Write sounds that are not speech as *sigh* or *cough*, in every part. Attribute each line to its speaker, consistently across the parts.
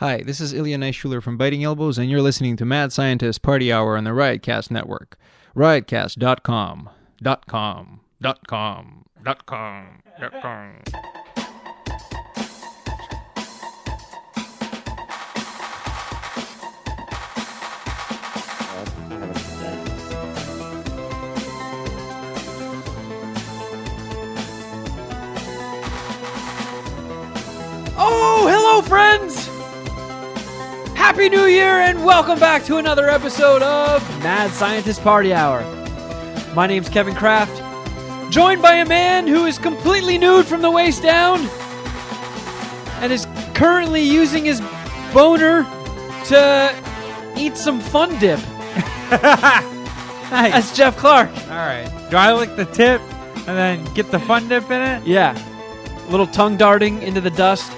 Speaker 1: Hi, this is Ilya Naishuller from Biting Elbows, and you're listening to Mad Scientist Party Hour on the Riotcast Network. Riotcast.com. Dot com. Dot com. Dot com. Dot com.
Speaker 2: Oh, hello, friends! Happy New Year and welcome back to another episode of Mad Scientist Party Hour. My name's Kevin Kraft, joined by a man who is completely nude from the waist down and is currently using his boner to eat some fun dip. *laughs*
Speaker 3: Nice.
Speaker 2: That's Jeff Clark.
Speaker 3: All right. Do I lick the tip and then get the fun dip in it?
Speaker 2: Yeah. A little tongue darting into the dust.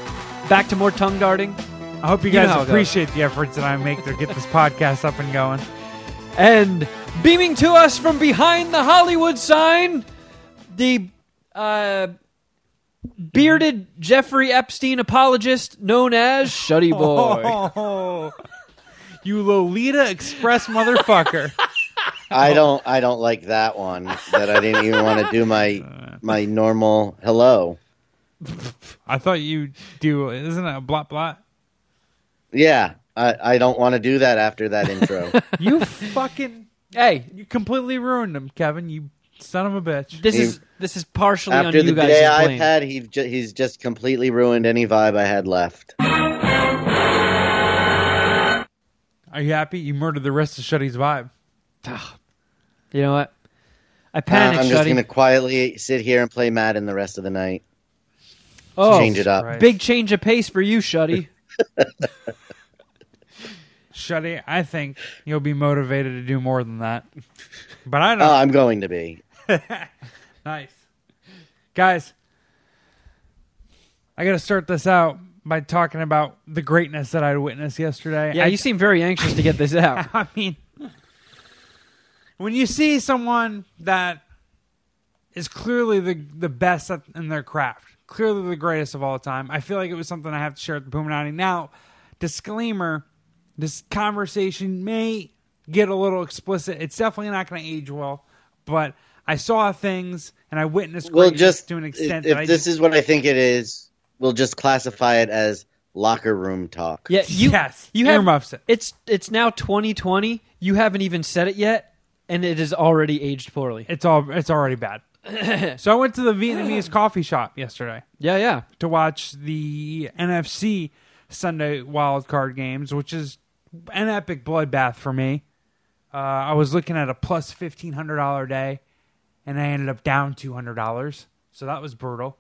Speaker 2: Back to more tongue darting.
Speaker 3: I hope you
Speaker 2: You know
Speaker 3: guys
Speaker 2: how it goes.
Speaker 3: appreciate the efforts that I make to get this podcast up and going.
Speaker 2: And beaming to us from behind the Hollywood sign, the uh, bearded Jeffrey Epstein apologist known as *laughs* Shuddy Boy.
Speaker 3: Oh, *laughs* you Lolita Express motherfucker.
Speaker 4: I don't I don't like that one. That I didn't even want to do my my normal hello. *laughs*
Speaker 3: I thought you do. Isn't it a blot blot?
Speaker 4: Yeah, I, I don't want to do that after that intro. *laughs*
Speaker 3: You fucking.
Speaker 2: Hey,
Speaker 3: You completely ruined him, Kevin. You son of a bitch.
Speaker 2: this
Speaker 4: He-
Speaker 2: is this is partially
Speaker 4: after
Speaker 2: on
Speaker 4: the
Speaker 2: guys'
Speaker 4: day I've had, he ju- he's just completely ruined any vibe I had left.
Speaker 3: Are you happy? You murdered the rest of Shuddy's vibe.
Speaker 2: You know what? I
Speaker 4: Uh,
Speaker 2: panicked,
Speaker 4: I'm just
Speaker 2: Shuddy.
Speaker 4: gonna quietly sit here and play Madden the rest of the night.
Speaker 2: oh,
Speaker 4: change it up.
Speaker 3: Christ.
Speaker 2: big change of pace for you, Shuddy. *laughs*
Speaker 3: Shuddy, I think you'll be motivated to do more than that. But I uh, don't.
Speaker 4: Oh, I'm going to be. *laughs*
Speaker 3: Nice. Guys, I got to start this out by talking about the greatness that I witnessed yesterday.
Speaker 2: yeah,
Speaker 3: I,
Speaker 2: you seem very anxious to get this out. *laughs*
Speaker 3: I mean, when you see someone that is clearly the the best in their craft, clearly the greatest of all time, I feel like it was something I have to share with the Puminati. Now, disclaimer: this conversation may get a little explicit. It's definitely not going to age well, but I saw things and I witnessed
Speaker 4: We'll just
Speaker 3: to an extent
Speaker 4: if
Speaker 3: that I
Speaker 4: this
Speaker 3: just,
Speaker 4: is what I think it is, we'll just classify it as locker room talk.
Speaker 2: Yeah, you
Speaker 3: yes,
Speaker 2: you have
Speaker 3: it.
Speaker 2: It's it's now 2020. You haven't even said it yet, and it is already aged poorly.
Speaker 3: It's all it's already bad. *coughs* so I went to the Vietnamese *coughs* coffee shop yesterday.
Speaker 2: Yeah, yeah.
Speaker 3: to watch the NFC Sunday wild card games, which is an epic bloodbath for me. Uh, I was looking at a plus fifteen hundred dollar day, and I ended up down two hundred dollars. So that was brutal.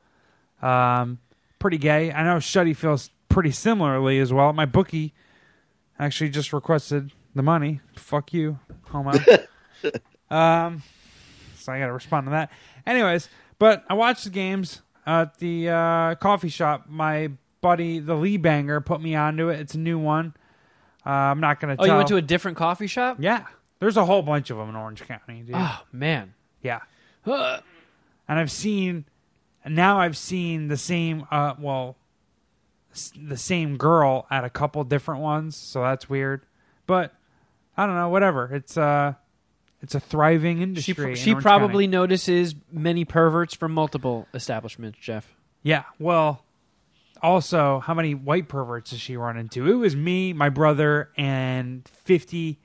Speaker 3: Um, pretty gay. I know Shuddy feels pretty similarly as well. My bookie actually just requested the money. Fuck you, homo. *laughs* um, so I got to respond to that. Anyways, but I watched the games at the uh, coffee shop. My buddy, the Lee Banger, put me onto it. It's a new one. Uh, I'm not gonna.
Speaker 2: Oh,
Speaker 3: tell.
Speaker 2: you went to a different coffee shop?
Speaker 3: Yeah, there's a whole bunch of them in Orange County, dude.
Speaker 2: Oh man.
Speaker 3: Yeah, *sighs* and I've seen, now I've seen the same. Uh, well, the same girl at a couple different ones, so that's weird. But I don't know. Whatever. It's uh, it's a thriving
Speaker 2: She
Speaker 3: industry. in
Speaker 2: she
Speaker 3: Orange
Speaker 2: probably
Speaker 3: County.
Speaker 2: notices many perverts from multiple establishments. Jeff.
Speaker 3: Yeah. Well, also, how many white perverts does she run into? It was me, my brother, and 50,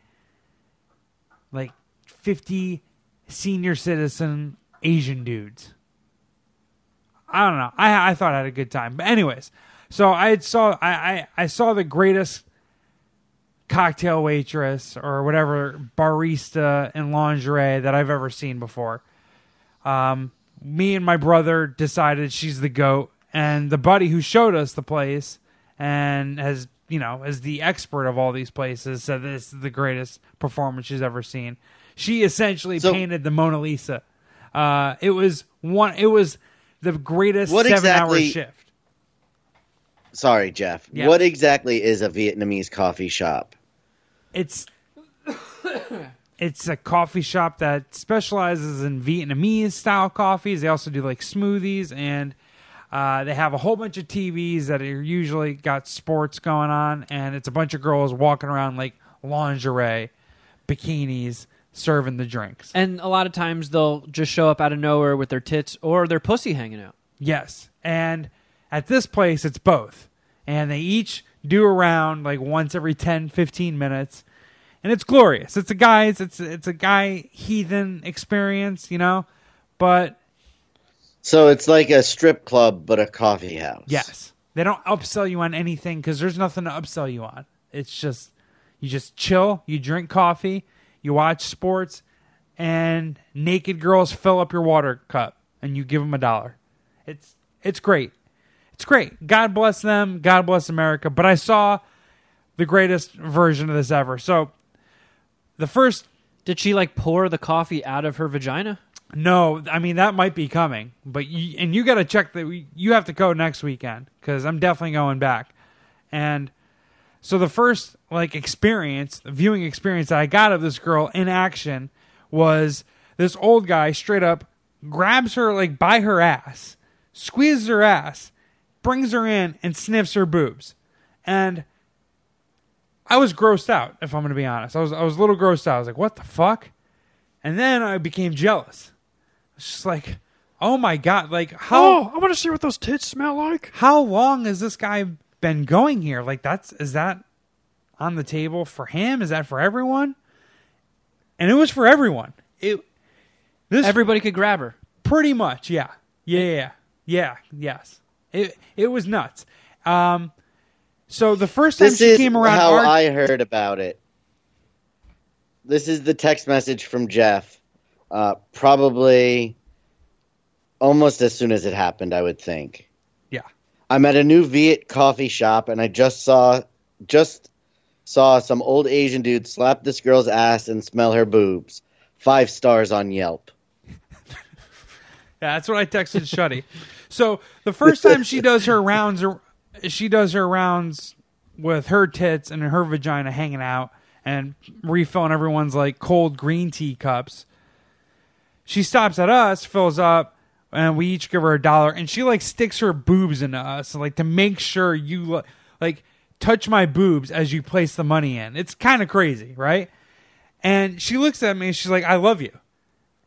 Speaker 3: like 50 senior citizen Asian dudes. I don't know. I, I thought I had a good time. But anyways, so I saw I, I, I saw the greatest cocktail waitress or whatever barista in lingerie that I've ever seen before. Um, me and my brother decided she's the goat, and the buddy who showed us the place and has you know is the expert of all these places said this is the greatest performance she's ever seen. She essentially
Speaker 4: So-
Speaker 3: painted the Mona Lisa. Uh, it was one. It was the greatest
Speaker 4: What
Speaker 3: seven-hour
Speaker 4: exactly-
Speaker 3: shift.
Speaker 4: Sorry, Jeff.
Speaker 3: Yeah.
Speaker 4: What exactly is a Vietnamese coffee shop?
Speaker 3: It's it's a coffee shop that specializes in Vietnamese style coffees. They also do like smoothies, and Uh, they have a whole bunch of TVs that are usually got sports going on, and it's a bunch of girls walking around like lingerie, bikinis, serving the drinks.
Speaker 2: And a lot of times they'll just show up out of nowhere with their tits or their pussy hanging out.
Speaker 3: Yes. And at this place, it's both. And they each do a round like once every 10, 15 minutes. And it's glorious. It's a guy's, it's, it's a guy heathen experience, you know? But
Speaker 4: So it's like a strip club, but a coffee house.
Speaker 3: yes, they don't upsell you on anything because there's nothing to upsell you on. It's just, you just chill, you drink coffee, you watch sports, and naked girls fill up your water cup and you give them a dollar. It's it's great. It's great. God bless them. God bless America. But I saw the greatest version of this ever. So the first
Speaker 2: Did she like pour the coffee out of her vagina?
Speaker 3: no, I mean that might be coming, but you, and you got to check that you have to go next weekend because I'm definitely going back. And so the first like experience, viewing experience that I got of this girl in action was this old guy straight up grabs her like by her ass, squeezes her ass, brings her in and sniffs her boobs. And I was grossed out, if I'm going to be honest. I was I was a little grossed out. I was like, "What the fuck?" And then I became jealous. It's just like, "Oh my god, like how oh,
Speaker 2: I want to see what those tits smell like.
Speaker 3: how long has this guy been going here? Like that's is that on the table for him? Is that for everyone? And it was for everyone. It this
Speaker 2: Everybody could grab her.
Speaker 3: pretty much, yeah. Yeah, yeah. Yeah, yes. It it was nuts. Um so the first time
Speaker 4: This
Speaker 3: she came around
Speaker 4: how
Speaker 3: our-
Speaker 4: I heard about it. This is the text message from Jeff. Uh, probably almost as soon as it happened, I would think.
Speaker 3: Yeah.
Speaker 4: I'm at a new Viet coffee shop, and I just saw just saw some old Asian dude slap this girl's ass and smell her boobs. Five stars on Yelp. *laughs*
Speaker 3: Yeah, that's what I texted Shuddy. *laughs* So the first time she does her rounds, she does her rounds with her tits and her vagina hanging out and refilling everyone's like cold green tea cups. She stops at us, fills up, and we each give her a dollar. And she like sticks her boobs into us, like to make sure you like touch my boobs as you place the money in. It's kind of crazy, right? And she looks at me and she's like, "I love you."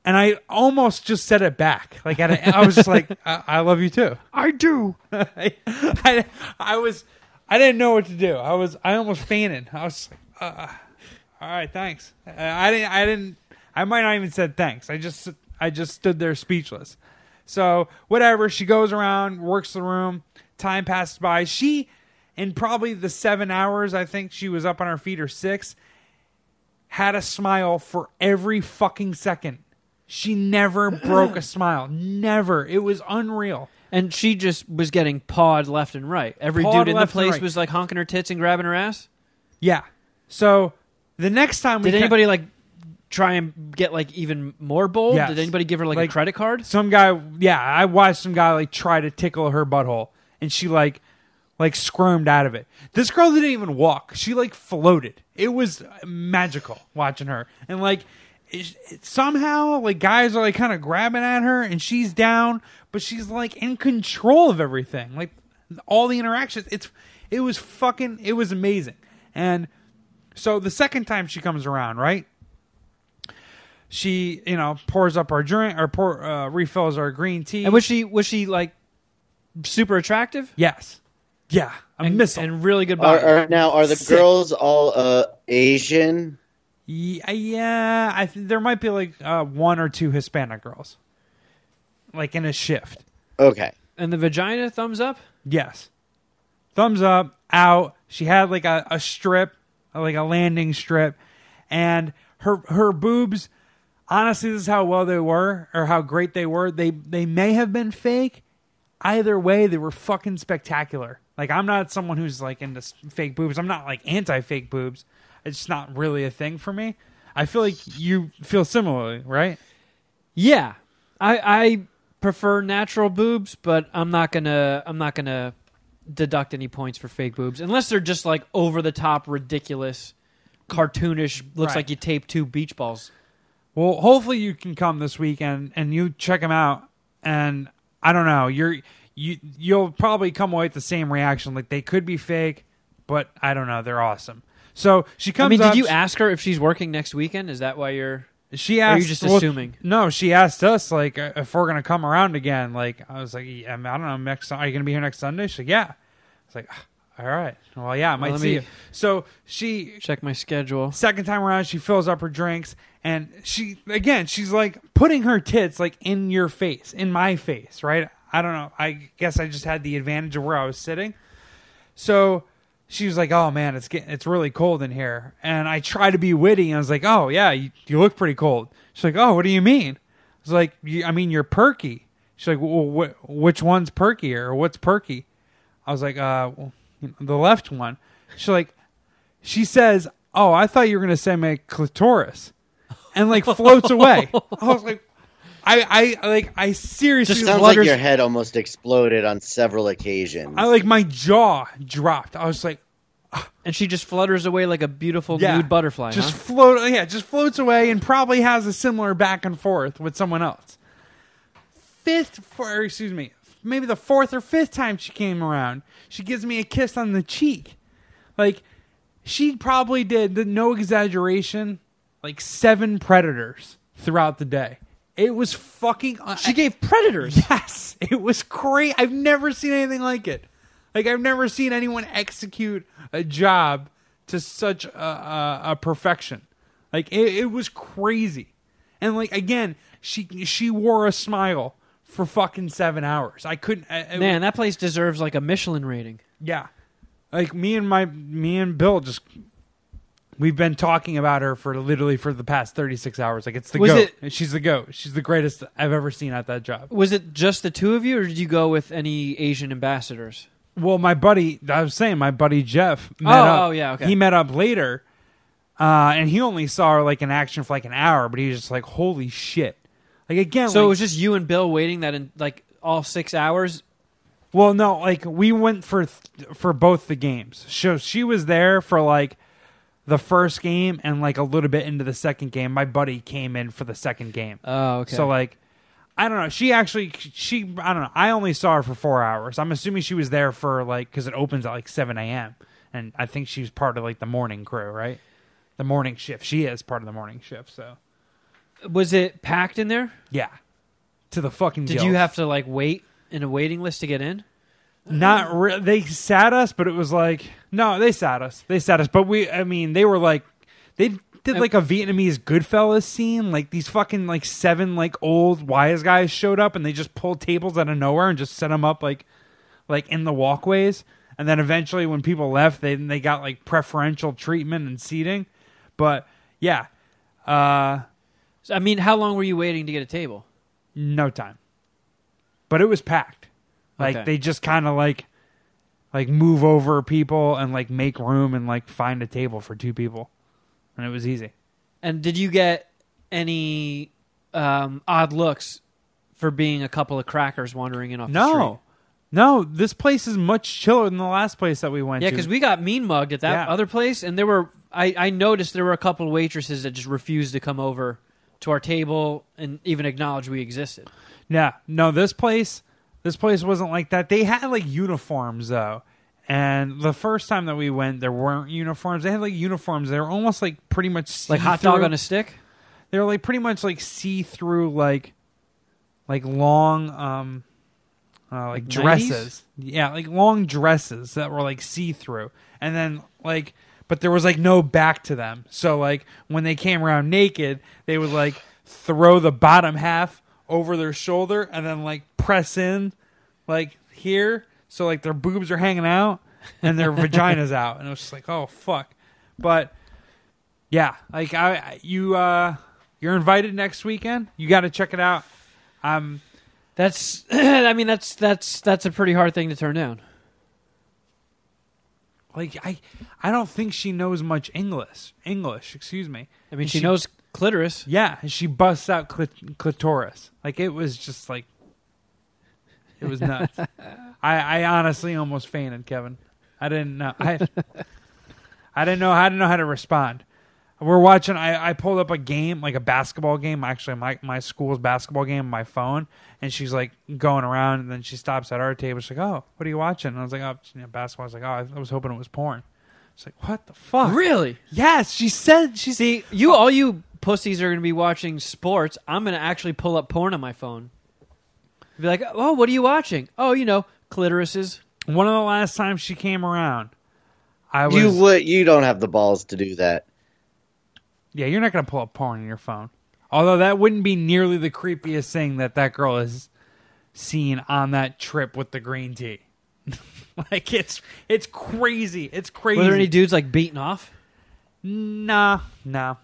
Speaker 3: And I almost just said it back. Like at a, I was just like, I, "I love you too."
Speaker 2: I do.
Speaker 3: I, *laughs* I, I was, I didn't know what to do. I was, I almost fainted. I was, like, uh, all right, thanks. Uh, I didn't, I didn't, I might not even said thanks. I just, I just stood there speechless. So whatever. She goes around, works the room. Time passes by. She, in probably the seven hours I think she was up on her feet or six, had a smile for every fucking second. She never broke a *clears throat* smile. Never. It was unreal.
Speaker 2: And she just was getting pawed left and right. Every
Speaker 3: Pawed
Speaker 2: dude in the
Speaker 3: left and
Speaker 2: place
Speaker 3: right.
Speaker 2: was like honking her tits and grabbing her ass.
Speaker 3: Yeah. So the next time we
Speaker 2: Did
Speaker 3: ca-
Speaker 2: anybody like try and get like even more bold?
Speaker 3: Yes.
Speaker 2: Did anybody give her like,
Speaker 3: Like-
Speaker 2: a credit card?
Speaker 3: some guy yeah i watched some guy like try to tickle her butthole and she like like squirmed out of it this girl didn't even walk she like floated it was magical watching her and like it, it- somehow like guys are like kind of grabbing at her and she's down but she's like in control of everything like all the interactions it's it was fucking it was amazing and so the second time she comes around right she you know pours up our drink or pour, uh, refills our green tea
Speaker 2: And was she was she like super attractive?
Speaker 3: yes yeah a
Speaker 2: and,
Speaker 3: missile
Speaker 2: and really good
Speaker 4: Are,
Speaker 2: body.
Speaker 4: are now are the
Speaker 3: Sick.
Speaker 4: girls all uh, Asian?
Speaker 3: Yeah, yeah i th- there might be like uh, one or two hispanic girls. Like in a shift.
Speaker 4: Okay.
Speaker 2: and the vagina thumbs up.
Speaker 3: yes. Thumbs up out. She had like a, a strip like a landing strip. And her her boobs honestly this is how well they were or how great they were. They they may have been fake. Either way they were fucking spectacular. Like i'm not someone who's like into fake boobs. I'm not like anti fake boobs it's not really a thing for me i feel like you feel similarly right
Speaker 2: Yeah, I I prefer natural boobs, but I'm not gonna I'm not gonna deduct any points for fake boobs unless they're just like over the top, ridiculous, cartoonish. Looks
Speaker 3: Right.
Speaker 2: like you taped two beach balls.
Speaker 3: Well, hopefully you can come this weekend and you check them out. And I don't know, you're you you'll probably come away with the same reaction. Like they could be fake, but I don't know. They're awesome. So she comes.
Speaker 2: I mean,
Speaker 3: up,
Speaker 2: did you ask her if she's working next weekend? Is that why you're?
Speaker 3: She
Speaker 2: Or
Speaker 3: asked.
Speaker 2: are you just
Speaker 3: well,
Speaker 2: assuming?
Speaker 3: No, she asked us like uh, if we're gonna come around again. Like I was like, yeah, I, don't know. Next, are you gonna be here next Sunday? She's like, yeah. It's like, "Ah, all right. Well, yeah, I might
Speaker 2: let
Speaker 3: see you. So she
Speaker 2: Check my schedule.
Speaker 3: second time around, she fills up her drinks, and she again, she's like putting her tits like in your face, in my face, right? I don't know. I guess I just had the advantage of where I was sitting. So she was like, "Oh man, it's getting it's really cold in here." And I try to be witty, and I was like, "Oh yeah, you, you look pretty cold." She's like, "Oh, what do you mean?" I was like, "I mean, you're perky." She's like, well, wh- "Which one's perkier, or what's perky?" I was like, "Uh, well, the left one." She's like, she says, "Oh, I thought you were gonna say my clitoris," and like floats away. I was like, I, I like, I seriously,
Speaker 4: Just sounds
Speaker 2: flutters-
Speaker 4: like your head almost exploded on several occasions.
Speaker 3: I like my jaw dropped. I was like,
Speaker 2: And she just flutters away like a beautiful
Speaker 3: yeah,
Speaker 2: nude butterfly.
Speaker 3: just
Speaker 2: huh?
Speaker 3: float, yeah, just floats away, and probably has a similar back and forth with someone else. Fifth, or excuse me, maybe the fourth or fifth time she came around, she gives me a kiss on the cheek. Like she probably did, the, no exaggeration, like seven predators throughout the day. It was fucking.
Speaker 2: Uh, she gave predators. *laughs*
Speaker 3: Yes, it was great. I've never seen anything like it. Like I've never seen anyone execute a job to such a, a, a perfection. Like it, it was crazy, and like again, she she wore a smile for fucking seven hours. I couldn't. I,
Speaker 2: Man, that place deserves like a Michelin rating.
Speaker 3: yeah, like me and my me and Bill just we've been talking about her for literally for the past thirty six hours. Like it's the
Speaker 2: Was
Speaker 3: goat. She's the goat. She's the greatest I've ever seen at that job.
Speaker 2: Was it just the two of you, or did you go with any Asian ambassadors?
Speaker 3: Well, my buddy, I was saying, my buddy Jeff. Met
Speaker 2: Oh,
Speaker 3: up,
Speaker 2: oh, yeah, okay.
Speaker 3: He met up later, uh, and he only saw her like in action for like an hour, but he was just like, "Holy shit!" Like again,
Speaker 2: So it was just you and Bill waiting that in like all six hours.
Speaker 3: well, no, like we went for th- for both the games. So she was there for like the first game and like a little bit into the second game. My buddy came in for the second game.
Speaker 2: Oh, okay.
Speaker 3: So like, I don't know. She actually, she, I don't know. I only saw her for four hours. I'm assuming she was there for like because it opens at like 7 a.m. and I think she was part of like the morning crew, right? The morning shift. She is part of the morning shift. So
Speaker 2: was it packed in there?
Speaker 3: yeah, to the fucking.
Speaker 2: Did
Speaker 3: gills.
Speaker 2: you have to like wait in a waiting list to get in?
Speaker 3: Not re- they sat us, but it was like no, they sat us. They sat us, but we. I mean, they were like they did like a Vietnamese Goodfellas scene. Like these fucking like seven like old wise guys showed up and they just pulled tables out of nowhere and just set them up like like in the walkways. And then eventually, when people left, they they got like preferential treatment and seating. But yeah, uh,
Speaker 2: So, I mean, how long were you waiting to get a table?
Speaker 3: no time. But it was packed. Like
Speaker 2: Okay.
Speaker 3: they just kind of like like move over people and like make room and like find a table for two people. And it was easy.
Speaker 2: And did you get any um, odd looks for being a couple of crackers wandering in off the street?
Speaker 3: No. No, this place is much chiller than the last place that we went
Speaker 2: Yeah, because we got mean mugged at that
Speaker 3: Yeah.
Speaker 2: other place, and there were I, I noticed there were a couple of waitresses that just refused to come over to our table and even acknowledge we existed.
Speaker 3: Yeah, no, this place, this place wasn't like that. They had like uniforms though, and the first time that we went, there weren't uniforms. They had like uniforms. They were almost like pretty much
Speaker 2: Like hot dog on a stick.
Speaker 3: They were like pretty much like see through like, like long um, uh, like
Speaker 2: Like
Speaker 3: dresses. Yeah, like long dresses that were like see through, and then like. But there was like no back to them. So like when they came around naked, they would like throw the bottom half over their shoulder and then like press in like here so like their boobs are hanging out and their *laughs* vaginas out. And it was just like oh fuck. But yeah like i you uh you're invited next weekend. You got to check it out. Um
Speaker 2: That's *clears throat* I mean that's that's that's a pretty hard thing to turn down.
Speaker 3: like i i don't think she knows much english english excuse me.
Speaker 2: I mean
Speaker 3: And
Speaker 2: she, knows clitoris.
Speaker 3: yeah and she busts out clit- clitoris. Like it was just like it was nuts i i honestly almost fainted kevin i didn't know i i didn't know i didn't know how to respond We're watching. I, I pulled up a game, like a basketball game. Actually, my my school's basketball game on my phone, and she's like going around, and then she stops at our table. She's like, "Oh, what are you watching?" And I was like, "Oh, you know, basketball." I was like, "Oh, I, I was hoping it was porn." She's like, "What the fuck?"
Speaker 2: Really?
Speaker 3: Yes, she said. She
Speaker 2: See, you all you pussies are going to be watching sports. I'm going to actually pull up porn on my phone. Be like, "Oh, what are you watching?" Oh, you know, clitorises.
Speaker 3: One of the last times she came around, I was.
Speaker 4: You would. You don't have the balls to do that.
Speaker 3: Yeah, you're not going to pull up porn on your phone. Although that wouldn't be nearly the creepiest thing that that girl has seen on that trip with the green tea. *laughs* like it's it's crazy. It's crazy.
Speaker 2: Were there any dudes like beating off?
Speaker 3: nah, nah.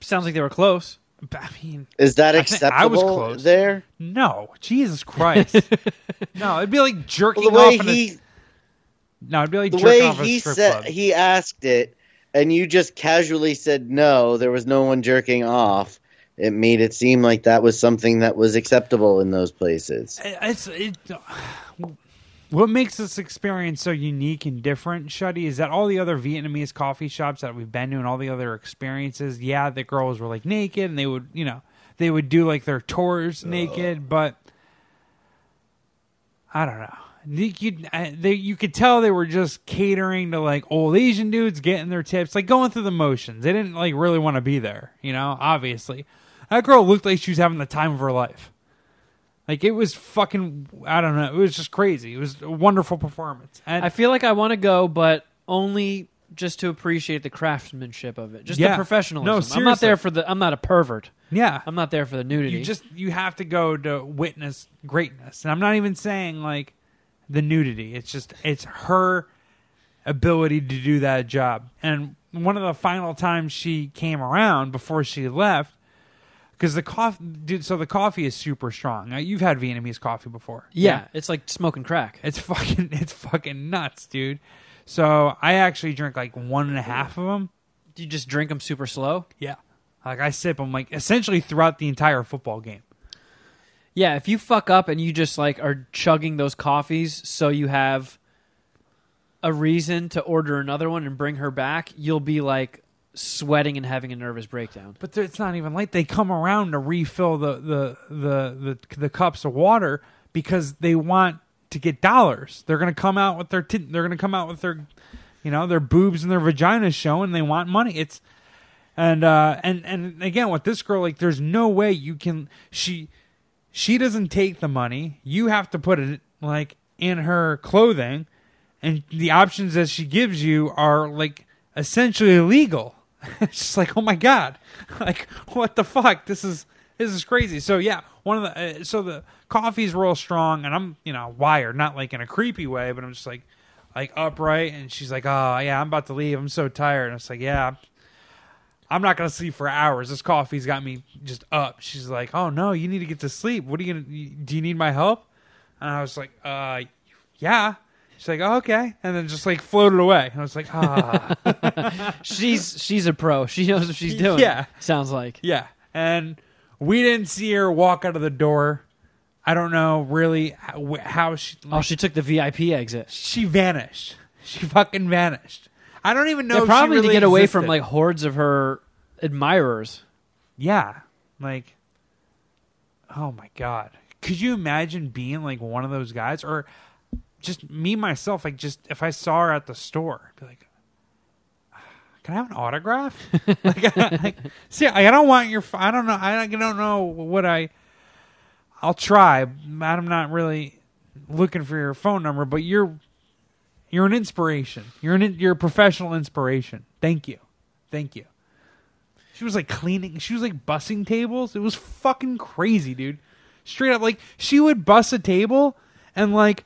Speaker 2: Sounds like they were close.
Speaker 3: But, I mean,
Speaker 4: Is that acceptable
Speaker 3: I was close.
Speaker 4: there?
Speaker 3: no. Jesus Christ. *laughs* no, it'd be like jerking
Speaker 4: Well, the way
Speaker 3: off. In a,
Speaker 4: he
Speaker 3: no, it'd be like
Speaker 4: the
Speaker 3: jerking
Speaker 4: way
Speaker 3: off at a
Speaker 4: he
Speaker 3: strip
Speaker 4: said
Speaker 3: club.
Speaker 4: he asked it, and you just casually said no. There was no one jerking off. It made it seem like that was something that was acceptable in those places.
Speaker 3: it's it, what makes this experience so unique and different, Shuddy, is that all the other Vietnamese coffee shops that we've been to and all the other experiences, yeah, the girls were like naked and they would, you know, they would do like their tours naked, but I don't know. You, they, you could tell they were just catering to like old Asian dudes getting their tips, like going through the motions. They didn't like really want to be there, you know. Obviously, that girl looked like she was having the time of her life. Like it was fucking. I don't know. It was just crazy. It was a wonderful performance. And
Speaker 2: I feel like I want to go, but only just to appreciate the craftsmanship of it, just
Speaker 3: Yeah.
Speaker 2: the professionalism.
Speaker 3: No,
Speaker 2: I'm not
Speaker 3: seriously.
Speaker 2: there for the. I'm not a pervert.
Speaker 3: yeah,
Speaker 2: I'm not there for the nudity.
Speaker 3: you just you have to go to witness greatness. And I'm not even saying like the nudity. It's just it's her ability to do that job. And one of the final times she came around before she left, because the coffee, dude. So the coffee is super strong. Now, you've had Vietnamese coffee before,
Speaker 2: yeah, it's like smoking crack.
Speaker 3: It's *laughs* fucking it's fucking nuts, dude. So I actually drink like one and a half of them.
Speaker 2: Do you just drink them super slow?
Speaker 3: Yeah, like I sip them like essentially throughout the entire football game.
Speaker 2: Yeah, if you fuck up and you just like are chugging those coffees so you have a reason to order another one and bring her back, you'll be like sweating and having a nervous breakdown.
Speaker 3: But it's not even like they come around to refill the the the the, the cups of water because they want to get dollars. They're gonna come out with their t- they're gonna come out with their you know their boobs and their vaginas showing. They want money. It's and uh and and again with this girl like there's no way you can she she doesn't take the money you have to put it like in her clothing and the options that she gives you are like essentially illegal *laughs* it's just like oh my god *laughs* like what the fuck this is this is crazy so yeah one of the uh, so the coffee's real strong and i'm you know wired not like in a creepy way but i'm just like like upright and she's like oh yeah i'm about to leave i'm so tired and it's like yeah I'm not gonna sleep for hours. This coffee's got me just up. She's like, "Oh no, you need to get to sleep. What are you gonna? Do you need my help?" And I was like, "Uh, yeah." She's like, oh, "Okay," and then just like floated away. And I was like, "Ah, *laughs*
Speaker 2: She's she's a pro. She knows what she's doing.
Speaker 3: Yeah.
Speaker 2: sounds like.
Speaker 3: yeah." And we didn't see her walk out of the door. I don't know really how, how she.
Speaker 2: Oh, she took the VIP exit.
Speaker 3: she vanished. She fucking vanished. I don't even know. If she
Speaker 2: probably
Speaker 3: really
Speaker 2: to get away
Speaker 3: existed.
Speaker 2: from like hordes of her admirers.
Speaker 3: Yeah. Like, oh my God. Could you imagine being like one of those guys? Or just me, myself, like, just if I saw her at the store, I'd be like, ah, can I have an autograph? *laughs* like, like, see, I don't want your, I don't know, I don't know what I, I'll try. I'm not really looking for your phone number, but you're, you're an inspiration. You're an, you're a professional inspiration. Thank you. Thank you. She was like cleaning. She was like bussing tables. It was fucking crazy, dude. Straight up, like she would bus a table and like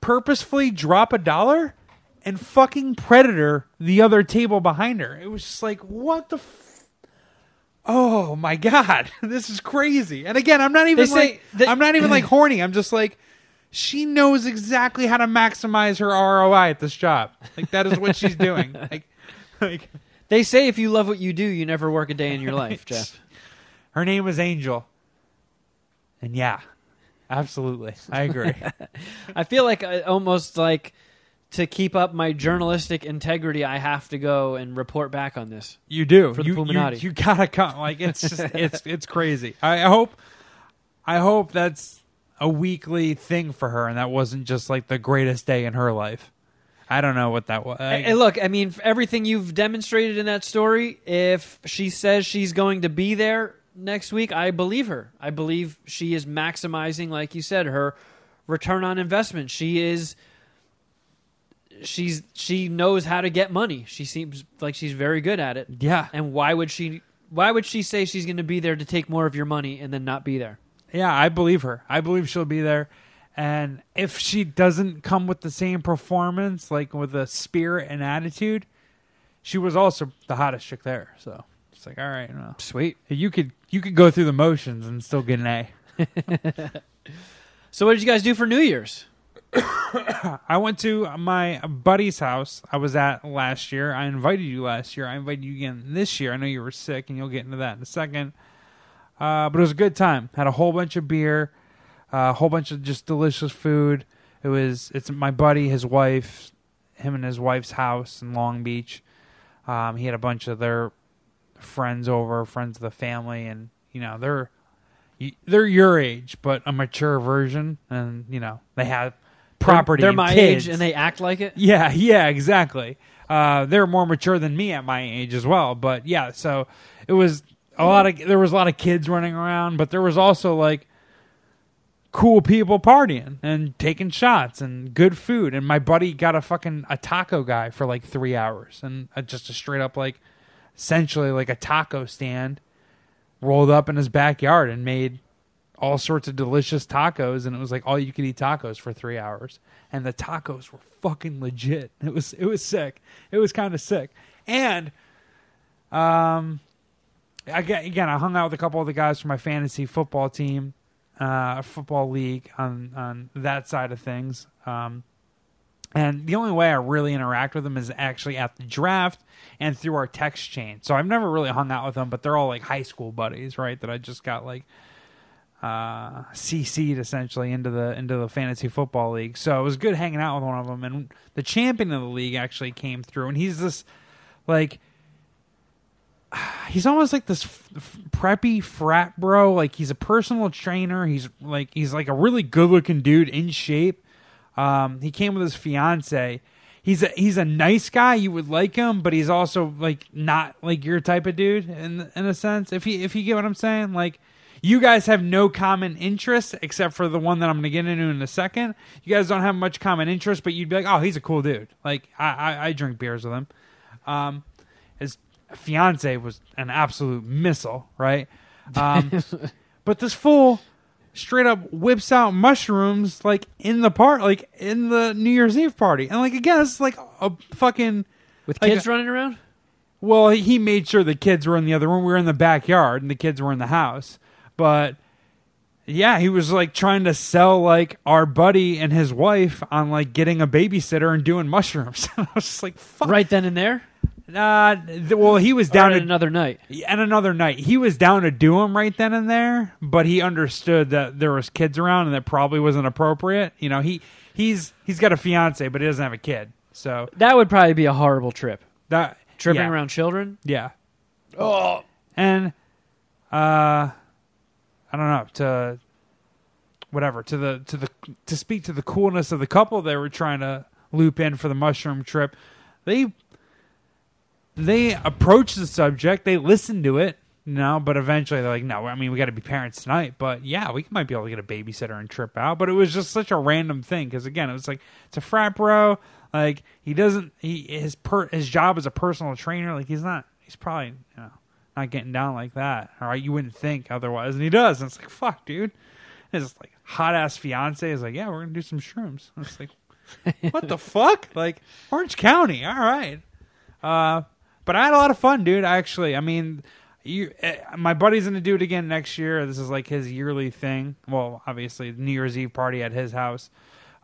Speaker 3: purposefully drop a dollar and fucking predator the other table behind her. It was just like, what the. F- oh my god, *laughs* this is crazy. And again, I'm not even
Speaker 2: say
Speaker 3: like I'm not even like *clears throat* horny. I'm just like. She knows exactly how to maximize her ROI at this job. Like that is what she's *laughs* doing. Like, like
Speaker 2: They say if you love what you do, you never work a day in your *laughs* life, Jeff.
Speaker 3: Her name was Angel. And yeah, absolutely. I agree. *laughs*
Speaker 2: I feel like uh, almost like to keep up my journalistic integrity, I have to go and report back on this.
Speaker 3: You do
Speaker 2: For the
Speaker 3: you, you, you gotta come. Like it's just it's it's crazy. I, I hope I hope that's a weekly thing for her, and that wasn't just like the greatest day in her life. I don't know what that was. I-
Speaker 2: And look, I mean, everything you've demonstrated in that story, if she says she's going to be there next week, I believe her. I believe she is maximizing, like you said, her return on investment. She is. She's she knows how to get money. She seems like she's very good at it.
Speaker 3: yeah,
Speaker 2: And why would she? Why would she say she's going to be there to take more of your money and then not be there?
Speaker 3: Yeah, I believe her. I believe she'll be there. And if she doesn't come with the same performance, like with a spirit and attitude, she was also the hottest chick there. So like, all right, no.
Speaker 2: Sweet.
Speaker 3: you could you could go through the motions and still get an A. *laughs*
Speaker 2: So, what did you guys do for New Year's? *coughs*
Speaker 3: I went to my buddy's house I was at last year. I invited you last year. I invited you again this year. I know you were sick, and you'll get into that in a second. Uh, but it was a good time. Had a whole bunch of beer, a whole bunch of just delicious food. It was it's my buddy, his wife, him and his wife's house in Long Beach. Um, he had a bunch of their friends over, friends of the family, and you know they're they're your age, but a mature version, and you know they have property.
Speaker 2: They're,
Speaker 3: and
Speaker 2: my
Speaker 3: kids.
Speaker 2: age and they act like it.
Speaker 3: Yeah, *laughs* yeah, exactly. Uh, they're more mature than me at my age as well. But yeah, so it was a lot of there was a lot of kids running around, but there was also like cool people partying and taking shots and good food. And my buddy got a fucking a taco guy for like three hours and uh, just a straight up like essentially like a taco stand rolled up in his backyard and made all sorts of delicious tacos and it was like all you could eat tacos for three hours. And the tacos were fucking legit. *laughs* It was it was sick. It was kind of sick. And um again, again i hung out with a couple of the guys from my fantasy football team uh football league on on that side of things. Um and the only way I really interact with them is actually at the draft and through our text chain. So I've never really hung out with them, but they're all like high school buddies, right? That I just got like uh CC'd essentially into the into the fantasy football league. So it was good hanging out with one of them and the champion of the league actually came through and he's this like he's almost like this f- preppy frat bro like he's a personal trainer he's like he's like a really good looking dude in shape um, he came with his fiance. He's a he's a nice guy. You would like him, but he's also like not like your type of dude in in a sense. If you if you get what I'm saying, like you guys have no common interest except for the one that I'm going to get into in a second. You guys don't have much common interest, but you'd be like, oh, he's a cool dude. Like I I, I drink beers with him. Um, his fiance was an absolute missile, right? Um, *laughs* but this fool straight up whips out mushrooms like in the part, like in the New Year's Eve party, and like again, it's like a fucking.
Speaker 2: With
Speaker 3: Like
Speaker 2: kids
Speaker 3: a-
Speaker 2: running around?
Speaker 3: Well, he made sure the kids were in the other room. We were in the backyard, and the kids were in the house. But yeah, he was like trying to sell like our buddy and his wife on like getting a babysitter and doing mushrooms. *laughs* I was just like, fuck.
Speaker 2: Right then and there?
Speaker 3: Uh, th- well, he was
Speaker 2: Down at
Speaker 3: to
Speaker 2: another night.
Speaker 3: and another night he was down to do them right then and there but he understood that there was kids around and that probably wasn't appropriate you know he he's he's got a fiance but he doesn't have a kid so
Speaker 2: That would probably be a horrible trip.
Speaker 3: that
Speaker 2: Tripping
Speaker 3: yeah,
Speaker 2: around children?
Speaker 3: yeah oh and uh i don't know to whatever to the to the to speak to the coolness of the couple they were trying to loop in for the mushroom trip they they approach the subject they listen to it you know but eventually they're like no i mean we got to be parents tonight. But yeah we might be able to get a babysitter and trip out but it was just such a random thing because again it was like it's a frat bro like he doesn't he his per his job as a personal trainer like he's not he's probably you know not getting down like that all right you wouldn't think otherwise and he does and it's like fuck dude. His like hot ass fiance is like yeah we're gonna do some shrooms. And it's like *laughs* what the fuck? Like orange county all right uh but I had a lot of fun, dude. Actually, I mean, you, uh, my buddy's gonna do it again next year. This is like his yearly thing. Well, obviously, New Year's Eve party at his house.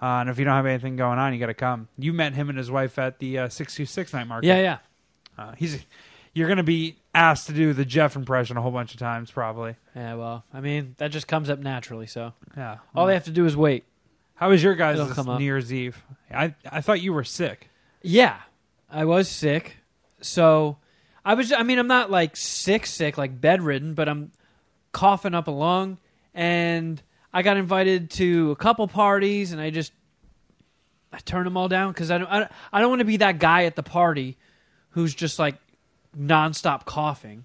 Speaker 3: Uh, and if you don't have anything going on, you got to come. You met him and his wife at the uh, six two six night market.
Speaker 2: Yeah, yeah.
Speaker 3: Uh, he's you're gonna be asked to do the Jeff impression a whole bunch of times, probably.
Speaker 2: Yeah, well, I mean, that just comes up naturally, so.
Speaker 3: Yeah.
Speaker 2: All they have to do is wait.
Speaker 3: How was your guys'
Speaker 2: It'll come up.
Speaker 3: New Year's Eve? I I thought you were sick.
Speaker 2: Yeah, I was sick. So I was. I mean, I'm not like sick, sick, like bedridden, but I'm coughing up a lung, and I got invited to a couple parties, and I just I turned them all down because I don't. I, don't- I don't want to be that guy at the party who's just like nonstop coughing.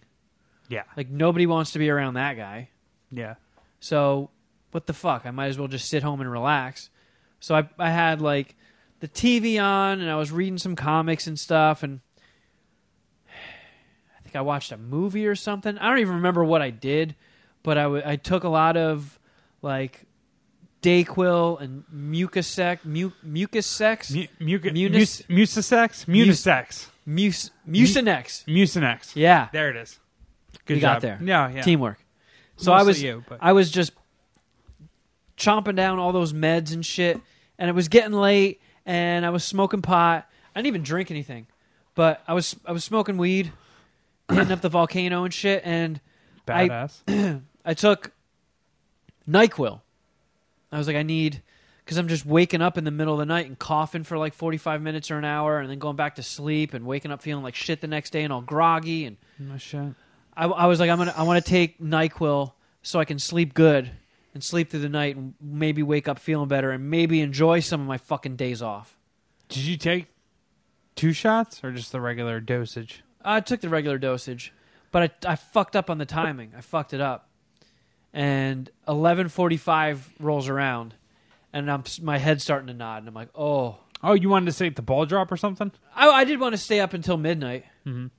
Speaker 3: Yeah.
Speaker 2: Like nobody wants to be around that guy.
Speaker 3: Yeah.
Speaker 2: So what the fuck? I might as well just sit home and relax. So I I had like the TV on and I was reading some comics and stuff and think I watched a movie or something. I don't even remember what I did, but I I took a lot of like Dayquil and Mucisex, mu- Mucisex,
Speaker 3: Mu- muc-
Speaker 2: Munis-
Speaker 3: mus- Mucisex? Munisex.
Speaker 2: Mus- Mucinex.
Speaker 3: Mucinex.
Speaker 2: Yeah,
Speaker 3: There it is. Good
Speaker 2: We
Speaker 3: job.
Speaker 2: got there.
Speaker 3: Yeah, yeah.
Speaker 2: teamwork. So I was
Speaker 3: you, but
Speaker 2: I was just chomping down all those meds and shit, and it was getting late, and I was smoking pot. I didn't even drink anything, but I was I was smoking weed, hitting up the volcano and shit, and I-
Speaker 3: badass. *clears throat*
Speaker 2: I took Nyquil. I was like, I need because I'm just waking up in the middle of the night and coughing for like 45 minutes or an hour, and then going back to sleep and waking up feeling like shit the next day and all groggy and
Speaker 3: oh, shit.
Speaker 2: I, I was like, I'm gonna, I want to take Nyquil so I can sleep good and sleep through the night and maybe wake up feeling better and maybe enjoy some of my fucking days off.
Speaker 3: Did you take two shots or just the regular dosage?
Speaker 2: I took the regular dosage, but I, I fucked up on the timing. I fucked it up, and 11:45 rolls around, and I'm my head's starting to nod, and I'm like, oh,
Speaker 3: Oh, you wanted to take the ball drop or something?
Speaker 2: I, I did want to stay up until midnight.
Speaker 3: Mhm.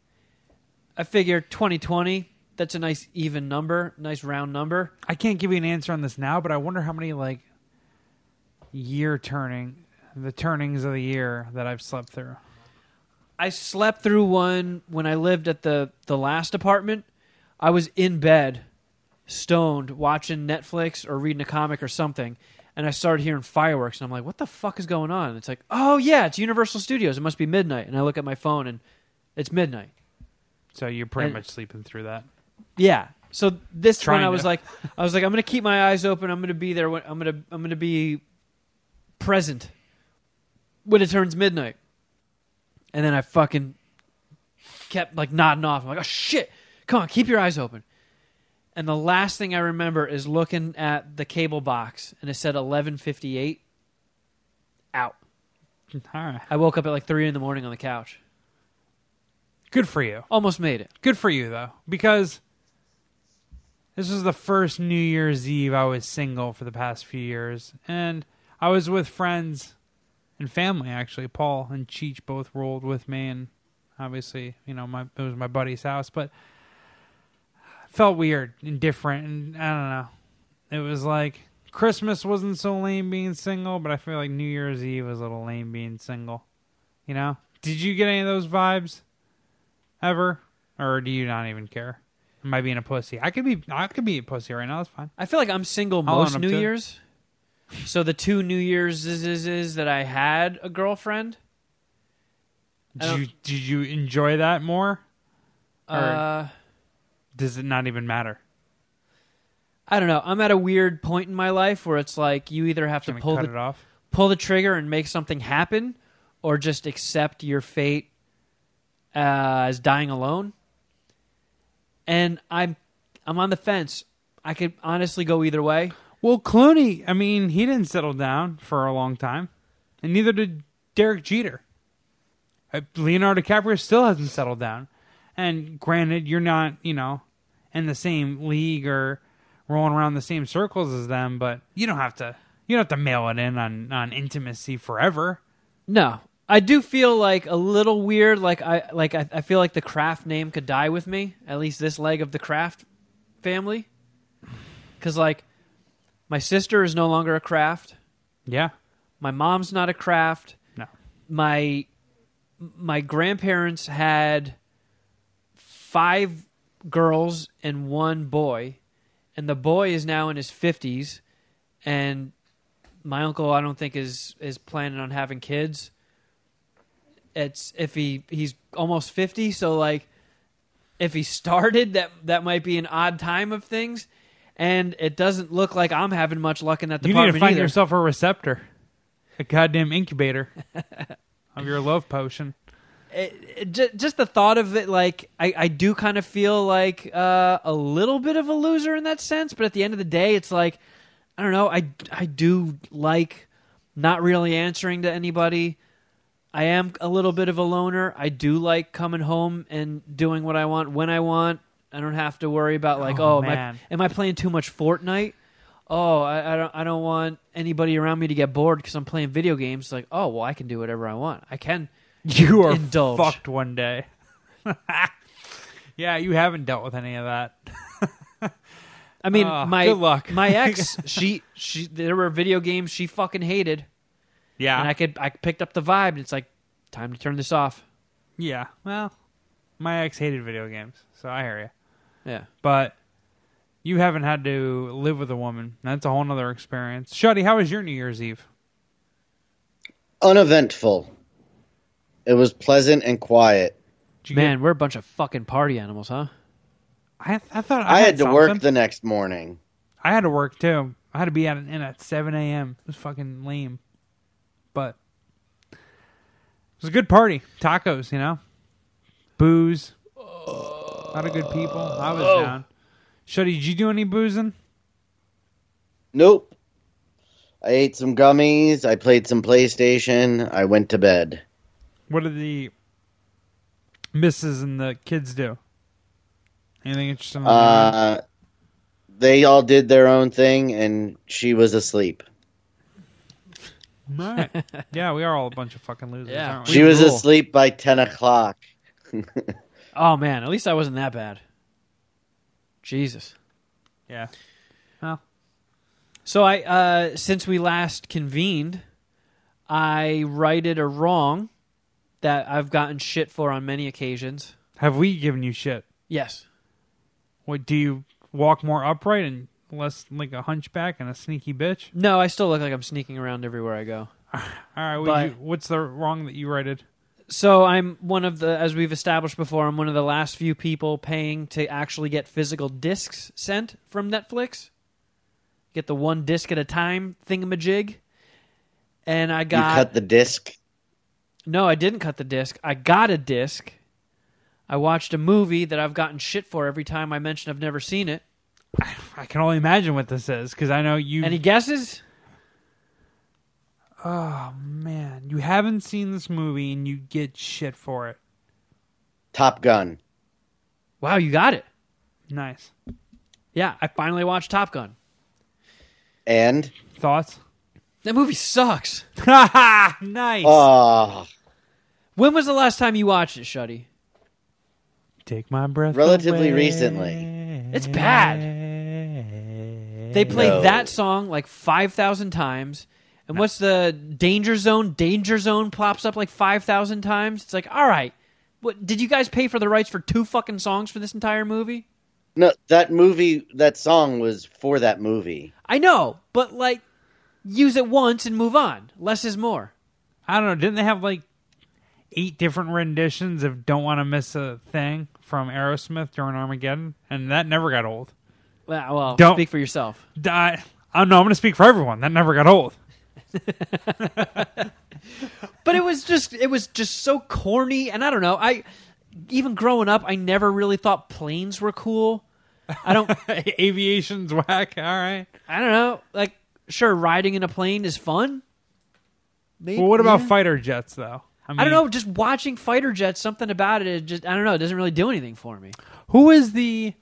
Speaker 2: I figure 2020. That's a nice even number, nice round number.
Speaker 3: I can't give you an answer on this now, but I wonder how many like year turning the turnings of the year that I've slept through.
Speaker 2: I slept through one when I lived at the the last apartment. I was in bed, stoned, watching Netflix or reading a comic or something, and I started hearing fireworks, and I'm like, "What the fuck is going on?" And it's like, "Oh yeah, it's Universal Studios. It must be midnight." And I look at my phone, and it's midnight.
Speaker 3: So you're pretty
Speaker 2: And-
Speaker 3: much sleeping through that.
Speaker 2: Yeah. So this one, I was
Speaker 3: to.
Speaker 2: like, I was like, I'm gonna keep my eyes open. I'm gonna be there. When, I'm gonna, I'm gonna be present when it turns midnight. And then I fucking kept like nodding off. I'm like, oh shit! Come on, keep your eyes open. And the last thing I remember is looking at the cable box, and it said 11:58. Out. *laughs*
Speaker 3: All right.
Speaker 2: I woke up at like three in the morning on the couch.
Speaker 3: Good for you.
Speaker 2: Almost made it.
Speaker 3: Good for you though, because this was the first New Year's Eve I was single for the past few years, and I was with friends and family actually. Paul and Cheech both rolled with me, and obviously, you know, my it was my buddy's house, but felt weird and different, and I don't know. It was like Christmas wasn't so lame being single, but I feel like New Year's Eve was a little lame being single. You know? Did you get any of those vibes? ever, or do you not even care? Am I being a pussy? I could be. I could be a pussy right now. That's fine.
Speaker 2: I feel like I'm single
Speaker 3: I'll
Speaker 2: most
Speaker 3: own up
Speaker 2: New
Speaker 3: to it.
Speaker 2: Years. So the two New Year's is, is, is that I had a girlfriend. I
Speaker 3: Did
Speaker 2: don't-
Speaker 3: you did you enjoy that more? Or-
Speaker 2: Uh,
Speaker 3: Does it not even matter?
Speaker 2: I don't know. I'm at a weird point in my life where it's like you either have to
Speaker 3: Gonna
Speaker 2: pull
Speaker 3: cut
Speaker 2: the
Speaker 3: it off.
Speaker 2: pull the trigger and make something happen, or just accept your fate uh, as dying alone. And I'm I'm on the fence. I could honestly go either way.
Speaker 3: Well, Clooney. I mean, he didn't settle down for a long time, and neither did Derek Jeter. Uh, Leonardo DiCaprio still hasn't settled down. And granted, you're not, you know, in the same league or rolling around the same circles as them, but you don't have to. You don't have to mail it in on on intimacy forever.
Speaker 2: No, I do feel like a little weird. Like I like I, I feel like the Kraft name could die with me. At least this leg of the Kraft family, because like my sister is no longer a Kraft.
Speaker 3: Yeah.
Speaker 2: My mom's not a Kraft.
Speaker 3: No.
Speaker 2: My my grandparents had five girls and one boy, and the boy is now in his fifties, and my uncle I don't think is is planning on having kids. It's if he he's almost fifty, so like if he started that that might be an odd time of things. And it doesn't look like I'm having much luck in that
Speaker 3: You need
Speaker 2: department
Speaker 3: to find
Speaker 2: either.
Speaker 3: yourself a receptor, a goddamn incubator *laughs* of your love potion.
Speaker 2: it, it, ju- just the thought of it, like I, I do kind of feel like uh, a little bit of a loser in that sense. But at the end of the day, it's like I don't know. I I do like not really answering to anybody. I am a little bit of a loner. I do like coming home and doing what I want when I want. I don't have to worry about like,
Speaker 3: Oh,
Speaker 2: oh, am, I, am I playing too much Fortnite? Oh, I, I don't. I don't want anybody around me to get bored because I'm playing video games. Like, oh, well, I can do whatever I want. I can *laughs*
Speaker 3: You are
Speaker 2: Indulge.
Speaker 3: fucked one day. *laughs* yeah, you haven't dealt with any of that. *laughs*
Speaker 2: I mean,
Speaker 3: Ah,
Speaker 2: my
Speaker 3: good luck.
Speaker 2: my ex, she she there were video games she fucking hated,
Speaker 3: Yeah,
Speaker 2: and I could I picked up the vibe. And it's like time to turn this off.
Speaker 3: yeah. Well, my ex hated video games, so I hear you.
Speaker 2: Yeah,
Speaker 3: But you haven't had to live with a woman. That's a whole nother experience. Shuddy, how was your New Year's Eve?
Speaker 4: Uneventful. It was pleasant and quiet.
Speaker 3: Did you
Speaker 2: man, we're a bunch of fucking party animals, huh?
Speaker 3: get- I, I thought I,
Speaker 4: I, had to work the next morning.
Speaker 3: I had to work too. I had to be at in at seven a.m. It was fucking lame, but it was a good party. Tacos, you know, booze, a lot of good people. I was
Speaker 2: Oh.
Speaker 3: down. Shuddy, did you do any boozing?
Speaker 4: Nope. I ate some gummies. I played some PlayStation. I went to bed.
Speaker 3: What did the misses and the kids do? Anything interesting?
Speaker 4: Uh, they all did their own thing, and she was asleep.
Speaker 3: their *laughs* yeah, we are all a bunch of fucking losers,
Speaker 2: Yeah.
Speaker 3: aren't we?
Speaker 4: She was
Speaker 2: rule.
Speaker 4: asleep by ten o'clock. *laughs*
Speaker 2: Oh man, at least I wasn't that bad. Jesus.
Speaker 3: yeah. Well.
Speaker 2: So I uh since we last convened, I righted a wrong that I've gotten shit for on many occasions.
Speaker 3: Have we given you shit?
Speaker 2: Yes.
Speaker 3: What do you walk more upright and less like a hunchback and a sneaky bitch?
Speaker 2: No, I still look like I'm sneaking around everywhere I go. *laughs*
Speaker 3: All right, what
Speaker 2: But-
Speaker 3: you, what's the wrong that you righted?
Speaker 2: So I'm one of the, as we've established before, I'm one of the last few people paying to actually get physical discs sent from Netflix. Get the one disc at a time thingamajig. And I
Speaker 4: You
Speaker 2: got
Speaker 4: cut the disc.
Speaker 2: no, I didn't cut the disc. I got a disc. I watched a movie that I've gotten shit for every time I mention I've never seen it.
Speaker 3: I can only imagine what this is because I know you.
Speaker 2: Any guesses?
Speaker 3: Oh man, you haven't seen this movie and you get shit for it.
Speaker 4: Top Gun.
Speaker 2: Wow, you got it.
Speaker 3: Nice
Speaker 2: Yeah, I finally watched Top Gun.
Speaker 4: And
Speaker 3: thoughts.
Speaker 2: That movie sucks. *laughs*
Speaker 3: nice.
Speaker 4: oh,
Speaker 2: When was the last time you watched it, Shuddy?
Speaker 3: Take my breath.
Speaker 4: Relatively
Speaker 3: away.
Speaker 4: recently.
Speaker 2: It's bad. They played
Speaker 4: No.
Speaker 2: that song like 5,000 times. And what's the Danger Zone? Danger Zone pops up like 5,000 times. It's like, all right. What, did you guys pay for the rights for two fucking songs for this entire movie?
Speaker 4: no, that movie, that song was for that movie.
Speaker 2: I know, but like, use it once and move on. Less is more.
Speaker 3: I don't know. Didn't they have like eight different renditions of "Don't Want to Miss a Thing" from Aerosmith during Armageddon, and that never got old.
Speaker 2: Well, well
Speaker 3: Don't-
Speaker 2: speak for yourself.
Speaker 3: I, I oh, don't know. I'm going to speak for everyone. That never got old. *laughs*
Speaker 2: But it was just it was just so corny and I don't know. I even growing up I never really thought planes were cool. I don't *laughs*
Speaker 3: Aviation's whack. All right.
Speaker 2: I don't know. Like sure riding in a plane is fun. Maybe,
Speaker 3: Well, what about
Speaker 2: yeah.
Speaker 3: fighter jets though? I, mean,
Speaker 2: I don't know, just watching fighter jets something about it, it just I don't know, it doesn't really do anything for me.
Speaker 3: Who is the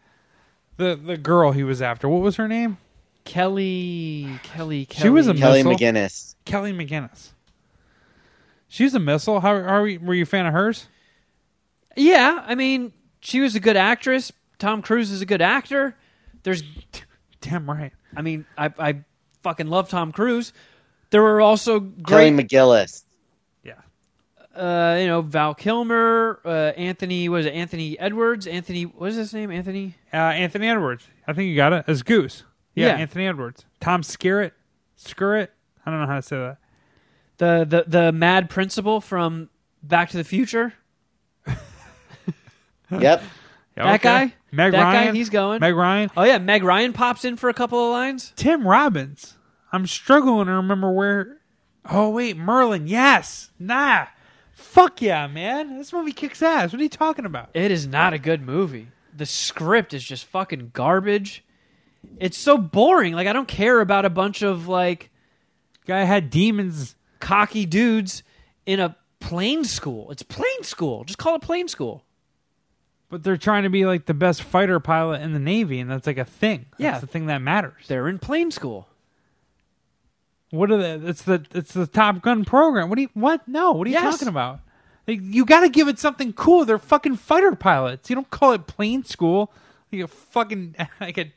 Speaker 3: the the girl he was after? What was her name?
Speaker 2: Kelly Kelly Kelly
Speaker 3: She was a
Speaker 4: Kelly
Speaker 3: Missile?
Speaker 4: McGinnis.
Speaker 3: Kelly McGinnis. She's a missile. How are we, were you a fan of hers?
Speaker 2: Yeah, I mean, she was a good actress. Tom Cruise is a good actor. There's *laughs*
Speaker 3: Damn right.
Speaker 2: I mean, I I fucking love Tom Cruise. There were also
Speaker 4: Kelly
Speaker 2: great
Speaker 4: McGillis.
Speaker 3: Yeah.
Speaker 2: uh, you know, Val Kilmer, uh, Anthony was it Anthony Edwards? Anthony what is his name? Anthony
Speaker 3: Uh, Anthony Edwards. I think you got it. As Goose. Yeah,
Speaker 2: Yeah.
Speaker 3: Anthony Edwards. Tom Skerritt. Skerritt. I don't know how to say that.
Speaker 2: the the the mad principal from Back to the Future. *laughs*
Speaker 4: Yep.
Speaker 3: Yeah,
Speaker 2: that
Speaker 3: okay.
Speaker 2: guy,
Speaker 3: Meg
Speaker 2: that
Speaker 3: Ryan.
Speaker 2: guy, he's going.
Speaker 3: Meg Ryan.
Speaker 2: oh yeah, Meg Ryan pops in for a couple of lines.
Speaker 3: Tim Robbins. I'm struggling to remember where. Oh wait, Merlin. Yes. Nah. Fuck yeah, man. This movie kicks ass. What are you talking about?
Speaker 2: It is not a good movie. The script is just fucking garbage. It's so boring. Like I don't care about a bunch of like
Speaker 3: Guy had demons.
Speaker 2: cocky dudes in a plane school. It's plane school. Just call it plane school.
Speaker 3: But they're trying to be like the best fighter pilot in the Navy, and that's like a thing. That's
Speaker 2: Yeah.
Speaker 3: the thing that matters.
Speaker 2: They're in plane school.
Speaker 3: What are the? It's the it's the Top Gun program. What do you what? No, what are you
Speaker 2: Yes.
Speaker 3: talking about? Like, you got to give it something cool. They're fucking fighter pilots. You don't call it plane school. Like a fucking *laughs* like a like a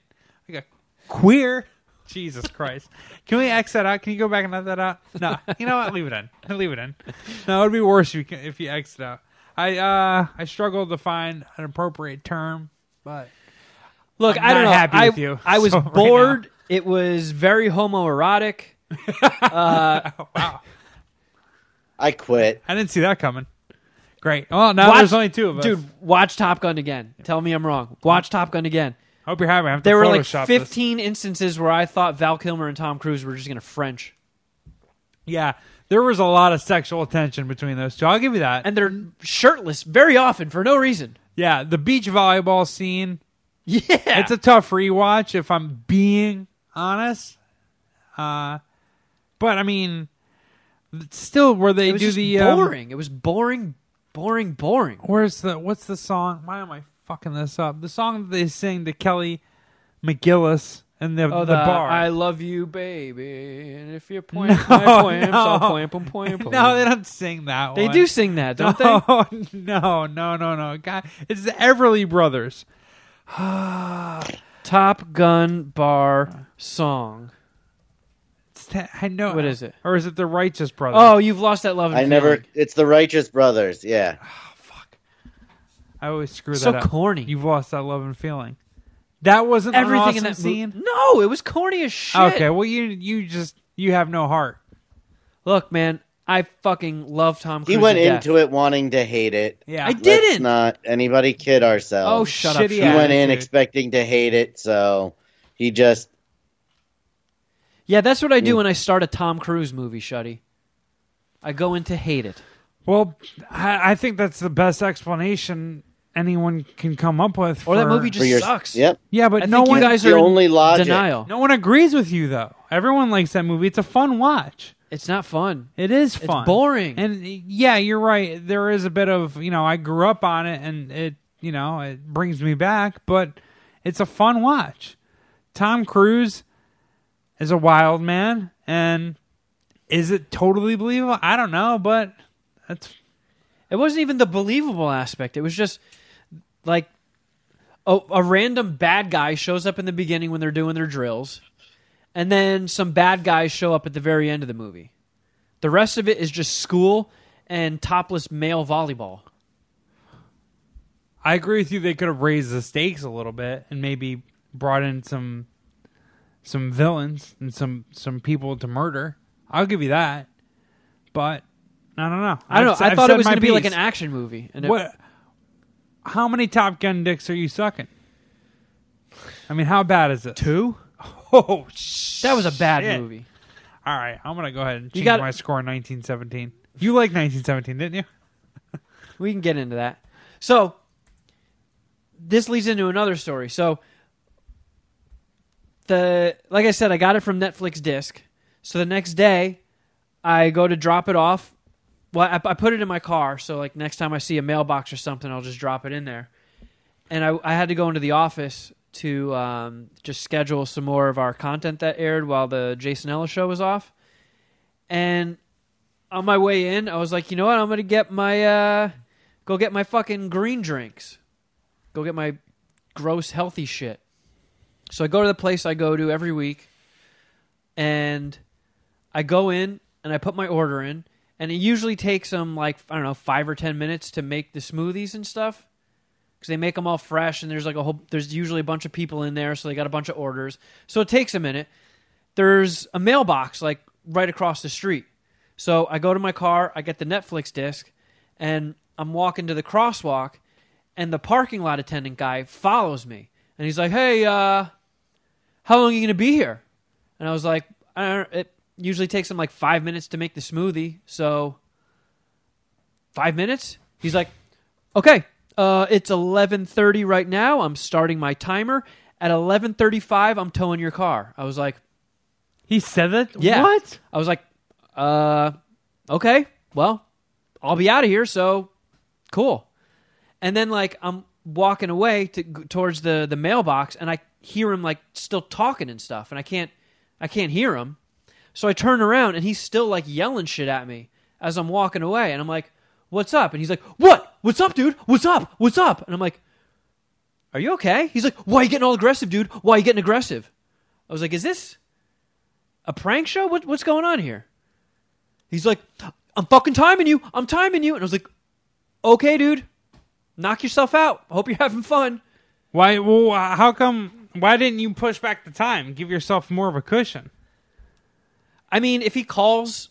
Speaker 3: queer. Jesus Christ! Can we X that out? Can you go back and let that out? No, you know what? Leave it in. Leave it in. No, it'd be worse if you can, if you X it out. I uh I struggled to find an appropriate term, but
Speaker 2: Look,
Speaker 3: I'm
Speaker 2: I don't
Speaker 3: not
Speaker 2: know.
Speaker 3: happy
Speaker 2: I,
Speaker 3: with you,
Speaker 2: I was *laughs*
Speaker 3: so right
Speaker 2: bored. it was very homoerotic. *laughs* uh, wow.
Speaker 4: I quit.
Speaker 3: I didn't see that coming. Great. Well, now
Speaker 2: Watch-
Speaker 3: there's only two of us.
Speaker 2: Dude, watch Top Gun again. Tell me I'm wrong. Watch Top Gun again.
Speaker 3: Hope you're happy. I have to
Speaker 2: There were like
Speaker 3: Photoshop this.
Speaker 2: 15 instances where I thought Val Kilmer and Tom Cruise were just going to French.
Speaker 3: Yeah, there was a lot of sexual tension between those two. I'll give you that.
Speaker 2: And they're shirtless very often for no reason.
Speaker 3: yeah, the beach volleyball scene.
Speaker 2: Yeah.
Speaker 3: It's a tough rewatch if I'm being honest. Uh, but I mean, still, where they do the um,
Speaker 2: boring. it was boring, boring, boring.
Speaker 3: where's the what's the song? Why am I fucking this up? The song that they sing to Kelly McGillis and the
Speaker 2: Oh,
Speaker 3: the,
Speaker 2: the,
Speaker 3: bar.
Speaker 2: I love you, baby. And if you're *laughs* point
Speaker 3: No,
Speaker 2: my poems,
Speaker 3: no.
Speaker 2: I'll point, point, point,
Speaker 3: no, they don't sing that.
Speaker 2: They
Speaker 3: one.
Speaker 2: do sing that, don't *laughs* they?
Speaker 3: no, no, no, no, no. God, it's the Everly Brothers. *sighs*
Speaker 2: Top Gun bar song.
Speaker 3: I know.
Speaker 2: What is it?
Speaker 3: Or is it the Righteous Brothers?
Speaker 2: Oh, you've lost that love and
Speaker 4: I never. It's the Righteous Brothers. Yeah. *sighs* *sighs*
Speaker 3: I always screw
Speaker 2: So
Speaker 3: that up.
Speaker 2: So corny.
Speaker 3: You've lost that love and feeling. That wasn't
Speaker 2: Everything
Speaker 3: an
Speaker 2: in that
Speaker 3: scene.
Speaker 2: scene. No, it was corny as shit.
Speaker 3: Okay, well you you just you have no heart.
Speaker 2: Look, man, I fucking love Tom Cruise.
Speaker 4: He went
Speaker 2: to death.
Speaker 4: into it wanting to hate it.
Speaker 3: Yeah,
Speaker 2: I
Speaker 4: Let's
Speaker 2: didn't.
Speaker 4: not anybody kid ourselves.
Speaker 2: Oh,
Speaker 4: ourselves.
Speaker 2: shut up.
Speaker 3: Shitty
Speaker 4: he
Speaker 2: Shut
Speaker 4: went in expecting to hate it, so he just
Speaker 2: Yeah, that's what I do mm. when I start a Tom Cruise movie, Shuddy. I go in to hate it.
Speaker 3: Well, I, I think that's the best explanation anyone can come up with.
Speaker 2: Or that movie just
Speaker 4: your
Speaker 2: sucks.
Speaker 4: Yep.
Speaker 3: Yeah, but
Speaker 2: I
Speaker 3: no one
Speaker 2: you guys are
Speaker 4: only logic.
Speaker 2: denial.
Speaker 3: no one agrees with you though. Everyone likes that movie. It's a fun watch.
Speaker 2: It's not fun.
Speaker 3: It is
Speaker 2: It's
Speaker 3: fun.
Speaker 2: boring.
Speaker 3: And yeah, you're right. There is a bit of, you know, I grew up on it and it, you know, it brings me back, but it's a fun watch. Tom Cruise is a wild man and is it totally believable? I don't know, but that's
Speaker 2: It wasn't even the believable aspect. It was just like a, a random bad guy shows up in the beginning when they're doing their drills, and then some bad guys show up at the very end of the movie. The rest of it is just school and topless male volleyball.
Speaker 3: I agree with you they could have raised the stakes a little bit and maybe brought in some some villains and some some people to murder. I'll give you that. But I don't know.
Speaker 2: I don't know.
Speaker 3: I've-
Speaker 2: I
Speaker 3: I've
Speaker 2: thought it was going to be like an action movie. And it-
Speaker 3: What? How many Top Gun dicks are you sucking? I mean, how bad is it?
Speaker 2: two? *laughs*
Speaker 3: Oh, shit.
Speaker 2: That was a bad movie.
Speaker 3: All right, I'm gonna go ahead and change
Speaker 2: got-
Speaker 3: my score in 1917. You like 1917, didn't you?
Speaker 2: We can get into that. So this leads into another story. So the like I said, I got it from Netflix disc. So the next day, I go to drop it off. Well, I, I put it in my car, so like next time I see a mailbox or something, I'll just drop it in there. And I, I had to go into the office to um, just schedule some more of our content that aired while the Jason Ellis show was off. And on my way in, I was like, you know what? I'm gonna get my uh, go get my fucking green drinks. Go get my gross healthy shit. So I go to the place I go to every week, and I go in and I put my order in, and it usually takes them like I don't know five or ten minutes to make the smoothies and stuff because they make them all fresh, and there's like a whole there's usually a bunch of people in there, so they got a bunch of orders. So it takes a minute. There's a mailbox like right across the street. So I go to my car, I get the Netflix disc, and I'm walking to the crosswalk, and the parking lot attendant guy follows me, and he's like, "Hey, uh, how long are you gonna be here?" And I was like, I don't, "It usually takes him like five minutes to make the smoothie, so five minutes." He's like, "Okay, uh, it's eleven thirty right now. I'm starting my timer. At eleven thirty-five, I'm towing your car." I was like,
Speaker 3: He said that.
Speaker 2: Yeah.
Speaker 3: What?
Speaker 2: I was like, uh, okay, well, I'll be out of here, so cool. And then like I'm walking away to towards the the mailbox, and I hear him like still talking and stuff, and I can't I can't hear him. So I turn around, and he's still like yelling shit at me as I'm walking away, and I'm like, "What's up?" And he's like, "What? What's up, dude? What's up? What's up?" And I'm like, "Are you okay?" He's like, "Why are you getting all aggressive, dude? Why are you getting aggressive?" I was like, "Is this?" a prank show? What, what's going on here? He's like, I'm fucking timing you. I'm timing you. And I was like, okay, dude, knock yourself out. I hope you're having fun.
Speaker 3: Why? Well, how come? Why didn't you push back the time? Give yourself more of a cushion.
Speaker 2: I mean, if he calls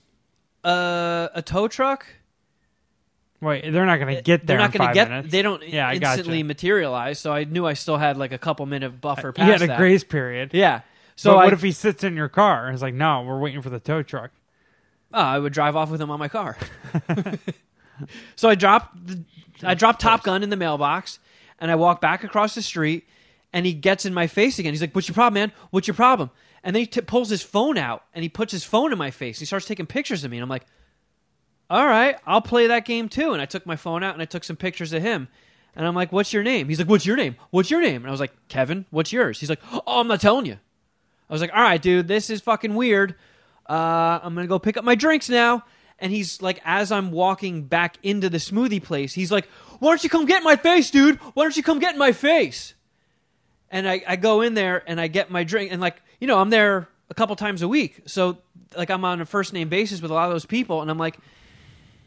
Speaker 2: uh, a tow truck,
Speaker 3: Wait, they're not going to get there.
Speaker 2: they're not
Speaker 3: going to
Speaker 2: get.
Speaker 3: Minutes.
Speaker 2: They don't
Speaker 3: Yeah, I
Speaker 2: instantly
Speaker 3: gotcha.
Speaker 2: materialize. So I knew I still had like a couple minute buffer *laughs*
Speaker 3: You
Speaker 2: past
Speaker 3: had a
Speaker 2: that.
Speaker 3: grace period.
Speaker 2: Yeah.
Speaker 3: So
Speaker 2: So I,
Speaker 3: what if he sits in your car and is like, "No, we're waiting for the tow truck."
Speaker 2: Oh, I would drive off with him on my car. *laughs* so I dropped the, I dropped Top Gun in the mailbox, and I walk back across the street, and he gets in my face again. He's like, "What's your problem, man? What's your problem?" And then he t- pulls his phone out and he puts his phone in my face. He starts taking pictures of me, and I'm like, "All right, I'll play that game too." And I took my phone out and I took some pictures of him. And I'm like, "What's your name?" He's like, "What's your name? What's your name?" And I was like, "Kevin, what's yours?" He's like, "Oh, I'm not telling you." I was like, all right, dude, this is fucking weird. Uh, I'm gonna go pick up my drinks now. And he's like, as I'm walking back into the smoothie place, he's like, why don't you come get in my face, dude? Why don't you come get in my face? And I, I go in there and I get my drink. And like, you know, I'm there a couple times a week. So like I'm on a first name basis with a lot of those people. And I'm like,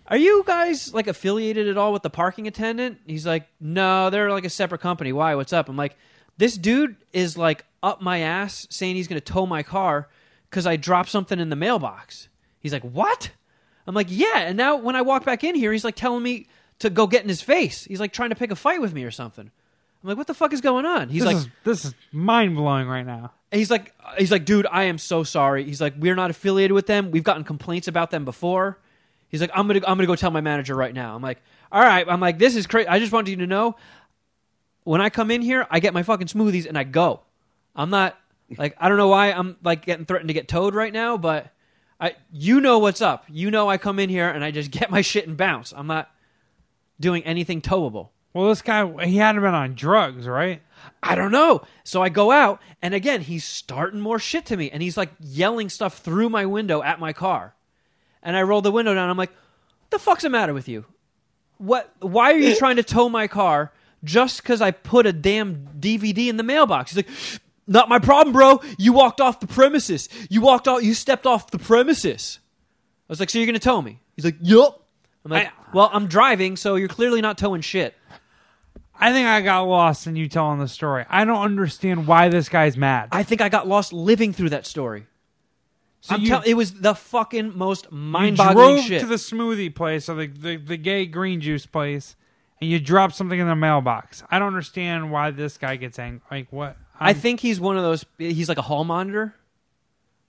Speaker 2: are you guys like affiliated at all with the parking attendant? He's like, no, they're like a separate company. Why? What's up? I'm like, this dude is like up my ass saying he's going to tow my car because I dropped something in the mailbox. He's like, what? I'm like, yeah. And now when I walk back in here, he's like telling me to go get in his face. He's like trying to pick a fight with me or something. I'm like, what the fuck is going on? He's
Speaker 3: This
Speaker 2: like,
Speaker 3: is this is mind blowing right now.
Speaker 2: he's like, he's like, dude, I am so sorry. He's like, we're not affiliated with them. We've gotten complaints about them before. He's like, I'm gonna, I'm gonna go tell my manager right now. I'm like, all right. I'm like, this is crazy. I just wanted you to know, when I come in here, I get my fucking smoothies and I go. I'm not like, I don't know why I'm like getting threatened to get towed right now, but I, you know what's up. You know I come in here and I just *laughs* get my shit and bounce. I'm not doing anything towable.
Speaker 3: Well, this guy he hadn't been on drugs, right?
Speaker 2: I don't know. So I go out, and again, he's starting more shit to me, and he's like yelling stuff through my window at my car. And I roll the window down. I'm like, "What the fuck's the matter with you? What? Why are you *laughs* trying to tow my car just because I put a damn DVD in the mailbox?" He's like, "Not my problem, bro. You walked off the premises. You walked out. You stepped off the premises." I was like, "So you're gonna tow me?" He's like, "Yup." I'm like,
Speaker 3: I-
Speaker 2: "Well, I'm driving, so you're clearly not towing shit."
Speaker 3: I think I got lost in you telling the story. I don't understand why this guy's mad.
Speaker 2: I think I got lost living through that story.
Speaker 3: so
Speaker 2: I'm
Speaker 3: you,
Speaker 2: tell- it was the fucking most
Speaker 3: you
Speaker 2: mind-boggling shit.
Speaker 3: You drove
Speaker 2: shit.
Speaker 3: to the smoothie place or the, the the gay green juice place, and you dropped something in the mailbox. I don't understand why this guy gets angry. Like what?
Speaker 2: I
Speaker 3: I'm-
Speaker 2: think he's one of those. He's like a hall monitor.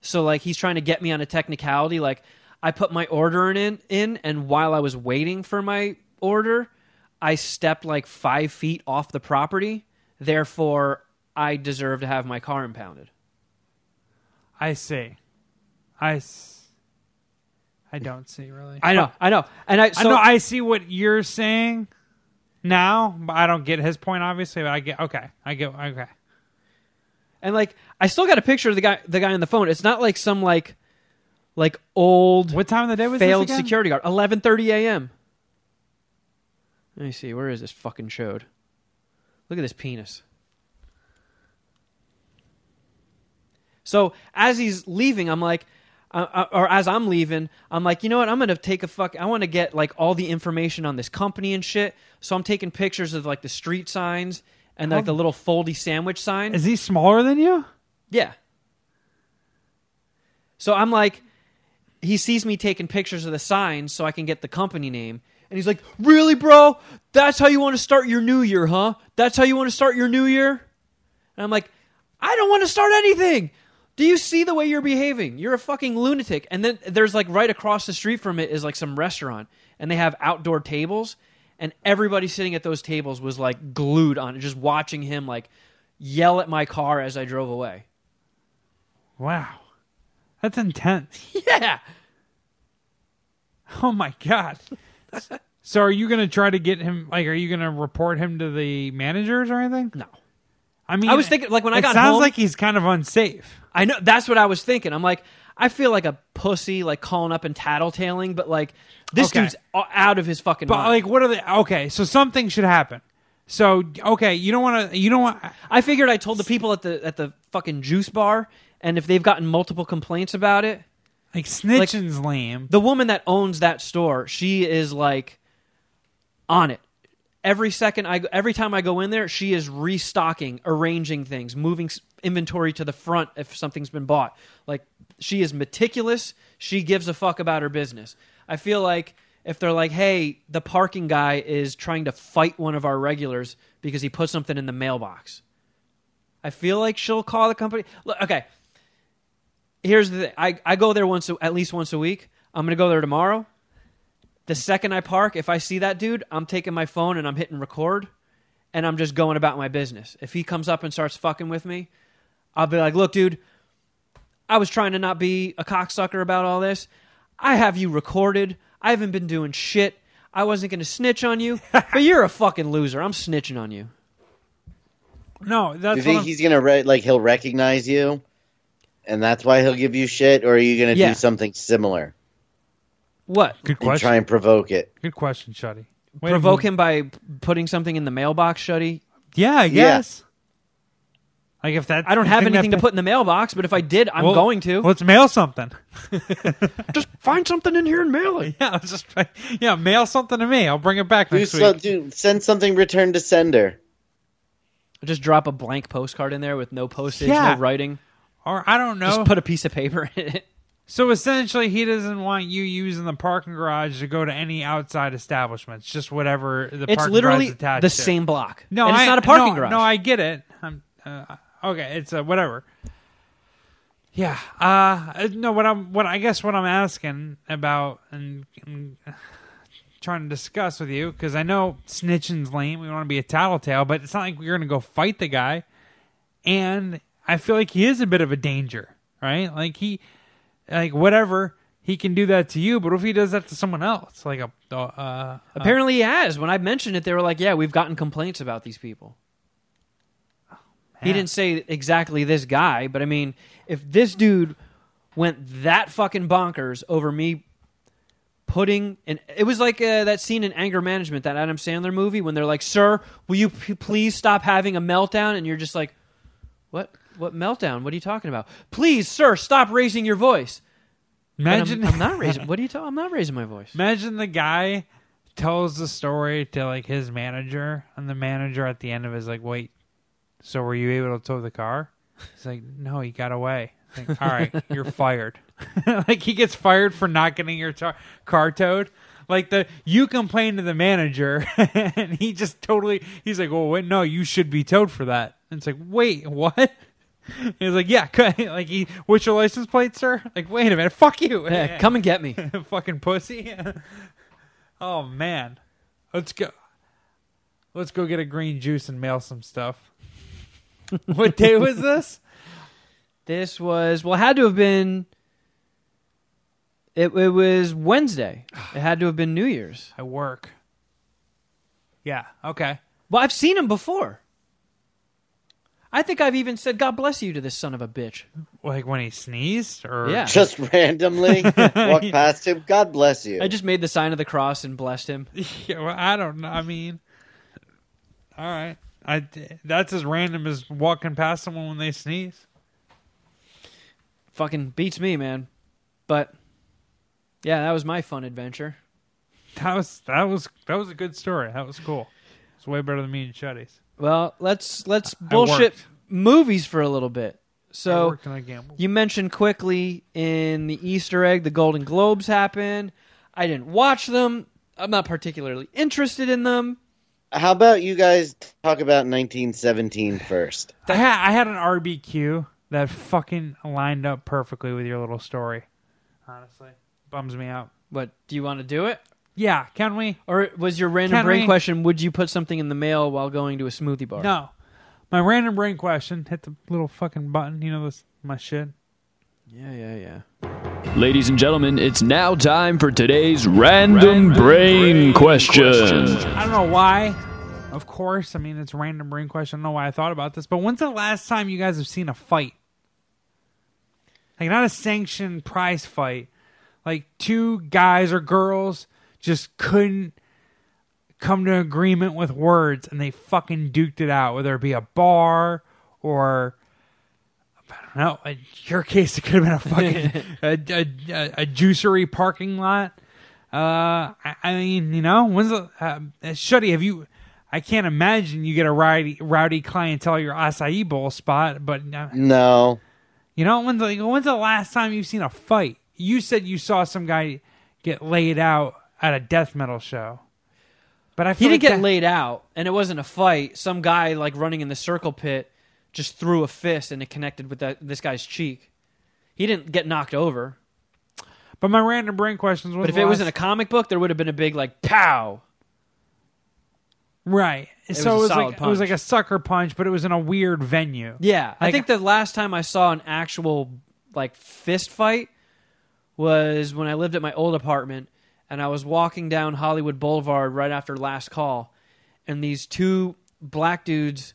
Speaker 2: So like he's trying to get me on a technicality. Like I put my order in in, and while I was waiting for my order, I stepped like five feet off the property. Therefore, I deserve to have my car impounded.
Speaker 3: I see. I. s- I don't see really.
Speaker 2: I know, I know, and I. So,
Speaker 3: I know. I see what you're saying now, but I don't get his point obviously. But I get okay. I get okay.
Speaker 2: and like I still got a picture of the guy, the guy on the phone. It's not like some like, like old
Speaker 3: What time of the day was
Speaker 2: failed
Speaker 3: this again?
Speaker 2: security guard. Eleven thirty a.m. Let me see. Where is this fucking showed? Look at this penis. So as he's leaving, I'm like, uh, uh, or as I'm leaving, I'm like, you know what? I'm gonna take a fuck. I want to get like all the information on this company and shit. So I'm taking pictures of like the street signs and like the little foldy sandwich sign.
Speaker 3: Is he smaller than you?
Speaker 2: Yeah. So I'm like, he sees me taking pictures of the signs so I can get the company name. And he's like, "Really, bro? That's how you want to start your new year, huh? That's how you want to start your new year?" And I'm like, "I don't want to start anything. Do you see the way you're behaving? You're a fucking lunatic." And then there's like right across the street from it is like some restaurant, and they have outdoor tables, and everybody sitting at those tables was like glued on it, just watching him like yell at my car as I drove away.
Speaker 3: Wow. That's intense. *laughs*
Speaker 2: Yeah.
Speaker 3: Oh my god. So are you gonna try to get him like are you gonna report him to the managers or anything?
Speaker 2: No.
Speaker 3: I mean
Speaker 2: I was thinking like when I
Speaker 3: it
Speaker 2: got
Speaker 3: sounds
Speaker 2: home,
Speaker 3: like he's kind of unsafe.
Speaker 2: I know that's what I was thinking. I'm like, I feel like a pussy, like calling up and tattletaling, but like this
Speaker 3: Okay.
Speaker 2: dude's out of his fucking
Speaker 3: But
Speaker 2: mind.
Speaker 3: like what are they okay, so something should happen. So okay, you don't wanna you don't want
Speaker 2: I figured I told the people at the at the fucking juice bar, and if they've gotten multiple complaints about it,
Speaker 3: like snitching's lame.
Speaker 2: the woman that owns that store, she is like on it. Every second I every time I go in there, she is restocking, arranging things, moving inventory to the front if something's been bought. Like she is meticulous. She gives a fuck about her business. I feel like if they're like, "Hey, the parking guy is trying to fight one of our regulars because he put something in the mailbox." I feel like she'll call the company. Look, okay, here's the thing. I, I go there once a, at least once a week. I'm gonna go there tomorrow. The second I park, if I see that dude, I'm taking my phone and I'm hitting record, and I'm just going about my business. If he comes up and starts fucking with me, I'll be like, "Look, dude, I was trying to not be a cocksucker about all this. I have you recorded. I haven't been doing shit. I wasn't gonna snitch on you, *laughs* but you're a fucking loser. I'm snitching on you."
Speaker 3: No,
Speaker 4: Do
Speaker 3: that's
Speaker 4: you
Speaker 3: what
Speaker 4: think
Speaker 3: I'm,
Speaker 4: he's gonna re- like he'll recognize you, and that's why he'll give you shit, or are you gonna
Speaker 2: Yeah.
Speaker 4: do something similar
Speaker 2: What?
Speaker 3: good
Speaker 4: and
Speaker 3: question.
Speaker 4: try and provoke it?
Speaker 3: Good question, Shuddy. Way to
Speaker 2: Provoke him by putting something in the mailbox, Shuddy.
Speaker 3: Yeah, I
Speaker 4: Yeah.
Speaker 3: guess. Like if that
Speaker 2: I don't have anything to put in the mailbox, but if I did, I'm
Speaker 3: Well,
Speaker 2: going to.
Speaker 3: Let's mail something. *laughs*
Speaker 2: Just find something in here and mail it.
Speaker 3: Yeah, *laughs* let's just yeah, mail something to me. I'll bring it back
Speaker 4: Do,
Speaker 3: next
Speaker 4: so,
Speaker 3: week.
Speaker 4: do send something return to sender.
Speaker 2: Just drop a blank postcard in there with no postage,
Speaker 3: Yeah.
Speaker 2: no writing.
Speaker 3: Or I don't know.
Speaker 2: Just put a piece of paper in it. *laughs*
Speaker 3: so essentially, he doesn't want you using the parking garage to go to any outside establishments. Just whatever the
Speaker 2: It's
Speaker 3: parking
Speaker 2: literally
Speaker 3: garage is attached
Speaker 2: the
Speaker 3: to.
Speaker 2: same block.
Speaker 3: No,
Speaker 2: and it's
Speaker 3: I,
Speaker 2: not a parking
Speaker 3: no,
Speaker 2: garage.
Speaker 3: No, I get it. I'm uh, okay. It's uh, whatever. Yeah. Uh, no. What I'm. What I guess. What I'm asking about and, and *sighs* trying to discuss with you because I know snitching's lame. We want to be a tattletale, but it's not like we're going to go fight the guy. And I feel like he is a bit of a danger, right? Like he, like whatever. He can do that to you, but if he does that to someone else? Like a, uh, uh,
Speaker 2: Apparently, he has. When I mentioned it, they were like, "Yeah, we've gotten complaints about these people." He didn't say exactly this guy, but I mean, if this dude went that fucking bonkers over me putting and it was like uh, that scene in Anger Management, that Adam Sandler movie, when they're like, "Sir, will you p- please stop having a meltdown?" And you're just like, "What? What meltdown? What are you talking about? Please, sir, stop raising your voice." And I'm-
Speaker 3: Imagine
Speaker 2: I'm, not raising. *laughs* What are you talking? I'm not raising my voice.
Speaker 3: Imagine the guy tells the story to like his manager, and the manager at the end of it is like, "Wait, so were you able to tow the car?" He's like, "No, he got away." Like, All right, *laughs* you're fired. *laughs* like he gets fired for not getting your tar- car towed. Like the you complain to the manager, and he just totally he's like, "Well, wait, no, you should be towed for that." And it's like, "Wait, what?" *laughs* He's like, "Yeah, *laughs* like he, what's your license plate, sir?" *laughs* Like, wait a minute, fuck you.
Speaker 2: Yeah, come and get me.
Speaker 3: fucking pussy. oh man, let's go. Let's go get a green juice and mail some stuff. what day was this?
Speaker 2: This was well, it had to have been. It, it was Wednesday. It had to have been New Year's. *sighs*
Speaker 3: I work. Yeah. Okay.
Speaker 2: Well, I've seen him before. I think I've even said "God bless you" to this son of a bitch.
Speaker 3: Like when he sneezed, or
Speaker 2: Yeah. *laughs*
Speaker 4: Just randomly *laughs* walk past him. God bless you.
Speaker 2: I just made the sign of the cross and blessed him. *laughs*
Speaker 3: Yeah, well, I don't know. I mean, all right. I that's as random as walking past someone when they sneeze.
Speaker 2: Fucking beats me, man. But yeah, that was my fun adventure.
Speaker 3: That was that was that was a good story. That was cool. It's way better than me and Shuddy's.
Speaker 2: Well, let's let's bullshit movies for a little bit.
Speaker 3: I
Speaker 2: So
Speaker 3: worked and I gambled.
Speaker 2: You mentioned quickly in the Easter egg, the Golden Globes happened. I didn't watch them. I'm not particularly interested in them.
Speaker 4: How about you guys talk about 1917 first?
Speaker 3: I had, I had an RBQ that fucking lined up perfectly with your little story. Honestly, bums me out.
Speaker 2: What do you want to do it?
Speaker 3: Yeah, can we?
Speaker 2: Or was your random
Speaker 3: Can
Speaker 2: brain
Speaker 3: we-
Speaker 2: question? Would you put something in the mail while going to a smoothie bar?
Speaker 3: No. My random brain question. Hit the little fucking button. You know this my shit.
Speaker 2: Yeah, yeah, yeah.
Speaker 5: Ladies and gentlemen, it's now time for today's random, brain, question.
Speaker 3: I don't know why. Of course, I mean it's a random brain question. I don't know why I thought about this, but when's the last time you guys have seen a fight? Like not a sanctioned prize fight. Like two guys or girls just couldn't come to an agreement with words and they fucking duked it out, whether it be a bar or I don't know. In your case, it could have been a fucking *laughs* a, a, a, a juicery parking lot. Uh, I, I mean, you know, when's the uh, Shuddy? Have you? I can't imagine you get a rowdy, rowdy clientele at your acai bowl spot, but uh,
Speaker 4: No.
Speaker 3: you know, when's the, when's the last time you've seen a fight? You said you saw some guy get laid out at a death metal show, but I
Speaker 2: He didn't
Speaker 3: like
Speaker 2: get
Speaker 3: that-
Speaker 2: laid out, and it wasn't a fight. Some guy like running in the circle pit just threw a fist, and it connected with that this guy's cheek. He didn't get knocked over.
Speaker 3: But my random brain questions.
Speaker 2: But if it was in a comic book, there would have been a big like pow.
Speaker 3: right,
Speaker 2: was
Speaker 3: so
Speaker 2: a
Speaker 3: it was
Speaker 2: solid
Speaker 3: like it was like a sucker punch, but it was in a weird venue.
Speaker 2: Yeah, I think the last time I saw an actual like fist fight was when I lived at my old apartment and I was walking down Hollywood Boulevard right after last call and these two black dudes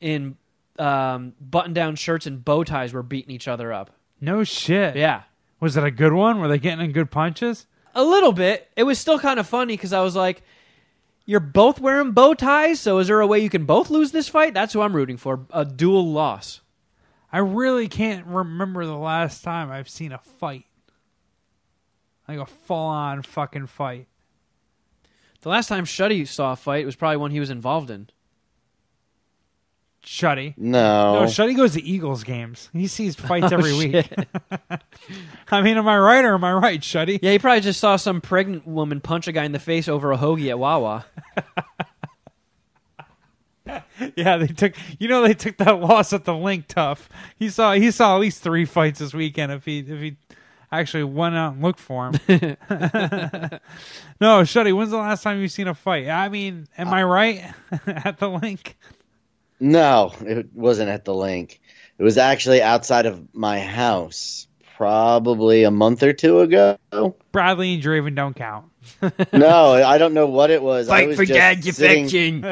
Speaker 2: in um, button-down shirts and bow ties were beating each other up.
Speaker 3: No shit.
Speaker 2: Yeah.
Speaker 3: Was it a good one? Were they getting in good punches?
Speaker 2: A little bit. It was still kind of funny because I was like, "You're both wearing bow ties, so is there a way you can both lose this fight?" That's who I'm rooting for. A dual loss.
Speaker 3: I really can't remember the last time I've seen a fight. Like a full on fucking fight.
Speaker 2: The last time Shuddy saw a fight was probably one he was involved in.
Speaker 3: Shuddy.
Speaker 4: No.
Speaker 3: No, Shuddy goes to Eagles games. He sees *laughs* fights every
Speaker 2: Oh,
Speaker 3: week. *laughs* I mean, am I right or am I right, Shuddy?
Speaker 2: Yeah, he probably just saw some pregnant woman punch a guy in the face over a hoagie at Wawa. *laughs*
Speaker 3: Yeah, they took. You know, they took that loss at the Linc tough. He saw. He saw at least three fights this weekend. If he if he actually went out and looked for him. *laughs* *laughs* no, Shuddy. When's the last time you've seen a fight? I mean, am I right *laughs* at the Linc?
Speaker 4: No, it wasn't at the Linc. It was actually outside of my house, probably a month or two ago.
Speaker 3: Bradley and Draven don't count.
Speaker 4: no, I don't know what it was. I was just sitting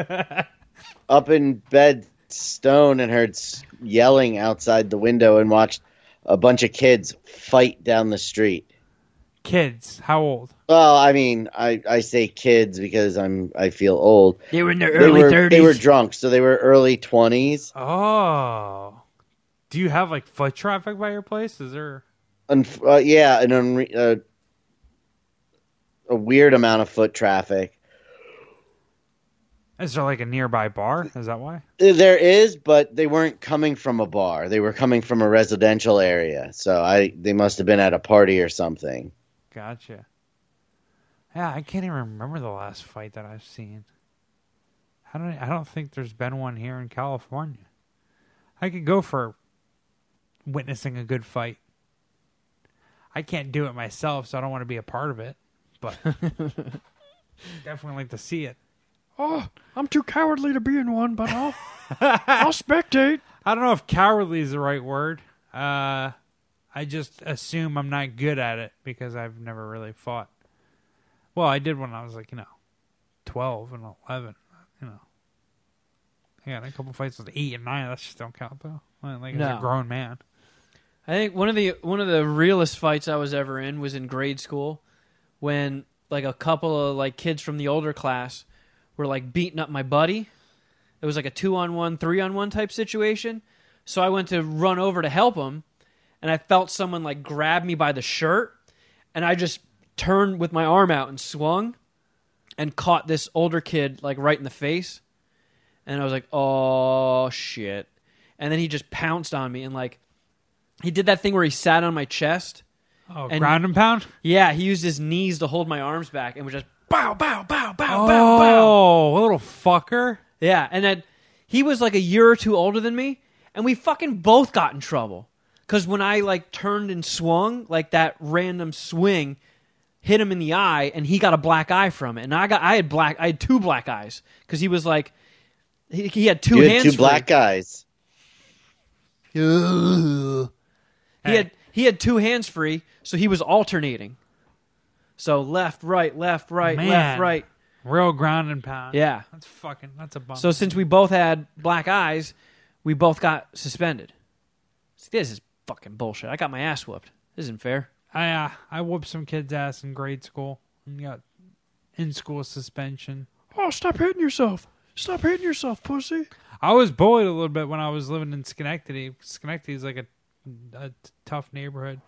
Speaker 4: up in bed, stone, and heard yelling outside the window and watched a bunch of kids fight down the street.
Speaker 3: Kids, how old?
Speaker 4: Well, I mean, I, I say kids because I'm I feel old.
Speaker 2: They were in their
Speaker 4: early thirties. they were drunk, so they were early twenties.
Speaker 3: Oh, do you have like foot traffic by your place? Is there?
Speaker 4: Unf- uh, yeah, an unre- uh, a weird amount of foot traffic.
Speaker 3: Is there like a nearby bar? Is that why?
Speaker 4: Uh, there is, but they weren't coming from a bar. They were coming from a residential area. So I they must have been at a party or something.
Speaker 3: Gotcha. Yeah, I can't even remember the last fight that I've seen. I don't. I don't think there's been one here in California. I could go for witnessing a good fight. I can't do it myself, so I don't want to be a part of it. But *laughs* definitely like to see it.
Speaker 5: Oh, I'm too cowardly to be in one, but I'll *laughs* I'll spectate.
Speaker 3: I don't know if cowardly is the right word. Uh, I just assume I'm not good at it because I've never really fought. Well, I did when I was like, you know, 12 and 11. You know, I got a couple fights with 8 and 9. That just don't count, though. Like, like as a grown man.
Speaker 2: I think one of the one of the realest fights I was ever in was in grade school when like a couple of like kids from the older class were like beating up my buddy. It was like a two on one, three on one type situation. So I went to run over to help him, and I felt someone like grab me by the shirt, and I just turned with my arm out and swung, and caught this older kid like right in the face, and I was like, oh shit, and then he just pounced on me and like he did that thing where he sat on my chest.
Speaker 3: Oh,
Speaker 2: And-
Speaker 3: ground and pound?
Speaker 2: Yeah, he used his knees to hold my arms back and was just bow, bow, bow, bow, bow, bow.
Speaker 3: Oh, little fucker.
Speaker 2: Yeah, and then he was like a year or two older than me, and we fucking both got in trouble. Because when I like turned and swung, like that random swing hit him in the eye, and he got a black eye from it, and I got I had black I had two black eyes because he was like he, he had two
Speaker 4: You had
Speaker 2: hands
Speaker 4: two
Speaker 2: free.
Speaker 4: black guys.
Speaker 2: He had he had two hands free, so he was alternating. So left, right, left, right,
Speaker 3: Man.
Speaker 2: left, right.
Speaker 3: Real ground and pound.
Speaker 2: Yeah.
Speaker 3: That's fucking. That's a bummer.
Speaker 2: So since we both had black eyes, we both got suspended. See, this is fucking bullshit. I got my ass whooped. This isn't fair.
Speaker 3: I uh, I whooped some kid's ass in grade school and got in school suspension.
Speaker 2: Oh, stop hitting yourself. Stop hitting yourself, pussy.
Speaker 3: I was bullied a little bit when I was living in Schenectady. Schenectady is like a, a tough neighborhood,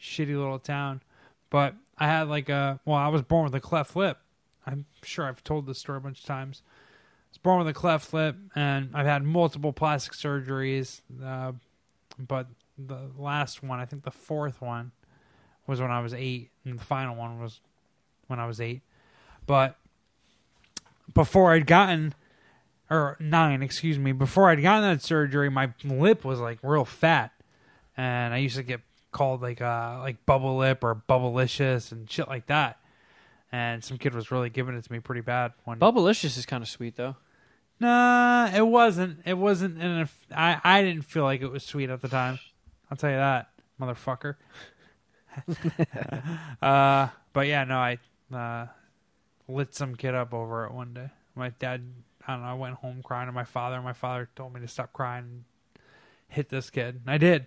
Speaker 3: shitty little town. But I had like a well, I was born with a cleft lip. I'm sure I've told this story a bunch of times. I was born with a cleft lip, and I've had multiple plastic surgeries. Uh, but the last one, I think the fourth one, was when I was eight, and the final one was when I was eight. But before I'd gotten or nine, excuse me, before I'd gotten that surgery, my lip was like real fat, and I used to get called like uh like bubble lip or bubblicious and shit like that. And some kid was really giving it to me pretty bad one.
Speaker 2: Bubblicious is kind of sweet though.
Speaker 3: Nah, it wasn't. It wasn't. And I I didn't feel like it was sweet at the time. I'll tell you that, motherfucker. *laughs* uh, but yeah, no, I uh, lit some kid up over it one day. My dad, I don't know, I went home crying to my father. And my father told me to stop crying and hit this kid. And I did.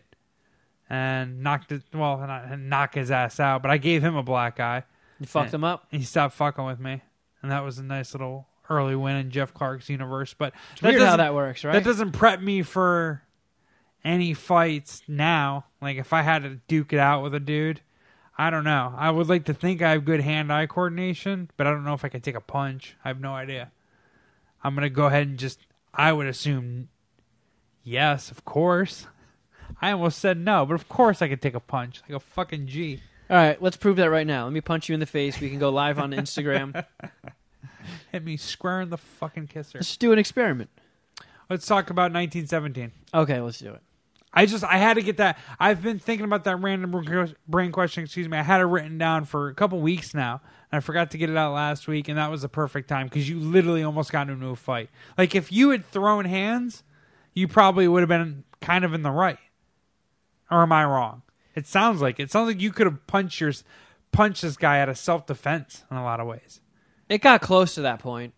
Speaker 3: And knocked it, well, not knock his ass out, but I gave him a black eye.
Speaker 2: You fucked him up.
Speaker 3: And he stopped fucking with me. And that was a nice little early win in Jeff Clark's universe. But
Speaker 2: It's weird how that works, right?
Speaker 3: that doesn't prep me for any fights now. Like if I had to duke it out with a dude, I don't know. I would like to think I have good hand-eye coordination, but I don't know if I can take a punch. I have no idea. I'm gonna go ahead and just. I would assume yes, of course. I almost said no, but of course I could take a punch like a fucking G.
Speaker 2: All right, let's prove that right now. Let me punch you in the face. We can go live on Instagram. *laughs*
Speaker 3: Hit me square in the fucking kisser.
Speaker 2: let's do an experiment.
Speaker 3: Let's talk about 1917.
Speaker 2: Okay, let's do it.
Speaker 3: I just I had to get that. I've been thinking about that random brain question. Excuse me. I had it written down for a couple weeks now, and I forgot to get it out last week, and that was the perfect time because you literally almost got into a fight. Like if you had thrown hands, you probably would have been kind of in the right. Or am I wrong? It sounds like it sounds like you could have punched your punched this guy out of self defense in a lot of ways.
Speaker 2: It got close to that point.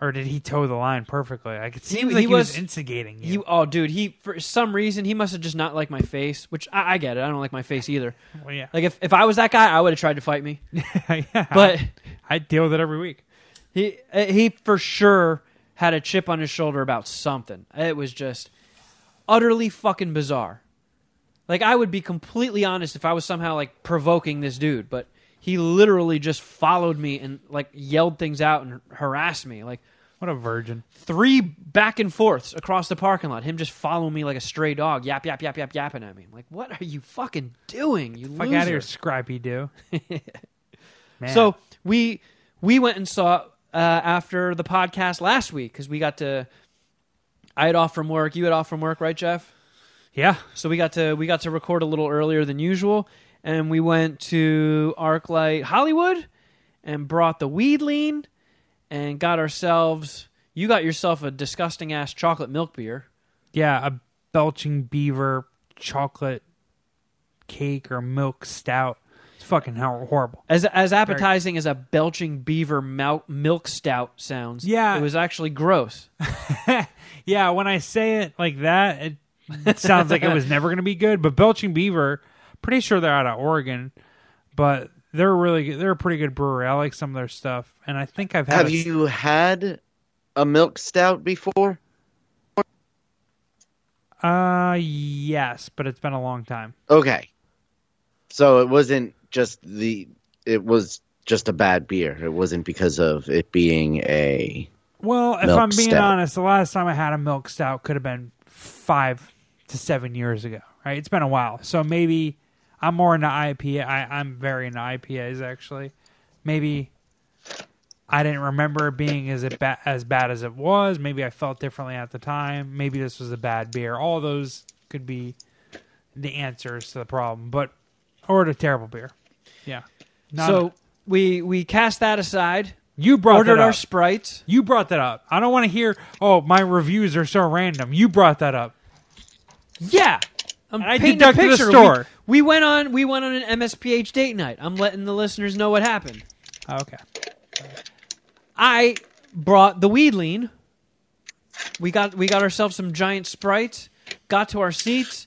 Speaker 3: Or did he toe the line perfectly? Like it
Speaker 2: He-
Speaker 3: seems
Speaker 2: he
Speaker 3: like he was,
Speaker 2: was-
Speaker 3: instigating
Speaker 2: He,
Speaker 3: you.
Speaker 2: oh, dude, he for some reason he must have just not liked my face, which I, I get it. I don't like my face either. *laughs*
Speaker 3: well, yeah,
Speaker 2: Like if, if I was that guy, I would have tried to fight me. *laughs*
Speaker 3: yeah.
Speaker 2: But
Speaker 3: I deal with it every week.
Speaker 2: he uh, he for sure had a chip on his shoulder about something. It was just utterly fucking bizarre. Like I would be completely honest if I was somehow like provoking this dude, but he literally just followed me and like yelled things out and harassed me. Like
Speaker 3: What a virgin.
Speaker 2: three back and forths across the parking lot. Him just following me like a stray dog, yap yap yap yap yapping at me. I'm like, what are you fucking doing? You
Speaker 3: Fuck
Speaker 2: loser.
Speaker 3: out of here, Scrappy Doo. *laughs* Man.
Speaker 2: So we we went and saw uh, after the podcast last week because we got to. I had off from work. You had off from work, right, Jeff?
Speaker 3: Yeah,
Speaker 2: So we got to we got to record a little earlier than usual, and we went to ArcLight Hollywood, and brought the weed lean, and got ourselves. You got yourself a disgusting ass chocolate milk beer.
Speaker 3: yeah, a belching beaver chocolate cake or milk stout. It's fucking horrible.
Speaker 2: As as appetizing as a belching beaver milk stout sounds.
Speaker 3: Yeah.
Speaker 2: it was actually gross. *laughs*
Speaker 3: Yeah, when I say it like that, it sounds like it was never going to be good. But belching beaver, pretty sure they're out of Oregon, but they're really good. They're a pretty good brewery. I like some of their stuff, and I think I've had.
Speaker 4: Have
Speaker 3: a
Speaker 4: you had a milk stout before?
Speaker 3: Uh, yes, but it's been a long time.
Speaker 4: Okay. So it wasn't just the it was just a bad beer. It wasn't because of it being a
Speaker 3: Well, if I'm being
Speaker 4: stout.
Speaker 3: honest, the last time I had a milk stout could have been five to seven years ago. Right? It's been a while, so maybe I'm more into IPA. I, I'm very into IPAs actually. Maybe I didn't remember it being as it ba- as bad as it was. Maybe I felt differently at the time. Maybe this was a bad beer. All those could be the answers to the problem, but or a terrible beer. Yeah. Not
Speaker 2: so we we cast that aside.
Speaker 3: you brought
Speaker 2: ordered
Speaker 3: that
Speaker 2: our sprites.
Speaker 3: you brought that up. I don't want to hear. Oh, my reviews are so random. You brought that up.
Speaker 2: Yeah. I'm
Speaker 3: And I
Speaker 2: painting
Speaker 3: deducted
Speaker 2: a
Speaker 3: a
Speaker 2: picture.
Speaker 3: store.
Speaker 2: We, we went on we went on an MSPH date night. I'm letting the listeners know what happened.
Speaker 3: Okay.
Speaker 2: I brought the weed lean. We got we got ourselves some giant sprites. Got to our seats.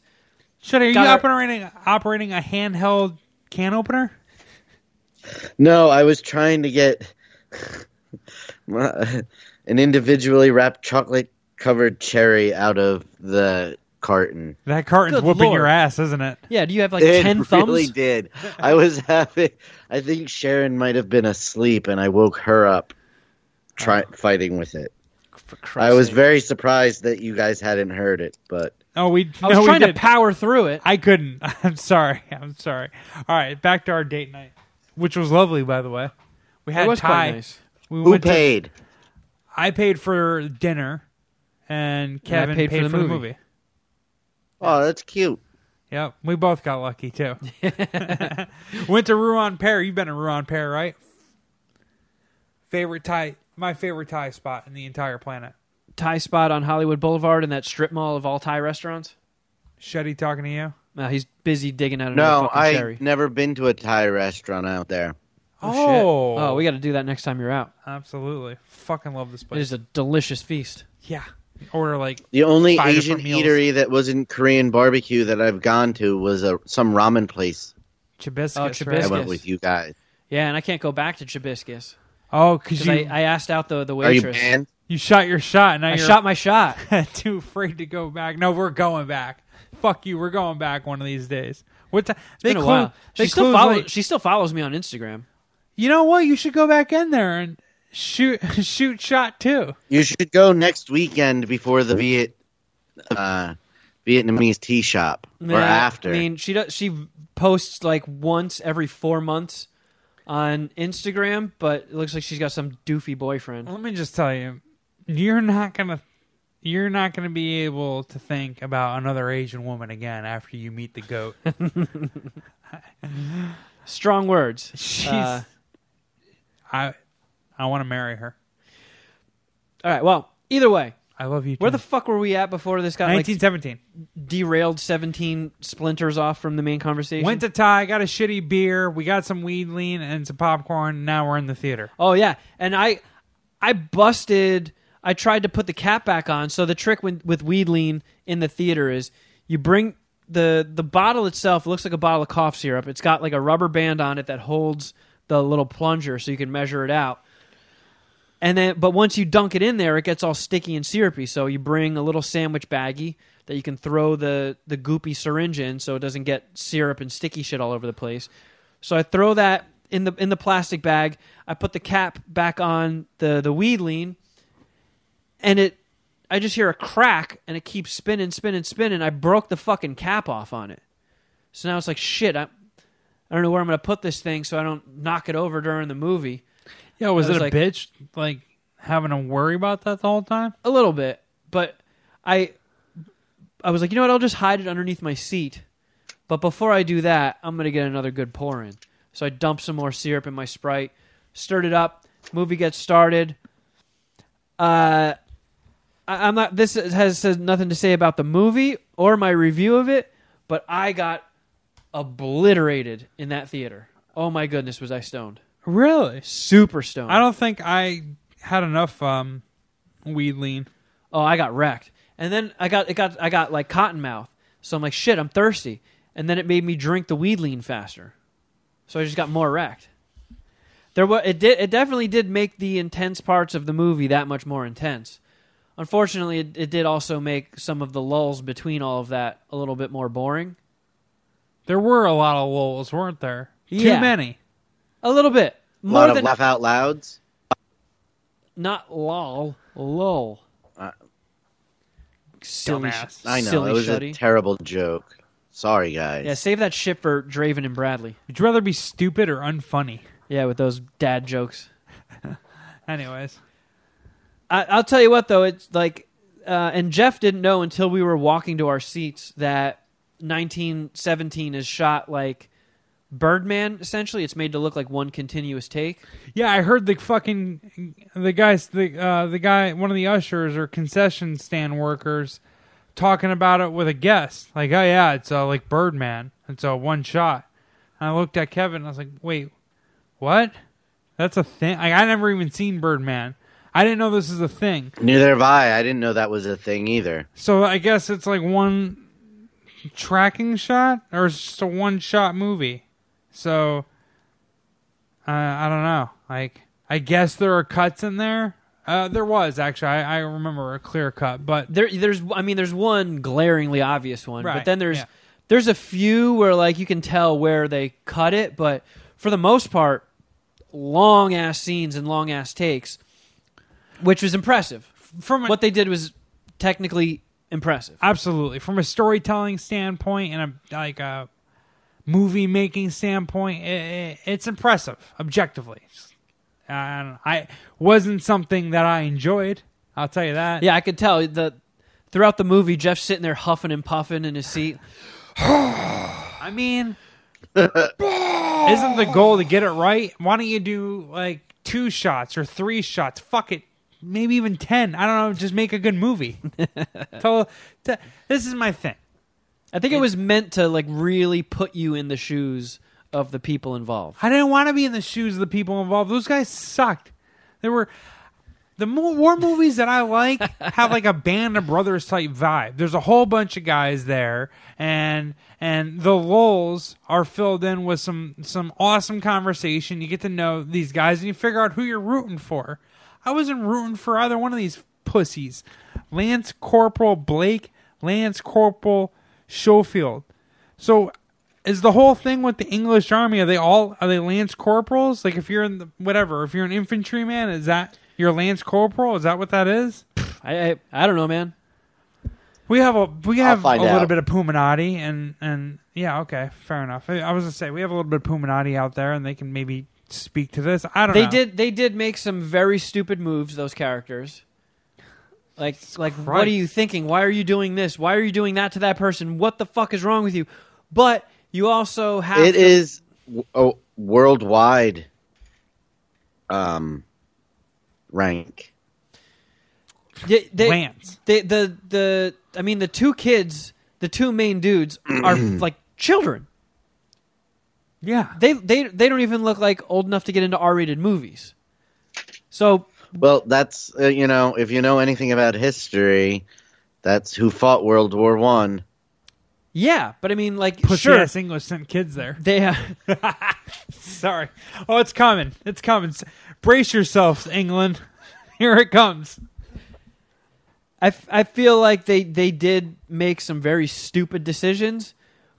Speaker 3: Should are you
Speaker 2: our-
Speaker 3: operating operating a handheld can opener?
Speaker 4: No, I was trying to get *laughs* an individually wrapped chocolate covered cherry out of the carton.
Speaker 3: That carton's
Speaker 2: Good
Speaker 3: whooping
Speaker 2: Lord.
Speaker 3: your ass, isn't it?
Speaker 2: Yeah, do you have like
Speaker 4: it
Speaker 2: ten thumbs?
Speaker 4: really did. I was *laughs* having. I think Sharon might have been asleep, and I woke her up, try oh. fighting with it.
Speaker 2: For
Speaker 4: I was
Speaker 2: sake.
Speaker 4: very surprised that you guys hadn't heard it, but
Speaker 3: Oh, we.
Speaker 2: I was
Speaker 3: no, we
Speaker 2: trying to power through it.
Speaker 3: I couldn't. *laughs* I'm sorry. I'm sorry. All right, back to our date night, which was lovely, by the way. We had
Speaker 2: it was
Speaker 3: Thai.
Speaker 2: nice.
Speaker 3: We
Speaker 4: who
Speaker 3: went to-
Speaker 4: paid?
Speaker 3: I paid for dinner, and Kevin
Speaker 2: paid for the movie.
Speaker 4: Oh, that's cute.
Speaker 3: Yep, we both got lucky too. *laughs* Went to Ruen Pair. You've been to Ruen Pair, right? Favorite Thai, my favorite Thai spot in the entire planet.
Speaker 2: Thai spot on Hollywood Boulevard in that strip mall of all Thai restaurants.
Speaker 3: Shetty talking to you.
Speaker 2: No, he's busy digging out another
Speaker 4: No,
Speaker 2: fucking
Speaker 4: I
Speaker 2: cherry.
Speaker 4: never been to a Thai restaurant out there.
Speaker 2: Oh, shit. oh, oh we got to do that next time you're out.
Speaker 3: absolutely fucking love this
Speaker 2: It
Speaker 3: place.
Speaker 2: is a delicious feast.
Speaker 3: yeah, order like
Speaker 4: The only
Speaker 3: Five
Speaker 4: Asian eatery that wasn't Korean barbecue that I've gone to was a some ramen place.
Speaker 3: Chibiscus.
Speaker 2: Oh,
Speaker 3: right?
Speaker 4: I went with you guys.
Speaker 2: Yeah, and I can't go back to Chibiscus
Speaker 3: Oh, because
Speaker 2: because
Speaker 3: you
Speaker 2: I, I asked out the the
Speaker 4: Are you
Speaker 2: waitress.
Speaker 4: banned?
Speaker 3: you shot your shot. And
Speaker 2: I
Speaker 3: you're
Speaker 2: shot my shot. *laughs*
Speaker 3: too afraid to go back. No, we're going back. Fuck you. We're going back one of these days. What time? They
Speaker 2: Been a while.
Speaker 3: They
Speaker 2: She still
Speaker 3: close
Speaker 2: follows.
Speaker 3: late.
Speaker 2: She still follows me on Instagram.
Speaker 3: You know what? You should go back in there and shoot *laughs* shoot shot too.
Speaker 4: You should go next weekend before the Viet uh, Vietnamese tea shop or
Speaker 2: Yeah,
Speaker 4: after.
Speaker 2: I mean, she does. She posts like once every four months on Instagram, but it looks like she's got some doofy boyfriend.
Speaker 3: Let me just tell you, you're not gonna you're not gonna be able to think about another Asian woman again after you meet the goat. *laughs* *laughs*
Speaker 2: Strong words.
Speaker 3: She's
Speaker 2: Uh,
Speaker 3: I I want to marry her.
Speaker 2: all right. Well, either way,
Speaker 3: I love you.
Speaker 2: where the fuck were we at before this got like
Speaker 3: 1917
Speaker 2: derailed? Seventeen splinters off from the main conversation.
Speaker 3: went to Thai, got a shitty beer. We got some weed lean and some popcorn. Now we're in the theater.
Speaker 2: Oh yeah, and I, I busted. I tried to put the cap back on. So the trick with, with weed lean in the theater is you bring the the bottle itself looks like a bottle of cough syrup. It's got like a rubber band on it that holds the little plunger so you can measure it out. And then, but once you dunk it in there, it gets all sticky and syrupy. So you bring a little sandwich baggie that you can throw the the goopy syringe in, so it doesn't get syrup and sticky shit all over the place. So I throw that in the in the plastic bag. I put the cap back on the the weed lean, and it. I just hear a crack, and it keeps spinning, spinning, spinning. I broke the fucking cap off on it. So now it's like shit. I, I don't know where I'm going to put this thing, so I don't knock it over during the movie.
Speaker 3: Yeah, was
Speaker 2: I
Speaker 3: it
Speaker 2: was
Speaker 3: a bitch? Like having to worry about that the whole time?
Speaker 2: A little bit, but I I was like, you know what? I'll just hide it underneath my seat. But before I do that, I'm gonna get another good pour in. So I dump some more syrup in my Sprite, stirred it up. Movie gets started. Uh, I, I'm not. This has, has nothing to say about the movie or my review of it, but I got obliterated in that theater. Oh my goodness, was I stoned?
Speaker 3: Really?
Speaker 2: Super stoned.
Speaker 3: I don't think I had enough um, weed lean.
Speaker 2: Oh, I got wrecked. And then I got it got I got like cotton mouth. So I'm like, shit, I'm thirsty. And then it made me drink the weed lean faster. So I just got more wrecked. There was it did it definitely did make the intense parts of the movie that much more intense. Unfortunately, it, it did also make some of the lulls between all of that a little bit more boring.
Speaker 3: There were a lot of lulls, weren't there?
Speaker 2: Yeah.
Speaker 3: Too many.
Speaker 2: A little bit.
Speaker 4: A
Speaker 2: More
Speaker 4: lot of
Speaker 2: than
Speaker 4: laugh out louds.
Speaker 2: not lull, lull.
Speaker 4: Uh,
Speaker 2: silly,
Speaker 3: dumbass.
Speaker 4: I know
Speaker 2: silly
Speaker 4: it was
Speaker 2: shuddy.
Speaker 4: a terrible joke. Sorry, guys.
Speaker 2: yeah, save that shit for Draven and Bradley.
Speaker 3: Would you rather be stupid or unfunny?
Speaker 2: Yeah, with those dad jokes. *laughs*
Speaker 3: Anyways,
Speaker 2: I, will tell you what though, it's like, uh, and Jeff didn't know until we were walking to our seats that 1917 is shot like Birdman. Essentially, it's made to look like one continuous take.
Speaker 3: Yeah, I heard the fucking the guys, the uh, the guy, one of the ushers or concession stand workers, talking about it with a guest. Like, oh yeah, it's uh, like Birdman. It's a one shot. And I looked at Kevin. and I was like, wait, what? That's a thing. Like, I never even seen Birdman. I didn't know this is a thing.
Speaker 4: Neither have I. I didn't know that was a thing either.
Speaker 3: So I guess it's like one tracking shot, or it's just a one shot movie. So uh, I don't know. Like I guess there are cuts in there. Uh, there was actually. I, I, remember a clear cut, but
Speaker 2: there, there's. I mean, there's one glaringly obvious one, right, but then there's yeah. there's a few where like you can tell where they cut it, but for the most part, long ass scenes and long ass takes, which was impressive. From a, what they did was technically impressive.
Speaker 3: Absolutely, from a storytelling standpoint and a like a movie making standpoint, it, it, it's impressive objectively. And I wasn't something that I enjoyed. I'll tell you that.
Speaker 2: Yeah, I could tell that throughout the movie, Jeff's sitting there huffing and puffing in his seat. *sighs*
Speaker 3: I mean, *sighs* isn't the goal to get it right? Why don't you do like two shots or three shots? Fuck it, maybe even ten. I don't know. Just make a good movie. *laughs* Tell, this is my thing.
Speaker 2: I think it was meant to like really put you in the shoes of the people involved.
Speaker 3: I didn't want to be in the shoes of the people involved. Those guys sucked. There were the war movies that I like *laughs* have like a band of brothers type vibe. There's a whole bunch of guys there, and and the lulls are filled in with some some awesome conversation. You get to know these guys, and you figure out who you're rooting for. I wasn't rooting for either one of these pussies. Lance Corporal Blake, Lance Corporal Schofield. So is the whole thing with the English army? Are they all are they lance corporals? Like if you're in the, whatever, if you're an infantryman, is that your lance corporal? Is that what that is?
Speaker 2: I I, I don't know, man.
Speaker 3: We have a we have a little bit of Puminati and and yeah, okay, fair enough. I was gonna say we have a little bit of Puminati out there, and they can maybe speak to this. I don't.
Speaker 2: They
Speaker 3: know.
Speaker 2: did they did make some very stupid moves. Those characters. Like, like, Christ. what are you thinking? Why are you doing this? Why are you doing that to that person? What the fuck is wrong with you? But you also have.
Speaker 4: It to- is a worldwide um, rank.
Speaker 2: They, they, Lance. They, the the I mean the two kids, the two main dudes are *clears throat* like children.
Speaker 3: Yeah.
Speaker 2: They they they don't even look like old enough to get into R-rated movies. So
Speaker 4: well, that's uh, you know, if you know anything about history, that's who fought World War One.
Speaker 2: Yeah, but I mean, like,
Speaker 3: Pussy
Speaker 2: sure,
Speaker 3: ass English sent kids there.
Speaker 2: They, uh, *laughs*
Speaker 3: sorry. Oh, it's coming. It's coming. Brace yourselves, England. *laughs* Here it comes.
Speaker 2: I, f- I feel like they, they did make some very stupid decisions,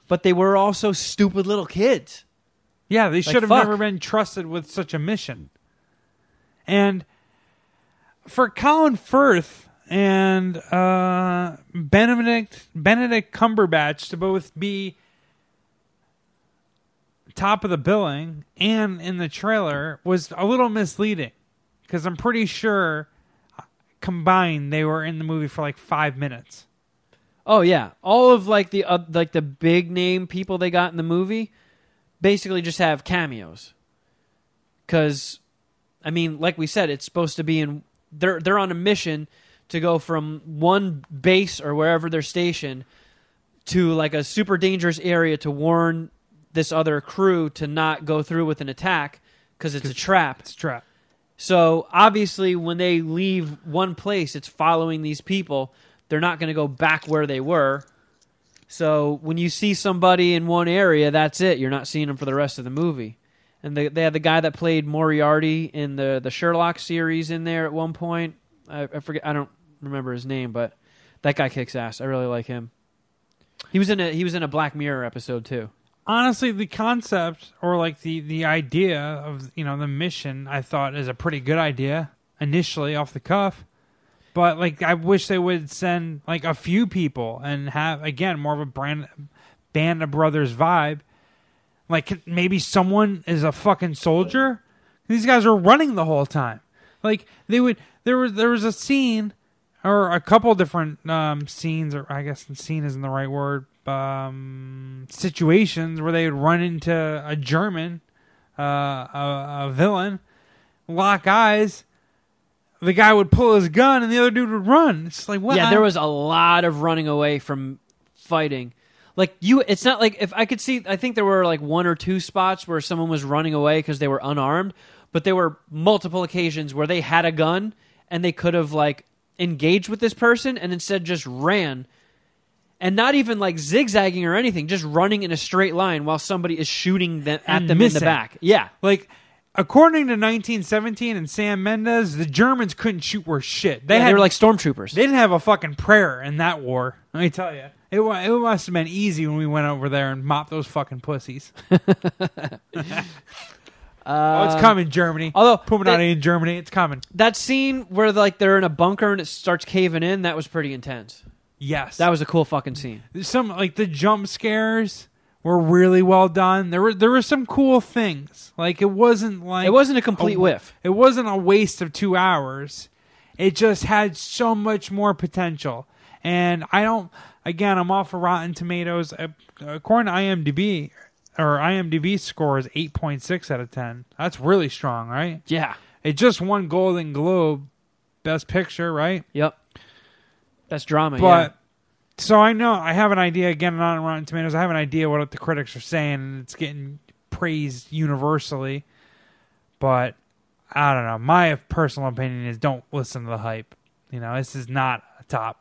Speaker 2: but they were also stupid little kids.
Speaker 3: Yeah, they should have fuck. never been trusted with such a mission. And for Colin Firth and uh, Benedict Benedict Cumberbatch to both be top of the billing and in the trailer was a little misleading because I'm pretty sure uh, combined they were in the movie for like five minutes.
Speaker 2: Oh yeah, all of like the uh, like the big name people they got in the movie basically just have cameos. Because, I mean, like we said, it's supposed to be in they're they're on a mission to go from one base or wherever they're stationed to like a super dangerous area to warn this other crew to not go through with an attack because it's a trap.
Speaker 3: It's a trap.
Speaker 2: So obviously, when they leave one place, it's following these people. They're not going to go back where they were. So when you see somebody in one area, that's it. You're not seeing them for the rest of the movie and the, they had the guy that played Moriarty in the the Sherlock series in there at one point. I, I, forget. I don't remember his name, but that guy kicks ass. I really like him. He was in a he was in a Black Mirror episode too.
Speaker 3: Honestly, the concept or like the the idea of you know the mission, I thought is a pretty good idea initially off the cuff. But like, I wish they would send like a few people and have again more of a brand band of brothers vibe like maybe someone is a fucking soldier. These guys are running the whole time. Like they would there was there was a scene or a couple different um, scenes, or I guess scene isn't the right word. Um, situations where they would run into a German, uh, a, a villain, lock eyes. The guy would pull his gun, and the other dude would run. It's like what?
Speaker 2: Yeah, there was a lot of running away from fighting. Like you, it's not like if I could see. I think there were like one or two spots where someone was running away because they were unarmed, but there were multiple occasions where they had a gun and they could have like engaged with this person and instead just ran and not even like zigzagging or anything, just running in a straight line while somebody is shooting them at
Speaker 3: And
Speaker 2: them in the back. Yeah.
Speaker 3: like according to 1917 and Sam Mendes, the Germans couldn't shoot worth shit. They
Speaker 2: Yeah,
Speaker 3: had
Speaker 2: they were like stormtroopers.
Speaker 3: they didn't have a fucking prayer in that war. Let me tell you, it wa- it must have been easy when we went over there and mopped those fucking pussies. *laughs* oh, it's um, coming, Germany.
Speaker 2: although
Speaker 3: Puminati in Germany, it's coming.
Speaker 2: that scene where like they're in a bunker and it starts caving in, that was pretty intense.
Speaker 3: Yes,
Speaker 2: That was a cool fucking scene.
Speaker 3: some like the jump scares were really well done. There were there were some cool things. Like it wasn't like
Speaker 2: It wasn't a complete whiff.
Speaker 3: It wasn't a waste of two hours. It just had so much more potential. And I don't. Again, I'm off of Rotten Tomatoes. Uh, According to IMDb, or IMDb score is 8.6 out of 10. That's really strong, right?
Speaker 2: Yeah.
Speaker 3: It just won Golden Globe, Best Picture, right?
Speaker 2: Yep. That's drama.
Speaker 3: But so I know I have an idea again on Rotten Tomatoes. I have an idea what the critics are saying, and it's getting praised universally. But I don't know. My personal opinion is don't listen to the hype. You know, this is not a top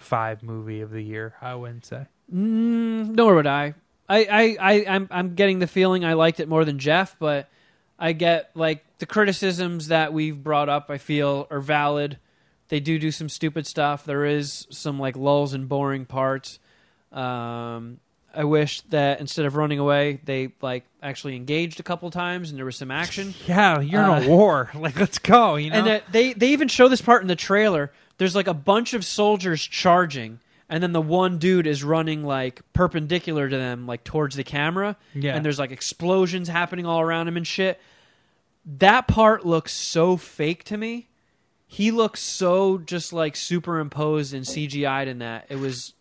Speaker 3: five movie of the year. I wouldn't say.
Speaker 2: Mm, nor would I. I, I, I, I'm, I'm getting the feeling I liked it more than Jeff, but I get like the criticisms that we've brought up. I feel are valid. They do do some stupid stuff. There is some like lulls and boring parts. Um, I wish that instead of running away, they like actually engaged a couple times and there was some action. *laughs*
Speaker 3: Yeah, you're in
Speaker 2: Uh,
Speaker 3: a war. *laughs* Like, let's go. You know.
Speaker 2: And they they even show this part in the trailer. There's like a bunch of soldiers charging, and then the one dude is running like perpendicular to them, like towards the camera.
Speaker 3: Yeah.
Speaker 2: And there's like explosions happening all around him and shit. That part looks so fake to me. He looks so just like superimposed and CGI'd in that. It was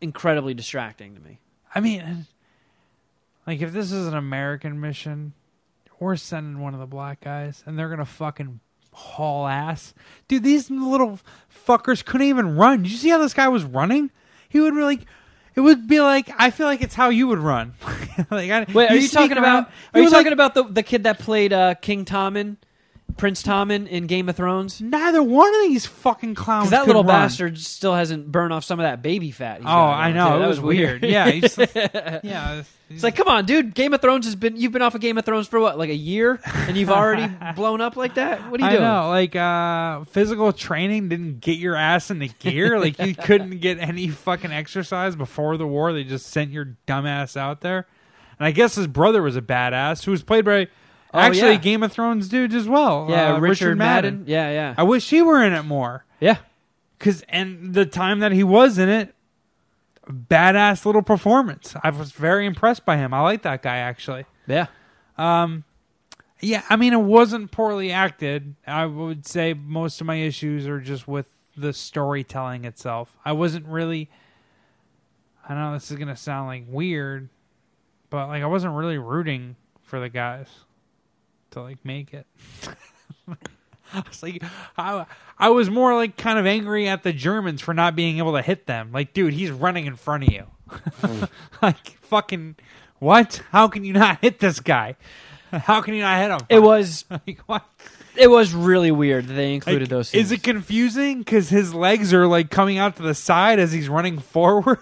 Speaker 2: incredibly distracting to me.
Speaker 3: I mean, like if this is an American mission, we're sending one of the black guys, and they're gonna fucking haul ass, dude. These little fuckers couldn't even run. Did you see how this guy was running? He would be like, it would be like I feel like it's how you would run. *laughs* like, I,
Speaker 2: Wait, are you,
Speaker 3: sneak
Speaker 2: talking
Speaker 3: around-
Speaker 2: about? Are you
Speaker 3: would,
Speaker 2: talking
Speaker 3: like,
Speaker 2: about the the kid that played uh, King Tommen, Prince Tommen in Game of Thrones?
Speaker 3: Neither one of these fucking clowns.
Speaker 2: That
Speaker 3: could
Speaker 2: little
Speaker 3: run.
Speaker 2: bastard still hasn't burned off some of that baby fat. he's
Speaker 3: Oh,
Speaker 2: got
Speaker 3: I know.
Speaker 2: too.
Speaker 3: It
Speaker 2: That
Speaker 3: was weird. yeah, he's, *laughs* yeah.
Speaker 2: It's like, come on, dude. Game of Thrones has been. You've been off of Game of Thrones for what, like a year, and you've already *laughs* blown up like that. What are you
Speaker 3: I
Speaker 2: doing?
Speaker 3: know, like uh, physical training didn't get your ass into gear. *laughs* like you couldn't get any fucking exercise before the war. They just sent your dumb ass out there. And I guess his brother was a badass who was played by
Speaker 2: Oh,
Speaker 3: actually
Speaker 2: yeah.
Speaker 3: Game of Thrones dude as well.
Speaker 2: Yeah,
Speaker 3: uh,
Speaker 2: Richard, Madden. Yeah, yeah,
Speaker 3: I wish he were in it more.
Speaker 2: yeah.
Speaker 3: Cause and the time that he was in it, badass little performance. I was very impressed by him. I like that guy actually.
Speaker 2: Yeah.
Speaker 3: Um, Yeah, I mean, it wasn't poorly acted. I would say most of my issues are just with the storytelling itself. I wasn't really. I know this is gonna sound like weird, but like I wasn't really rooting for the guys to like make it. *laughs* I was like, I, I was more like kind of angry at the Germans for not being able to hit them. Like, dude, he's running in front of you. Mm. *laughs* like, fucking, what? How can you not hit this guy? How can you not hit him?
Speaker 2: It was. *laughs*
Speaker 3: like what?
Speaker 2: It was really weird that they included
Speaker 3: Like,
Speaker 2: those. Scenes.
Speaker 3: Is it confusing because his legs are like coming out to the side as he's running forward?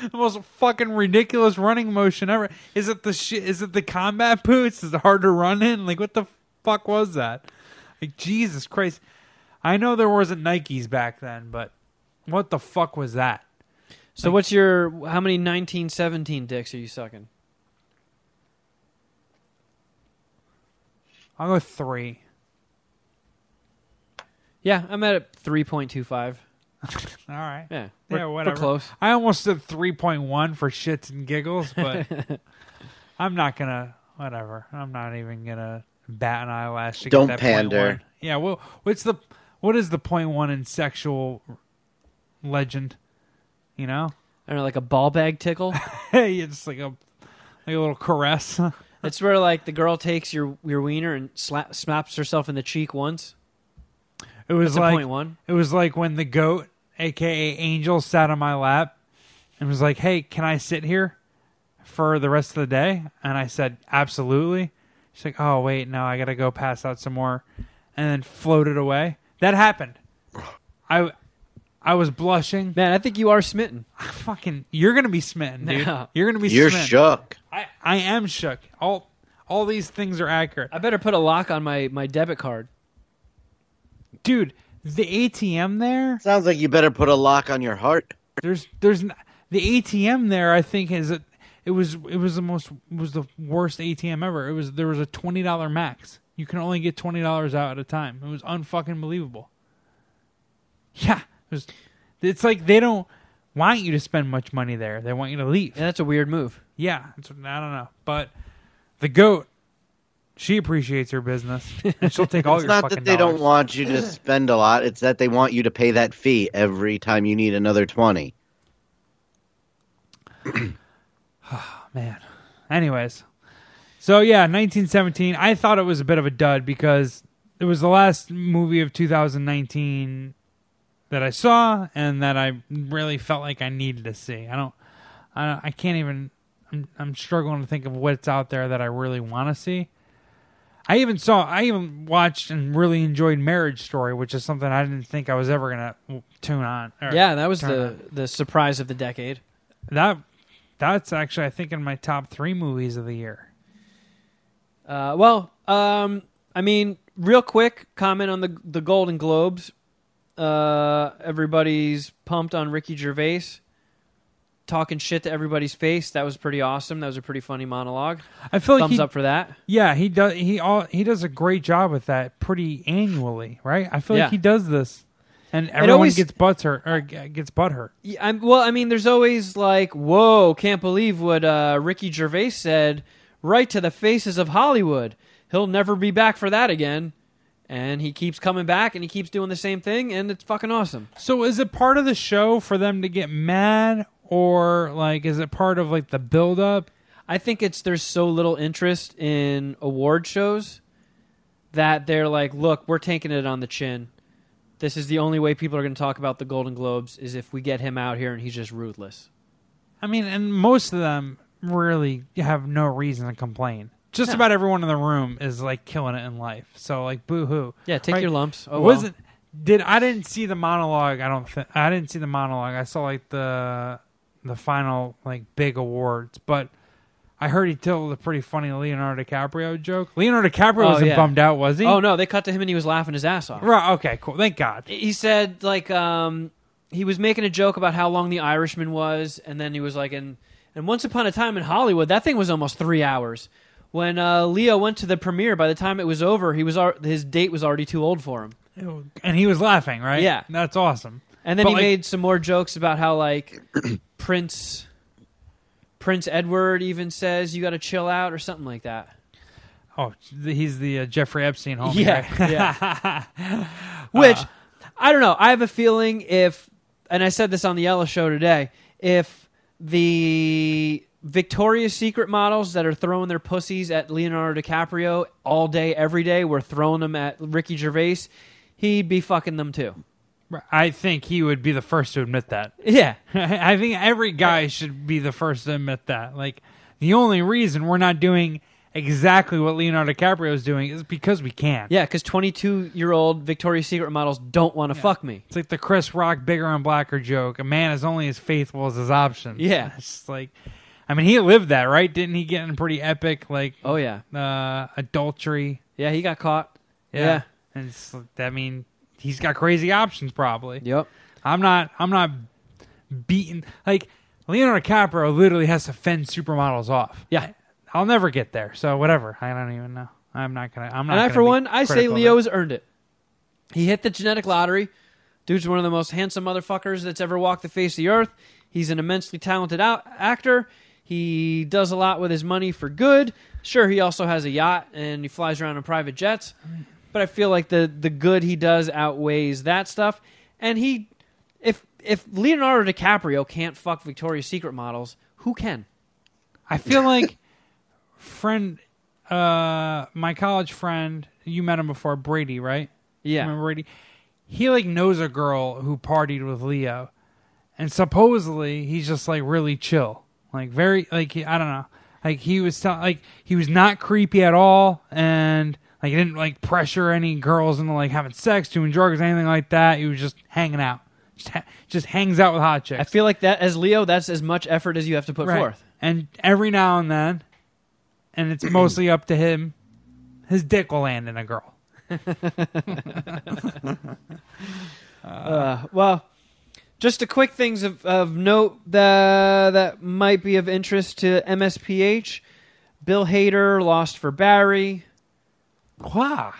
Speaker 3: The most fucking ridiculous running motion ever. Is it the shit? Is it the combat boots? Is it hard to run in? Like what the fuck was that? Like Jesus Christ! I know there wasn't Nikes back then, but what the fuck was that?
Speaker 2: So what's your? How many 1917 dicks are you sucking?
Speaker 3: I'll go three.
Speaker 2: Yeah, I'm at a 3.25.
Speaker 3: All right.
Speaker 2: Yeah,
Speaker 3: Yeah,
Speaker 2: we're,
Speaker 3: whatever.
Speaker 2: We're close.
Speaker 3: I almost said three point one for shits and giggles, *laughs* but I'm not gonna. Whatever. I'm not even gonna bat an eyelash to
Speaker 4: Don't
Speaker 3: get that
Speaker 4: pander.
Speaker 3: Point one. Yeah. Well, what's the what is the point one in sexual legend? You know,
Speaker 2: I don't know, like a ball bag tickle. *laughs*
Speaker 3: hey, it's like a like a little caress. *laughs*
Speaker 2: It's where like the girl takes your your wiener and slap, slaps herself in the cheek once.
Speaker 3: It was
Speaker 2: That's a
Speaker 3: like
Speaker 2: point one.
Speaker 3: it was like when the goat, aka Angel, sat on my lap and was like, "Hey, can I sit here for the rest of the day?" And I said, "Absolutely." She's like, "Oh wait, no, I gotta go pass out some more," and then floated away. That happened. I I was blushing.
Speaker 2: Man, I think you are smitten. *laughs*
Speaker 3: Fucking, you're gonna be smitten, dude.
Speaker 2: Yeah.
Speaker 3: You're gonna be.
Speaker 4: You're
Speaker 3: smitten.
Speaker 4: shook.
Speaker 3: I I am shook. All all these things are accurate,
Speaker 2: I better put a lock on my my debit card.
Speaker 3: dude. The ATM there.
Speaker 4: Sounds like you better put a lock on your heart.
Speaker 3: There's there's the ATM there. I think is a, it was it was the most was the worst ATM ever. It was there was a twenty dollar max. You can only get twenty dollars out at a time. It was unfucking believable. Yeah, it was. It's like they don't want you to spend much money there. They want you to leave.
Speaker 2: Yeah, that's a weird move.
Speaker 3: Yeah, it's, I don't know, but the goat, she appreciates her business, and *laughs* she'll take all
Speaker 4: It's
Speaker 3: your
Speaker 4: not
Speaker 3: fucking
Speaker 4: that they
Speaker 3: dollars.
Speaker 4: don't want you to *laughs* spend a lot. It's that they want you to pay that fee every time you need another twenty.
Speaker 3: oh, *sighs* *sighs* man. Anyways, so yeah, 1917. I thought it was a bit of a dud because it was the last movie of 2019 that I saw and that I really felt like I needed to see. I don't, I, don't, I can't even. I'm, I'm struggling to think of what's out there that I really want to see. I even saw, I even watched and really enjoyed Marriage Story, which is something I didn't think I was ever gonna tune on.
Speaker 2: Yeah, that was the
Speaker 3: on.
Speaker 2: the surprise of the decade.
Speaker 3: that. That's actually, I think, in my top three movies of the year.
Speaker 2: Uh, well, um, I mean, real quick comment on the the Golden Globes. Uh, everybody's pumped on Ricky Gervais talking shit to everybody's face. That was pretty awesome. That was a pretty funny monologue.
Speaker 3: I feel like
Speaker 2: Thumbs
Speaker 3: he,
Speaker 2: up for that.
Speaker 3: Yeah, he does. He all he does a great job with that, pretty annually, right? I feel
Speaker 2: Yeah.
Speaker 3: like he does this, and everyone
Speaker 2: always-
Speaker 3: gets butts hurt or gets butt hurt.
Speaker 2: Yeah, I'm, well, I mean, there's always like, whoa, can't believe what uh, Ricky Gervais said right to the faces of Hollywood. He'll never be back for that again. And he keeps coming back and he keeps doing the same thing, and it's fucking awesome.
Speaker 3: So, is it part of the show for them to get mad, or like, is it part of like the build up?
Speaker 2: I think it's there's so little interest in award shows that they're like, look, we're taking it on the chin. This is the only way people are going to talk about the Golden Globes is if we get him out here and he's just ruthless.
Speaker 3: I mean, and most of them really have no reason to complain. Just
Speaker 2: No.
Speaker 3: about everyone in the room is like killing it in life. So, like, boo hoo.
Speaker 2: Yeah, take
Speaker 3: Right.
Speaker 2: your lumps. Oh,
Speaker 3: was
Speaker 2: well.
Speaker 3: Did I didn't see the monologue? I don't think I didn't see the monologue. I saw like the the final like big awards, but I heard he told a pretty funny Leonardo DiCaprio joke. Leonardo DiCaprio
Speaker 2: Oh,
Speaker 3: wasn't
Speaker 2: yeah.
Speaker 3: bummed out, was he?
Speaker 2: Oh no, they cut to him and he was laughing his ass off.
Speaker 3: right. Okay, cool. Thank God.
Speaker 2: He said like um he was making a joke about how long the Irishman was, and then he was like, and and once upon a time in Hollywood, that thing was almost three hours. When uh, Leo went to the premiere, by the time it was over, he was al- his date was already too old for him.
Speaker 3: And he was laughing, right?
Speaker 2: Yeah.
Speaker 3: that's awesome.
Speaker 2: And then
Speaker 3: But,
Speaker 2: he
Speaker 3: like-
Speaker 2: made some more jokes about how like *clears throat* Prince Prince Edward even says you got to chill out or something like that.
Speaker 3: Oh, he's the uh, Jeffrey Epstein homie.
Speaker 2: Yeah,
Speaker 3: right?
Speaker 2: yeah. *laughs* Which I don't know. I have a feeling if, and I said this on the Yellow Show today, if the Victoria's Secret models that are throwing their pussies at Leonardo DiCaprio all day, every day, were throwing them at Ricky Gervais, he'd be fucking them too.
Speaker 3: I think he would be the first to admit that. *laughs*
Speaker 2: Yeah. *laughs*
Speaker 3: I think every guy should be the first to admit that. Like the only reason we're not doing exactly what Leonardo DiCaprio is doing is because we can.
Speaker 2: Yeah, because 22 year old Victoria's Secret models don't want to fuck me.
Speaker 3: It's like the Chris Rock bigger and blacker joke. A man is only as faithful as his options.
Speaker 2: Yeah. *laughs*
Speaker 3: It's like I mean he lived that, right? Didn't he get in pretty epic like
Speaker 2: Oh, yeah.
Speaker 3: uh adultery?
Speaker 2: Yeah, he got caught.
Speaker 3: Yeah.
Speaker 2: Yeah.
Speaker 3: And it's, I mean, he's got crazy options probably.
Speaker 2: Yep.
Speaker 3: I'm not I'm not beating like Leonardo DiCaprio literally has to fend supermodels off.
Speaker 2: Yeah.
Speaker 3: I'll never get there. So whatever. I don't even know. I'm not gonna. I'm not.
Speaker 2: And I, for one, I say Leo has earned it. He hit the genetic lottery. Dude's one of the most handsome motherfuckers that's ever walked the face of the earth. He's an immensely talented out- actor. He does a lot with his money for good. Sure, he also has a yacht and he flies around in private jets, but I feel like the the good he does outweighs that stuff. And he, if if Leonardo DiCaprio can't fuck Victoria's Secret models, who can?
Speaker 3: I feel like friend, uh, my college friend, you met him before, Brady, right?
Speaker 2: Yeah,
Speaker 3: Remember Brady? He like knows a girl who partied with Leo, and supposedly he's just like really chill, like very like I don't know, like he was tell- like he was not creepy at all, and like he didn't like pressure any girls into like having sex, doing drugs, anything like that. He was just hanging out, just ha- just hangs out with hot chicks.
Speaker 2: I feel like that as Leo, that's as much effort as you have to put
Speaker 3: Right.
Speaker 2: forth.
Speaker 3: And every now and then, and it's *clears throat* mostly up to him, his dick will land in a girl. *laughs*
Speaker 2: Uh, well, just a quick things of, of note that that might be of interest to MSPH. Bill Hader lost for Barry.
Speaker 3: Wow.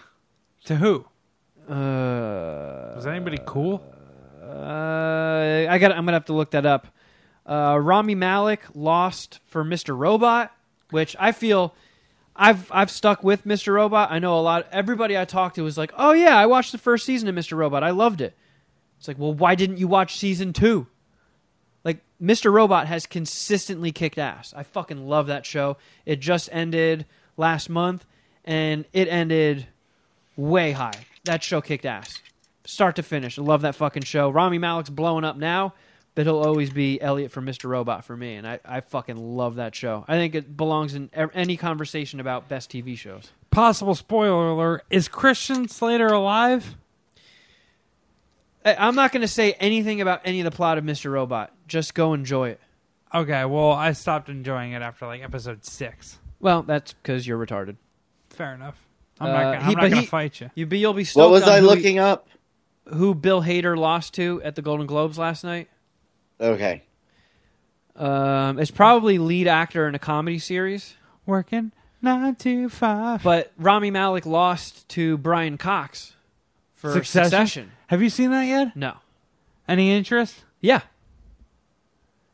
Speaker 3: To who?
Speaker 2: Uh,
Speaker 3: Was anybody cool?
Speaker 2: uh, I got. I'm gonna have to look that up. Uh, Rami Malek lost for Mr. Robot, which I feel I've I've stuck with Mr. Robot. I know a lot. Everybody I talked to was like, "Oh yeah, I watched the first season of Mr. Robot. I loved it." It's like, well, why didn't you watch season two? Like, Mr. Robot has consistently kicked ass. I fucking love that show. It just ended last month, and it ended way high. That show kicked ass, start to finish. I love that fucking show. Rami Malek's blowing up now, but he'll always be Elliot from Mr. Robot for me, and I, I fucking love that show. I think it belongs in e- any conversation about best TV shows.
Speaker 3: Possible spoiler alert. Is Christian Slater alive?
Speaker 2: I- I'm not going to say anything about any of the plot of Mr. Robot. Just go enjoy it.
Speaker 3: Okay, well, I stopped enjoying it after like episode six.
Speaker 2: Well, that's because you're retarded.
Speaker 3: Fair enough. I'm
Speaker 2: Uh,
Speaker 3: not gonna,
Speaker 2: he-
Speaker 3: I'm not
Speaker 2: but
Speaker 3: gonna
Speaker 2: he-
Speaker 3: fight you.
Speaker 2: You be you'll be stoked
Speaker 4: What was I
Speaker 2: who,
Speaker 4: looking up?
Speaker 2: who Bill Hader lost to at the Golden Globes last night.
Speaker 4: Okay.
Speaker 2: Um, it's probably lead actor in a comedy series,
Speaker 3: Working nine to five.
Speaker 2: but Rami Malek lost to Brian Cox for
Speaker 3: Succession?
Speaker 2: Succession.
Speaker 3: Have you seen that yet?
Speaker 2: No.
Speaker 3: Any interest?
Speaker 2: Yeah.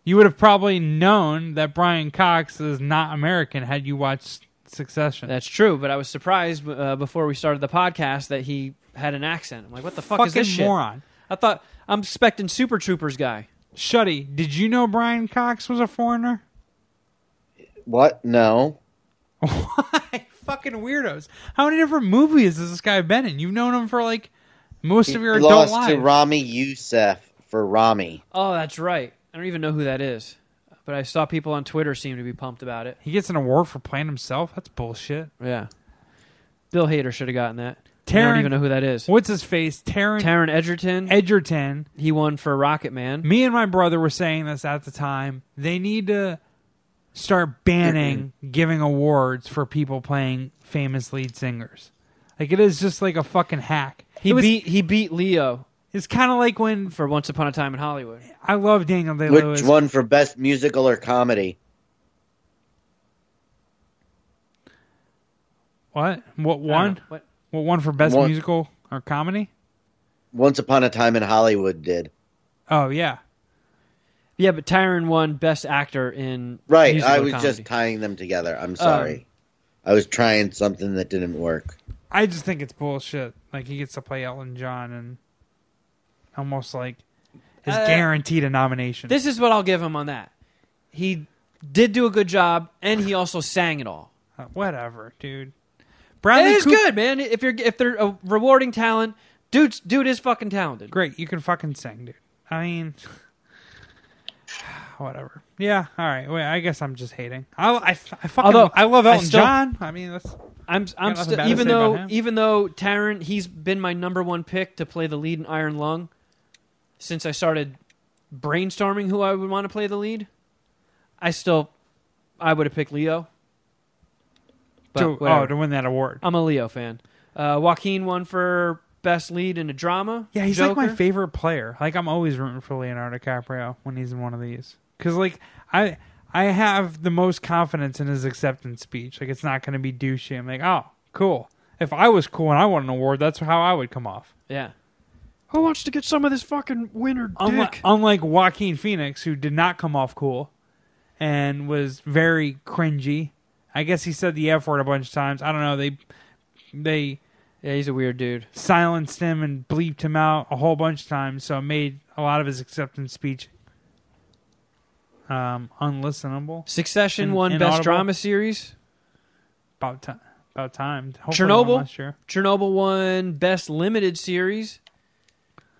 Speaker 3: You would have probably known that Brian Cox is not American had you watched Succession.
Speaker 2: That's true, but I was surprised uh, before we started the podcast that he had an accent. I'm like, what the fuck is
Speaker 3: Fucking
Speaker 2: this shit?
Speaker 3: moron.
Speaker 2: I thought I'm expecting Super Troopers guy.
Speaker 3: Shuddy, did you know Brian Cox was a foreigner?
Speaker 4: What? No. *laughs*
Speaker 3: Why? Fucking weirdos. How many different movies has this guy been in? You've known him for like most
Speaker 4: He
Speaker 3: of your adult
Speaker 4: lost
Speaker 3: life.
Speaker 4: to Ramy Youssef for Ramy.
Speaker 2: Oh, that's right. I don't even know who that is, but I saw people on Twitter seem to be pumped about it.
Speaker 3: he gets an award for playing himself. That's bullshit.
Speaker 2: Yeah. Bill Hader should have gotten that. I don't even know who that is.
Speaker 3: What's his face? Taron
Speaker 2: Taron Egerton.
Speaker 3: Egerton.
Speaker 2: he won for Rocket Man.
Speaker 3: Me and my brother were saying this at the time. They need to start banning mm-hmm. giving awards for people playing famous lead singers. Like it is just like a fucking hack.
Speaker 2: He
Speaker 3: was-
Speaker 2: beat he beat Leo
Speaker 3: It's kind of like when
Speaker 2: for Once Upon a Time in Hollywood.
Speaker 3: I love Daniel Day Lewis.
Speaker 4: Which
Speaker 3: Lewis.
Speaker 4: one for best musical or comedy?
Speaker 3: What? What one?
Speaker 2: What?
Speaker 3: What one for best
Speaker 4: One-
Speaker 3: musical or comedy?
Speaker 4: Once Upon a Time in Hollywood did.
Speaker 3: Oh yeah.
Speaker 2: Yeah, but Tyron won Best Actor in
Speaker 4: Right.
Speaker 2: musical
Speaker 4: I was
Speaker 2: comedy.
Speaker 4: just tying them together. I'm sorry. Um, I was trying something that didn't work.
Speaker 3: I just think it's bullshit. Like he gets to play Elton John and almost like is
Speaker 2: Uh,
Speaker 3: guaranteed a nomination.
Speaker 2: This is what I'll give him on that. He did do a good job, and he also sang it all.
Speaker 3: Uh, whatever, dude.
Speaker 2: It
Speaker 3: Bradley
Speaker 2: is
Speaker 3: Cooper-
Speaker 2: good, man. If you're if they're a rewarding talent, dude, dude is fucking talented.
Speaker 3: Great, you can fucking sing, dude. I mean, *sighs* whatever. Yeah, all right. Wait, I guess I'm just hating. I, I, I fucking
Speaker 2: Although,
Speaker 3: I love
Speaker 2: I
Speaker 3: Elton
Speaker 2: still-
Speaker 3: John. I mean, that's
Speaker 2: I'm I'm
Speaker 3: nothing
Speaker 2: still
Speaker 3: to
Speaker 2: even
Speaker 3: say about
Speaker 2: though
Speaker 3: him.
Speaker 2: even though Taron he's been my number one pick to play the lead in Iron Lung since I started brainstorming who I would want to play the lead. I still I would have picked Leo. But
Speaker 3: to,
Speaker 2: whatever.
Speaker 3: oh to win that award.
Speaker 2: I'm a Leo fan. Uh, Joaquin won for best lead in a drama.
Speaker 3: Yeah, he's
Speaker 2: Joker.
Speaker 3: like my favorite player. Like I'm always rooting for Leonardo DiCaprio when he's in one of these because like I I have the most confidence in his acceptance speech. Like it's not going to be douchey. I'm like, oh, cool. If I was cool and I won an award, that's how I would come off.
Speaker 2: Yeah. Who wants to get some of this fucking winner dick?
Speaker 3: Unlike, unlike Joaquin Phoenix, who did not come off cool and was very cringy I guess he said the F word a bunch of times. I don't know. They they
Speaker 2: yeah, he's a weird dude.
Speaker 3: Silenced him and bleeped him out a whole bunch of times, so it made a lot of his acceptance speech um, unlistenable.
Speaker 2: Succession in, won Best Drama Series.
Speaker 3: About time. About time.
Speaker 2: Hopefully Chernobyl. Chernobyl won Best Limited Series,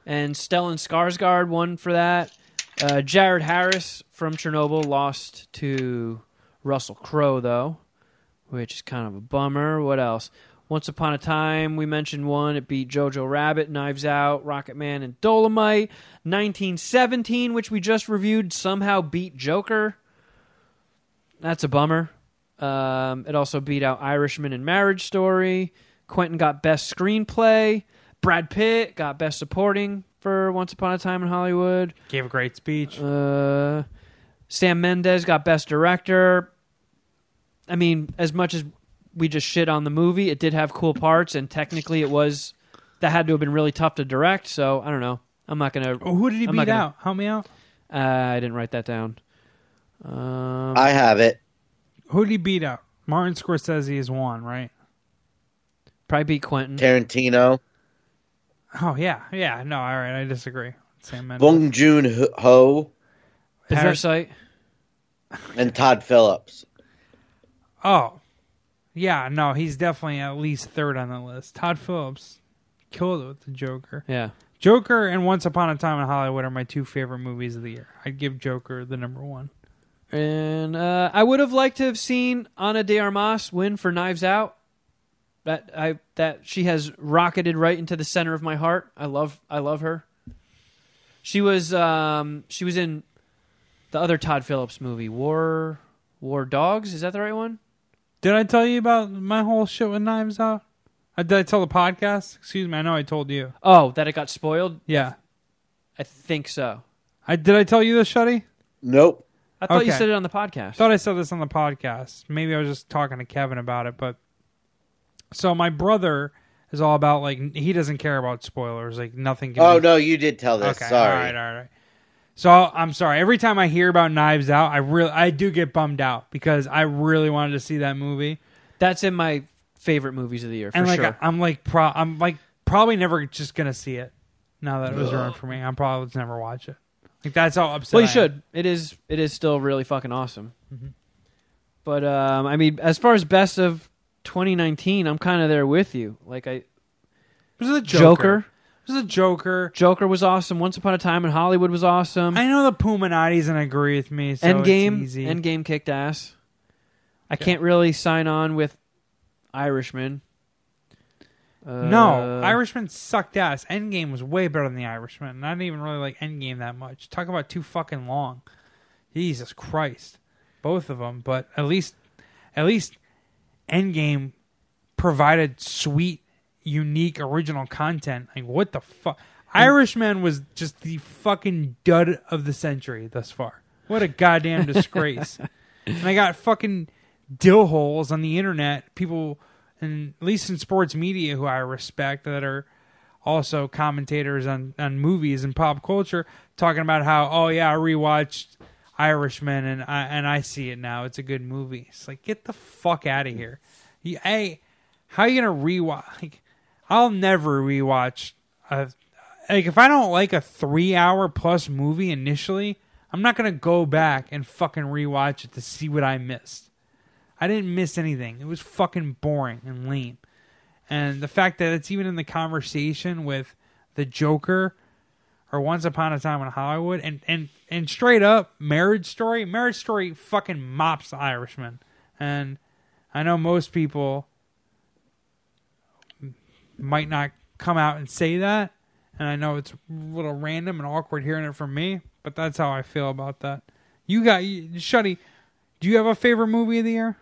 Speaker 2: and Stellan Skarsgård won for that. Uh, Jared Harris from Chernobyl lost to Russell Crowe, though, which is kind of a bummer. What else? Once Upon a Time, we mentioned one. It beat Jojo Rabbit, Knives Out, Rocket Man, and Dolomite. 1917, which we just reviewed, somehow beat Joker. That's a bummer. Um, it also beat out Irishman and Marriage Story. Quentin got Best Screenplay. Brad Pitt got Best Supporting for Once Upon a Time in Hollywood.
Speaker 3: Gave a great speech.
Speaker 2: Uh, Sam Mendes got Best Director. I mean, as much as we just shit on the movie. It did have cool parts, and technically, it was that had to have been really tough to direct. So I don't know. I'm not gonna.
Speaker 3: Oh, who did he I'm beat gonna, out? Help me out.
Speaker 2: Uh, I didn't write that down. Um,
Speaker 4: I have it.
Speaker 3: Who did he beat out? Martin Scorsese is one, right?
Speaker 2: Probably beat Quentin
Speaker 4: Tarantino.
Speaker 3: Oh yeah, yeah. No, all right. I disagree.
Speaker 4: Sam Mendes. Bong Joon Ho.
Speaker 2: Parasite.
Speaker 4: And Todd Phillips.
Speaker 3: Oh, yeah, no, he's definitely at least third on the list. Todd Phillips killed it with the Joker.
Speaker 2: Yeah.
Speaker 3: Joker and Once Upon a Time in Hollywood are my two favorite movies of the year. I'd give Joker the number one.
Speaker 2: And uh, I would have liked to have seen Ana de Armas win for Knives Out. That I that she has rocketed right into the center of my heart. I love I love her. She was um, she was in the other Todd Phillips movie, War War Dogs. Is that the right one?
Speaker 3: Did I tell you about my whole shit with Knives Out? Uh, did I tell the podcast? Excuse me, I know I told you.
Speaker 2: Oh, that it got spoiled?
Speaker 3: Yeah.
Speaker 2: I think so.
Speaker 3: I did I tell you this, Shuddy?
Speaker 4: Nope.
Speaker 2: I thought you said it on the podcast.
Speaker 3: I Thought I said this on the podcast. Maybe I was just talking to Kevin about it, but so my brother is all about like he doesn't care about spoilers, like nothing.
Speaker 4: Can oh be... no, you did tell this. Okay, Sorry.
Speaker 3: All right, all right. So I'm sorry. Every time I hear about Knives Out, I really I do get bummed out because I really wanted to see that movie.
Speaker 2: That's in my favorite movies of the year. and
Speaker 3: like
Speaker 2: sure.
Speaker 3: I'm like pro I'm like probably never just gonna see it. Now that it was ruined for me, I'm probably just never watch it. Like that's all upset.
Speaker 2: Well, you should. It is. It is still really fucking awesome. Mm-hmm. But um, I mean, as far as best of 2019, I'm kind of there with you. Like I,
Speaker 3: was it Joker? Joker this is a Joker.
Speaker 2: Joker was awesome. Once Upon a Time in Hollywood was awesome.
Speaker 3: I know the Puminati doesn't agree with me. So
Speaker 2: Endgame,
Speaker 3: it's easy.
Speaker 2: Endgame kicked ass. I can't really sign on with Irishman.
Speaker 3: Uh, no, Irishman sucked ass. Endgame was way better than the Irishman. And I didn't even really like Endgame that much. Talk about too fucking long. Jesus Christ, both of them. But at least, at least, Endgame provided sweet unique original content. Like what the fuck? Irishman was just the fucking dud of the century thus far. What a goddamn disgrace. *laughs* and I got fucking dill holes on the internet, people and at least in sports media who I respect that are also commentators on, on movies and pop culture talking about how, oh yeah, I rewatched Irishman and I and I see it now. It's a good movie. It's like get the fuck out of here. You, hey, how are you gonna rewatch like I'll never rewatch a like if I don't like a three hour plus movie initially, I'm not gonna go back and fucking rewatch it to see what I missed. I didn't miss anything. It was fucking boring and lame. And the fact that it's even in the conversation with the Joker or Once Upon a Time in Hollywood and and and straight up Marriage Story, Marriage Story fucking mops the Irishman. And I know most people might not come out and say that. And I know it's a little random and awkward hearing it from me, but that's how I feel about that. You got Shuddy. Do you have a favorite movie of the year?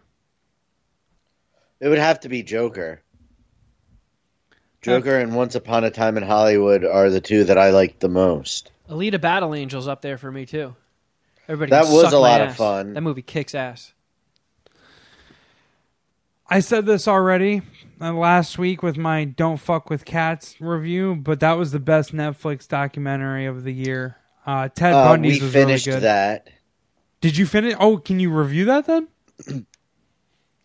Speaker 4: It would have to be Joker. Joker and Once Upon a Time in Hollywood are the two that I like the most.
Speaker 2: Alita Battle Angels up there for me too. Everybody
Speaker 4: that was a lot
Speaker 2: ass.
Speaker 4: of fun.
Speaker 2: That movie kicks ass.
Speaker 3: I said this already uh, last week with my "Don't Fuck with Cats" review, but that was the best Netflix documentary of the year. Uh, Ted uh, Bundy's was really good.
Speaker 4: that.
Speaker 3: Did you finish? Oh, can you review that then? *clears throat*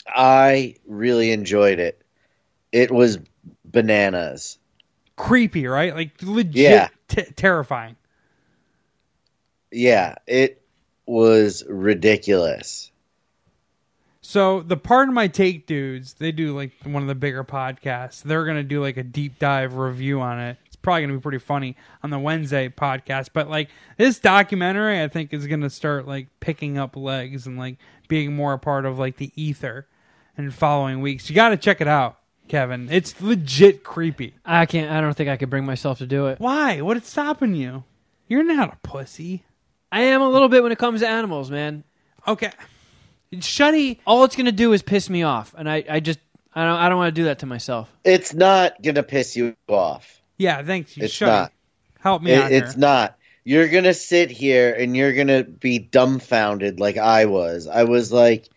Speaker 4: I really enjoyed it. It was bananas.
Speaker 3: Creepy, right? Like legit yeah. T- terrifying.
Speaker 4: Yeah, it was ridiculous.
Speaker 3: So the Pardon My Take dudes, they do like one of the bigger podcasts. They're gonna do like a deep dive review on it. It's probably gonna be pretty funny on the Wednesday podcast. But like this documentary, I think is gonna start like picking up legs and like being more a part of like the ether in following weeks. You got to check it out, Kevin. It's legit creepy.
Speaker 2: I can't. I don't think I could bring myself to do it.
Speaker 3: Why? What is stopping you? You're not a pussy.
Speaker 2: I am a little bit when it comes to animals, man.
Speaker 3: Okay. Shuddy.
Speaker 2: All it's gonna do is piss me off, and I, I just, I don't, I don't want to do that to myself.
Speaker 4: It's not gonna piss you off.
Speaker 3: Yeah, thanks. You
Speaker 4: it's Shuddy. not.
Speaker 3: Help me
Speaker 4: it,
Speaker 3: out.
Speaker 4: It's
Speaker 3: here.
Speaker 4: not. You're gonna sit here and you're gonna be dumbfounded like I was. I was like, I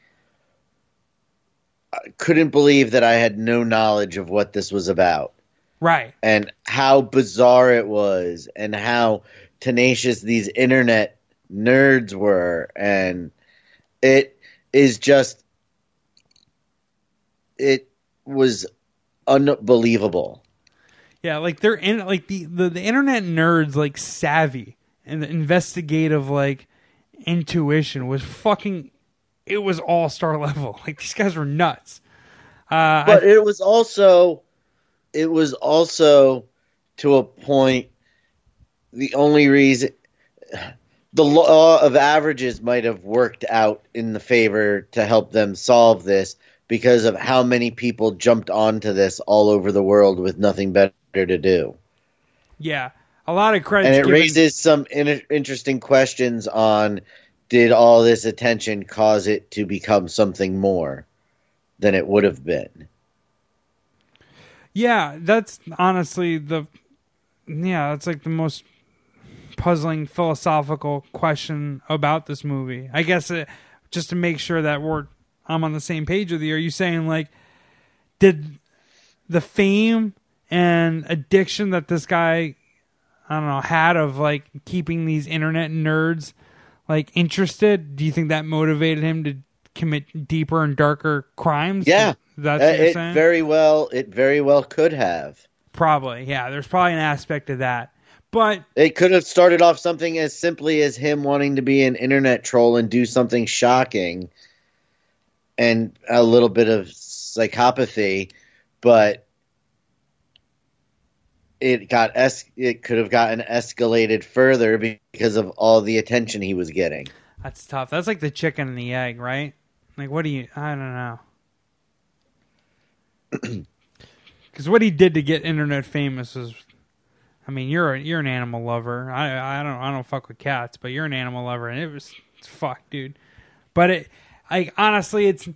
Speaker 4: couldn't believe that I had no knowledge of what this was about.
Speaker 3: Right.
Speaker 4: And how bizarre it was, and how tenacious these internet nerds were, and it is just it was unbelievable.
Speaker 3: Yeah, like they're in like the, the, the internet nerds like savvy and the investigative like intuition was fucking it was all star *laughs* level. Like these guys were nuts.
Speaker 4: Uh, but I, it was also it was also to a point the only reason the law of averages might have worked out in the favor to help them solve this because of how many people jumped onto this all over the world with nothing better to do.
Speaker 3: Yeah, a lot of credit.
Speaker 4: And it given... raises some in- interesting questions on did all this attention cause it to become something more than it would have been?
Speaker 3: Yeah, that's honestly the yeah, that's like the most puzzling philosophical question about this movie. I guess it, just to make sure that we're I'm on the same page with you. Are you saying like did the fame and addiction that this guy I don't know had of like keeping these internet nerds like interested? Do you think that motivated him to commit deeper and darker crimes?
Speaker 4: Yeah,
Speaker 3: that's
Speaker 4: uh, it saying? very well. It very well could have.
Speaker 3: Probably, yeah. There's probably an aspect of that. But
Speaker 4: it could have started off something as simply as him wanting to be an internet troll and do something shocking and a little bit of psychopathy, but it got es- it could have gotten escalated further because of all the attention he was getting.
Speaker 3: That's tough. That's like the chicken and the egg, right? Like what do you I don't know. *clears throat* Cuz what he did to get internet famous is I mean, you're a, you're an animal lover. I I don't I don't fuck with cats, but you're an animal lover, and it was fuck, dude. But it, like honestly, it's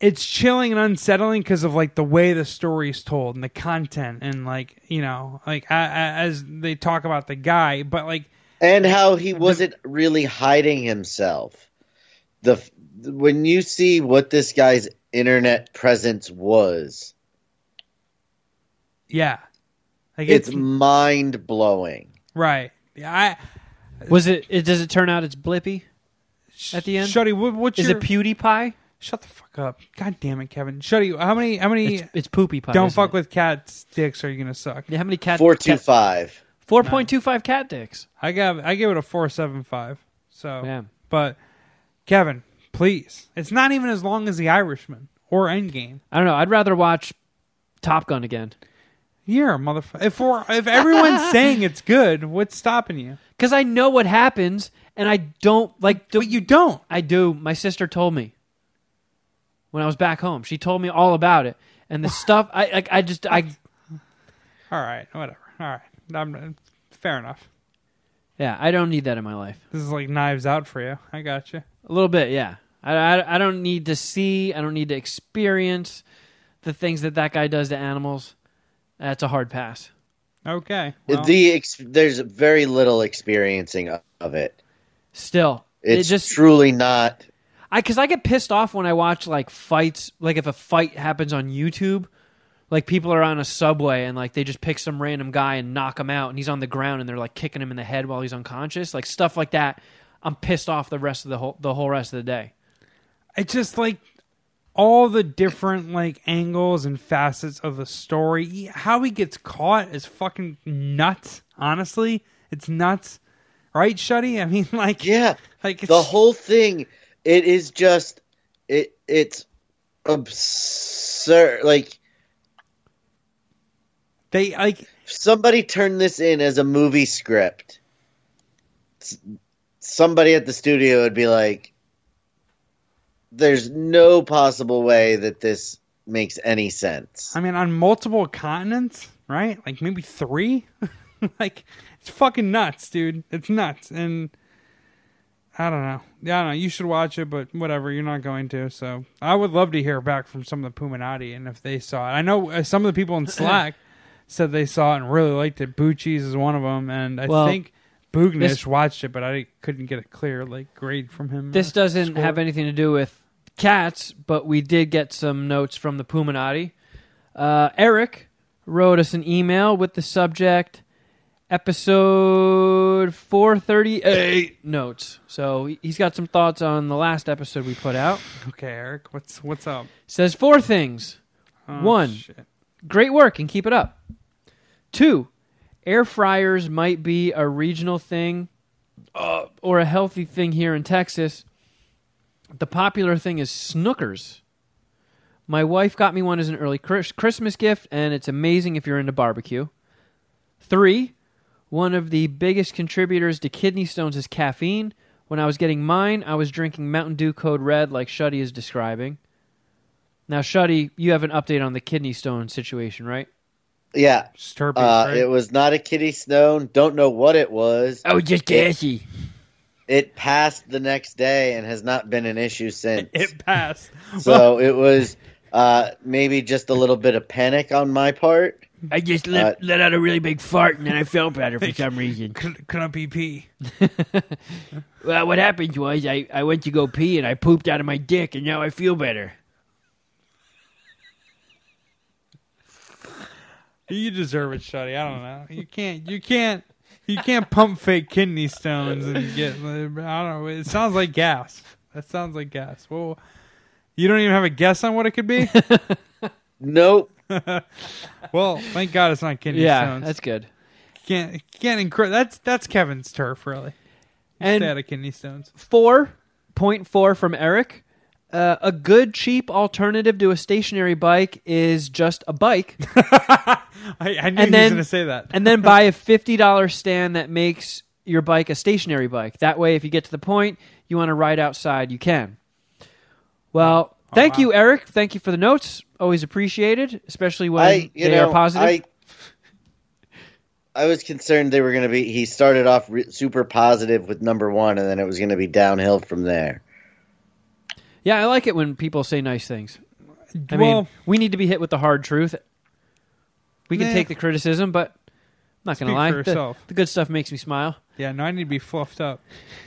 Speaker 3: it's chilling and unsettling because of like the way the story is told and the content and like you know like as they talk about the guy, but like
Speaker 4: and how he wasn't the, really hiding himself. The when you see what this guy's internet presence was,
Speaker 3: yeah,
Speaker 4: like it's, it's mind blowing.
Speaker 3: Right. Yeah.
Speaker 2: I was it, it. Does it turn out it's Blippi at the end?
Speaker 3: Shuddy, what, what's
Speaker 2: is
Speaker 3: your,
Speaker 2: it PewDiePie?
Speaker 3: Shut the fuck up! God damn it, Kevin. Shuddy, how many? How many?
Speaker 2: It's, it's poopy pie.
Speaker 3: Don't fuck
Speaker 2: it?
Speaker 3: with cats' dicks. Are you gonna suck?
Speaker 2: Yeah, how many cat?
Speaker 4: Four two five.
Speaker 2: Four point two five cat dicks.
Speaker 3: I got. I give it a four seven five. So
Speaker 2: yeah.
Speaker 3: But Kevin, please, it's not even as long as The Irishman or Endgame.
Speaker 2: I don't know. I'd rather watch Top Gun again.
Speaker 3: Yeah, motherfucker. If we're, if everyone's *laughs* saying it's good, what's stopping you?
Speaker 2: Because I know what happens, and I don't like.
Speaker 3: but you don't.
Speaker 2: I do. My sister told me when I was back home. She told me all about it, and the stuff. I like. I just. I. *laughs*
Speaker 3: All right. Whatever. All right. I'm, uh, fair enough.
Speaker 2: Yeah, I don't need that in my life.
Speaker 3: This is like Knives Out for you. I got you.
Speaker 2: A little bit, yeah. I, I, I don't need to see. I don't need to experience the things that that guy does to animals. That's a hard pass.
Speaker 3: Okay. Well.
Speaker 4: The ex- there's very little experiencing of it.
Speaker 2: Still,
Speaker 4: it's
Speaker 2: it just
Speaker 4: truly not.
Speaker 2: I because I get pissed off when I watch like fights. Like if a fight happens on YouTube, like people are on a subway and like they just pick some random guy and knock him out, and he's on the ground and they're like kicking him in the head while he's unconscious, like stuff like that. I'm pissed off the rest of the whole the whole rest of the day.
Speaker 3: it's just like all the different like angles and facets of the story. How he gets caught is fucking nuts. Honestly, it's nuts, right, Shuddy? I mean, *laughs* like,
Speaker 4: yeah,
Speaker 3: like
Speaker 4: the whole thing. It is just it. It's absurd. Like
Speaker 3: they like
Speaker 4: somebody turned this in as a movie script. Somebody at the studio would be like, there's no possible way that this makes any sense.
Speaker 3: I mean, on multiple continents, right? Like maybe three. *laughs* like it's fucking nuts, dude. It's nuts, and I don't know. Yeah, I don't know. You should watch it, but whatever. You're not going to. So I would love to hear back from some of the Puminati and if they saw it. I know uh, some of the people in *clears throat* Slack said they saw it and really liked it. Bucci's is one of them, and I well, think Boognish this, watched it, but I couldn't get a clear like grade from him.
Speaker 2: This doesn't score. have anything to do with cats, but we did get some notes from the Puminati. Uh, Eric wrote us an email with the subject episode 438 notes. So he's got some thoughts on the last episode we put out.
Speaker 3: Okay, Eric, what's what's up?
Speaker 2: Says four things. Oh, One, shit. great work and keep it up. Two, air fryers might be a regional thing uh, or a healthy thing here in Texas. The popular thing is smokers. My wife got me one as an early Christmas gift, and it's amazing if you're into barbecue. Three, one of the biggest contributors to kidney stones is caffeine. When I was getting mine, I was drinking Mountain Dew Code Red, like Shuddy is describing. Now, Shuddy, you have an update on the kidney stone situation, right?
Speaker 4: Yeah.
Speaker 3: uh,
Speaker 4: right? It was not a kidney stone. Don't know what it was.
Speaker 2: Oh, just gassy.
Speaker 4: It passed the next day and has not been an issue since. *laughs*
Speaker 3: It passed.
Speaker 4: So *laughs* it was uh, maybe just a little bit of panic on my part.
Speaker 2: I just let, uh, let out a really big fart and then I felt better for some reason.
Speaker 3: Clumpy pee. *laughs*
Speaker 2: well, what happened was I, I went to go pee and I pooped out of my dick and now I feel better.
Speaker 3: You deserve it, Shuddy. I don't know. You can't. You can't. You can't pump fake kidney stones and get. I don't know. It sounds like gas. That sounds like gas. Well, you don't even have a guess on what it could be. *laughs*
Speaker 4: nope. *laughs*
Speaker 3: well, thank God it's not kidney
Speaker 2: yeah,
Speaker 3: stones.
Speaker 2: that's good.
Speaker 3: Can't can't incre- That's that's Kevin's turf, really. And Stay out of kidney stones.
Speaker 2: Four point four from Eric. Uh, a good cheap alternative to a stationary bike is just a bike. *laughs*
Speaker 3: I, I, knew and he was going to say that.
Speaker 2: and then buy a *laughs* fifty dollar stand that makes your bike a stationary bike. That way, if you get to the point you want to ride outside, you can. Well, oh, thank wow. you, Eric. Thank you for the notes. Always appreciated, especially when I, they know, are positive. I,
Speaker 4: I was concerned they were going to be. He started off re- super positive with number one, and then it was going to be downhill from there.
Speaker 2: Yeah, I like it when people say nice things. I well, mean, we need to be hit with the hard truth. We can nah. take the criticism, but I'm not going to lie. *laughs* The, the, good stuff makes me smile.
Speaker 3: Yeah, no, I need to be fluffed up.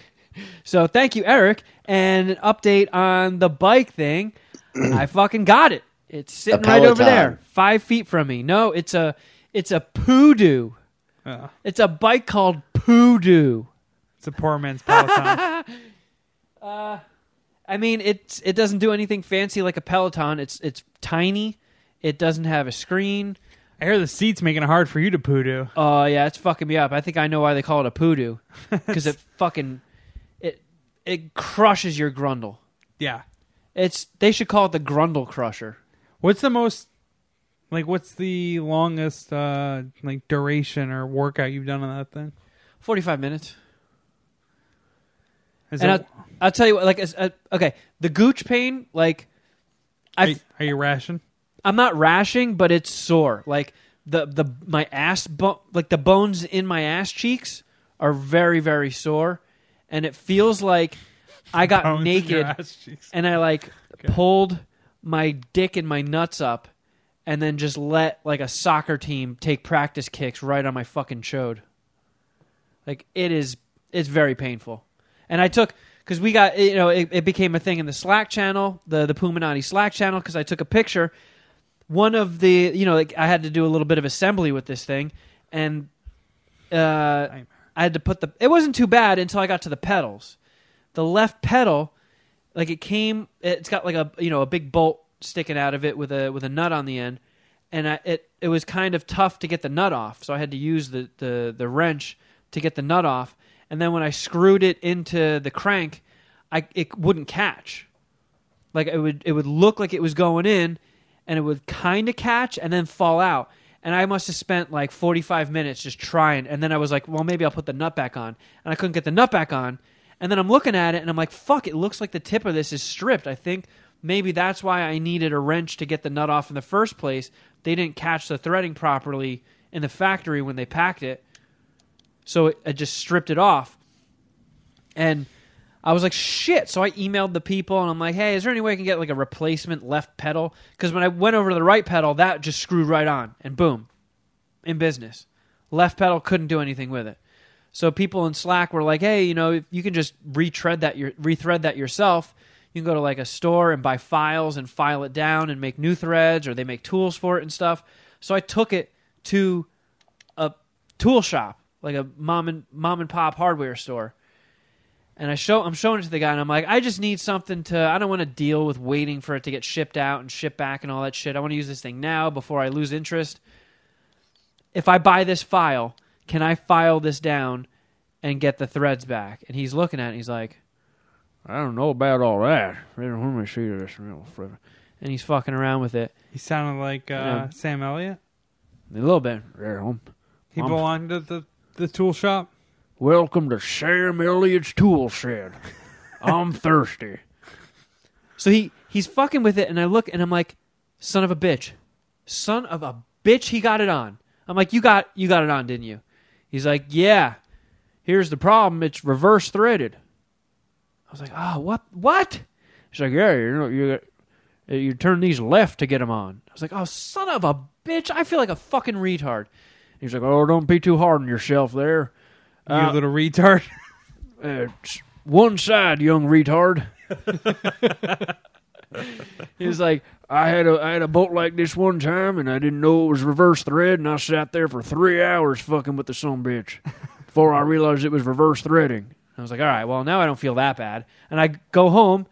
Speaker 3: *laughs*
Speaker 2: so thank you, Eric. And an update on the bike thing. *clears throat* I fucking got it. It's sitting right over there, five feet from me. No, it's a it's a Poodoo. Uh, it's a bike called Poodoo.
Speaker 3: It's a poor man's Peloton. *laughs*
Speaker 2: uh, I mean, it's it doesn't do anything fancy like a Peloton. It's it's tiny. It doesn't have a screen.
Speaker 3: I hear the seat's making it hard for you to poodoo.
Speaker 2: Oh uh, yeah, it's fucking me up. I think I know why they call it a poodoo because it *laughs* fucking it it crushes your grundle.
Speaker 3: Yeah,
Speaker 2: it's they should call it the grundle crusher.
Speaker 3: What's the most like? What's the longest uh like duration or workout you've done on that thing?
Speaker 2: Forty five minutes. Is and it, I'll, I'll, tell you what, like, uh, okay, the gooch pain, like,
Speaker 3: I are you rashing?
Speaker 2: I'm not rashing, but it's sore. Like the the my ass, bo- like the bones in my ass cheeks are very very sore, and it feels like I got *laughs* bones naked and I like okay. pulled my dick and my nuts up, and then just let like a soccer team take practice kicks right on my fucking chode. Like it is, it's very painful and I took because we got you know it, it, became a thing in the Slack channel, the the Puminati Slack channel, because I took a picture. One of the you know like I had to do a little bit of assembly with this thing, and uh, I had to put the. It wasn't too bad until I got to the pedals. The left pedal like it came. It's got like a you know a big bolt sticking out of it with a with a nut on the end, and I, it it was kind of tough to get the nut off. So I had to use the the the wrench to get the nut off. And then when I screwed it into the crank, I it wouldn't catch. Like it would it would look like it was going in, and it would kind of catch and then fall out. And I must have spent like 45 minutes just trying. And then I was like, well, maybe I'll put the nut back on. And I couldn't get the nut back on. And then I'm looking at it and I'm like, fuck, it looks like the tip of this is stripped. I think maybe that's why I needed a wrench to get the nut off in the first place. They didn't catch the threading properly in the factory when they packed it. So it, just stripped it off. And I was like, shit. So I emailed the people and I'm like, hey, is there any way I can get like a replacement left pedal? Because when I went over to the right pedal, that just screwed right on and boom, in business. Left pedal couldn't do anything with it. So people in Slack were like, hey, you know, you can just retread that your rethread that yourself. You can go to like a store and buy files and file it down and make new threads, or they make tools for it and stuff. So I took it to a tool shop, like a mom and mom and pop hardware store and I show I'm showing it to the guy, and I'm like, I just need something to. I don't want to deal with waiting for it to get shipped out and shipped back and all that shit. I want to use this thing now before I lose interest. If I buy this file, can I file this down and get the threads back? And he's looking at it, and he's like, I don't know about all that. Let me see this real And he's fucking around with it.
Speaker 3: He sounded like uh, yeah. Sam Elliott.
Speaker 2: A little bit.
Speaker 3: He belonged to the the tool shop.
Speaker 2: Welcome to Sam Elliott's tool shed. I'm *laughs* thirsty. So he he's fucking with it, and I look and I'm like, son of a bitch, son of a bitch. He got it on. I'm like, you got you got it on, didn't you? He's like, yeah. Here's the problem. It's reverse threaded. I was like, oh, what what? He's like, yeah, you know, you you turn these left to get them on. I was like, oh, son of a bitch. I feel like a fucking retard. He's like, oh, don't be too hard on yourself there.
Speaker 3: You uh, little retard.
Speaker 2: Uh, one side, young retard. *laughs* he was like, I had a I had a bolt like this one time, and I didn't know it was reverse thread, and I sat there for three hours fucking with the son bitch before I realized it was reverse threading. I was like, all right, well now I don't feel that bad, and I go home.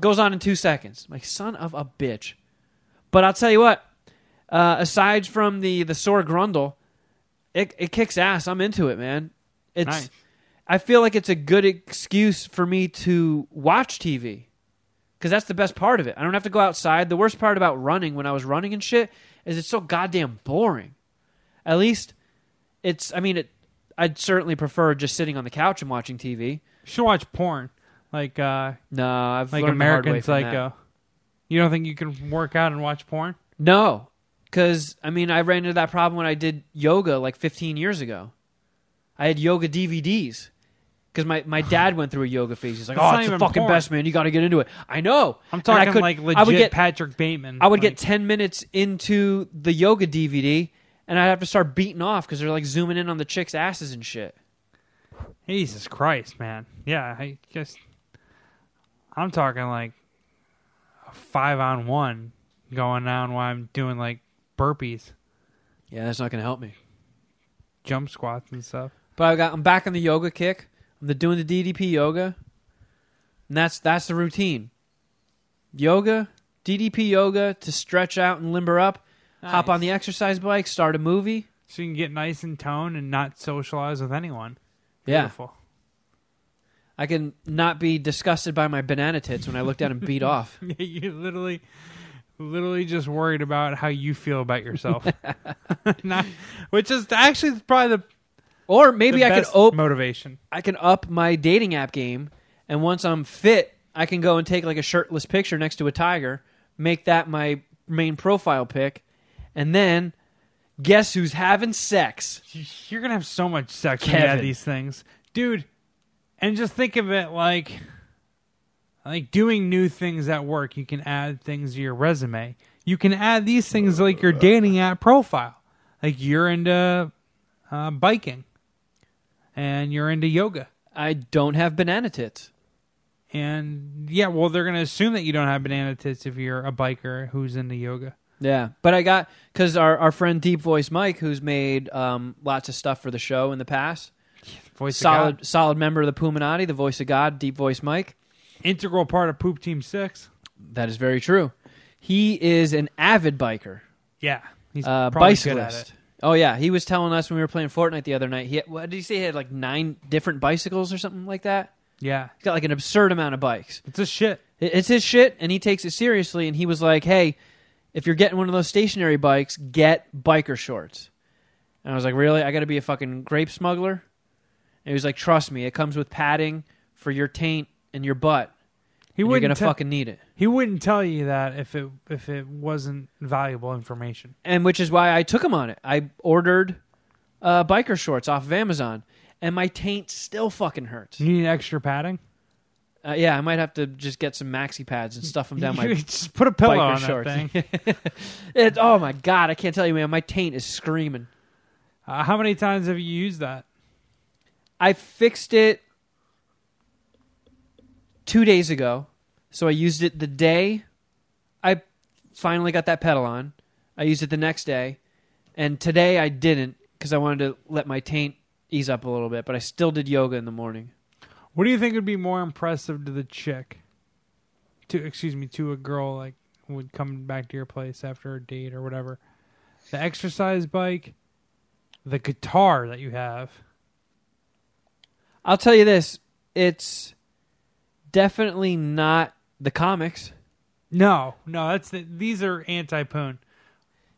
Speaker 2: Goes on in two seconds. My like, son of a bitch. But I'll tell you what. Uh, aside from the the sore grundle, it it kicks ass. I'm into it, man. It's nice. I feel like it's a good excuse for me to watch TV. Cuz that's the best part of it. I don't have to go outside. The worst part about running when I was running and shit is it's so goddamn boring. At least it's I mean it I'd certainly prefer just sitting on the couch and watching TV. You
Speaker 3: should watch porn. Like uh
Speaker 2: No, I've
Speaker 3: like American Psycho. You don't think you can work out and watch porn?
Speaker 2: No, because, I mean, I ran into that problem when I did yoga like 15 years ago. I had yoga DVDs. Because my, my dad went through a yoga phase. He's like, "Oh, it's the fucking porn. best, man. You got to get into it." I know.
Speaker 3: I'm talking I could, like legit I would get, Patrick Bateman.
Speaker 2: I would
Speaker 3: like,
Speaker 2: get ten minutes into the yoga DVD, and I'd have to start beating off because they're like zooming in on the chicks' asses and shit.
Speaker 3: Jesus Christ, man! Yeah, I guess I'm talking like a five on one going on while I'm doing like burpees,
Speaker 2: Yeah, that's not going to help me.
Speaker 3: jump squats, and stuff.
Speaker 2: But I got I'm back on the yoga kick. I'm the, doing the DDP yoga, and that's that's the routine. Yoga, DDP yoga to stretch out and limber up. Hop on the exercise bike, start a movie.
Speaker 3: So you can get nice and toned and not socialize with anyone.
Speaker 2: Yeah.
Speaker 3: Beautiful.
Speaker 2: I can not be disgusted by my banana tits when I look down and beat off. *laughs*
Speaker 3: you literally literally just worried about how you feel about yourself. *laughs* *laughs* Not, which is actually probably the
Speaker 2: or maybe
Speaker 3: the
Speaker 2: I can op-
Speaker 3: motivation.
Speaker 2: I can up my dating app game, and once I'm fit, I can go and take like a shirtless picture next to a tiger, make that my main profile pic, and then guess who's having sex? *laughs*
Speaker 3: You're gonna have so much sex Kevin. when you add these things, dude. And just think of it like like doing new things at work. You can add things to your resume. You can add these things like your dating app profile. Like you're into uh, biking and you're into yoga.
Speaker 2: I don't have banana tits.
Speaker 3: And yeah, well, they're going to assume that you don't have banana tits if you're a biker who's into yoga.
Speaker 2: Yeah, but I got because our, our friend Deep Voice Mike, who's made um, lots of stuff for the show in the past,
Speaker 3: voice
Speaker 2: solid solid member of the Puminati, the voice of God, Deep Voice Mike
Speaker 3: integral part of Poop Team Six.
Speaker 2: That is very true. He is an avid biker,
Speaker 3: Yeah, he's
Speaker 2: uh,
Speaker 3: probably good at
Speaker 2: bicyclist. Oh yeah, he was telling us when we were playing Fortnite the other night. He had, what did he say? He had like nine different bicycles or something like that.
Speaker 3: Yeah,
Speaker 2: He's got like an absurd amount of bikes.
Speaker 3: it's a shit.
Speaker 2: It's his shit, and he takes it seriously. And he was like, "Hey, if you're getting one of those stationary bikes, get biker shorts." And I was like, "Really? I got to be a fucking grape smuggler?" And he was like, "Trust me, it comes with padding for your taint and your butt.
Speaker 3: He
Speaker 2: and you're
Speaker 3: wouldn't.
Speaker 2: gonna
Speaker 3: te-
Speaker 2: fucking need it."
Speaker 3: he wouldn't tell you that if it if it wasn't valuable information.
Speaker 2: And which is why I took him on it. I ordered uh, biker shorts off of Amazon, and my taint still fucking hurts.
Speaker 3: You need extra padding.
Speaker 2: Uh, yeah, I might have to just get some maxi pads and stuff them down *laughs* my *laughs*
Speaker 3: just put a pillow
Speaker 2: biker
Speaker 3: on
Speaker 2: shorts.
Speaker 3: that thing. *laughs*
Speaker 2: it, oh my god, I can't tell you, man. My taint is screaming.
Speaker 3: Uh, how many times have you used that?
Speaker 2: I fixed it two days ago. So I used it the day I finally got that pedal on. I used it the next day. And today I didn't because I wanted to let my taint ease up a little bit. But I still did yoga in the morning.
Speaker 3: What do you think would be more impressive to the chick? To excuse me, to a girl like would come back to your place after a date or whatever. The exercise bike, the guitar that you have.
Speaker 2: I'll tell you this it's definitely not the comics,
Speaker 3: No, no, that's the, these are anti-poon.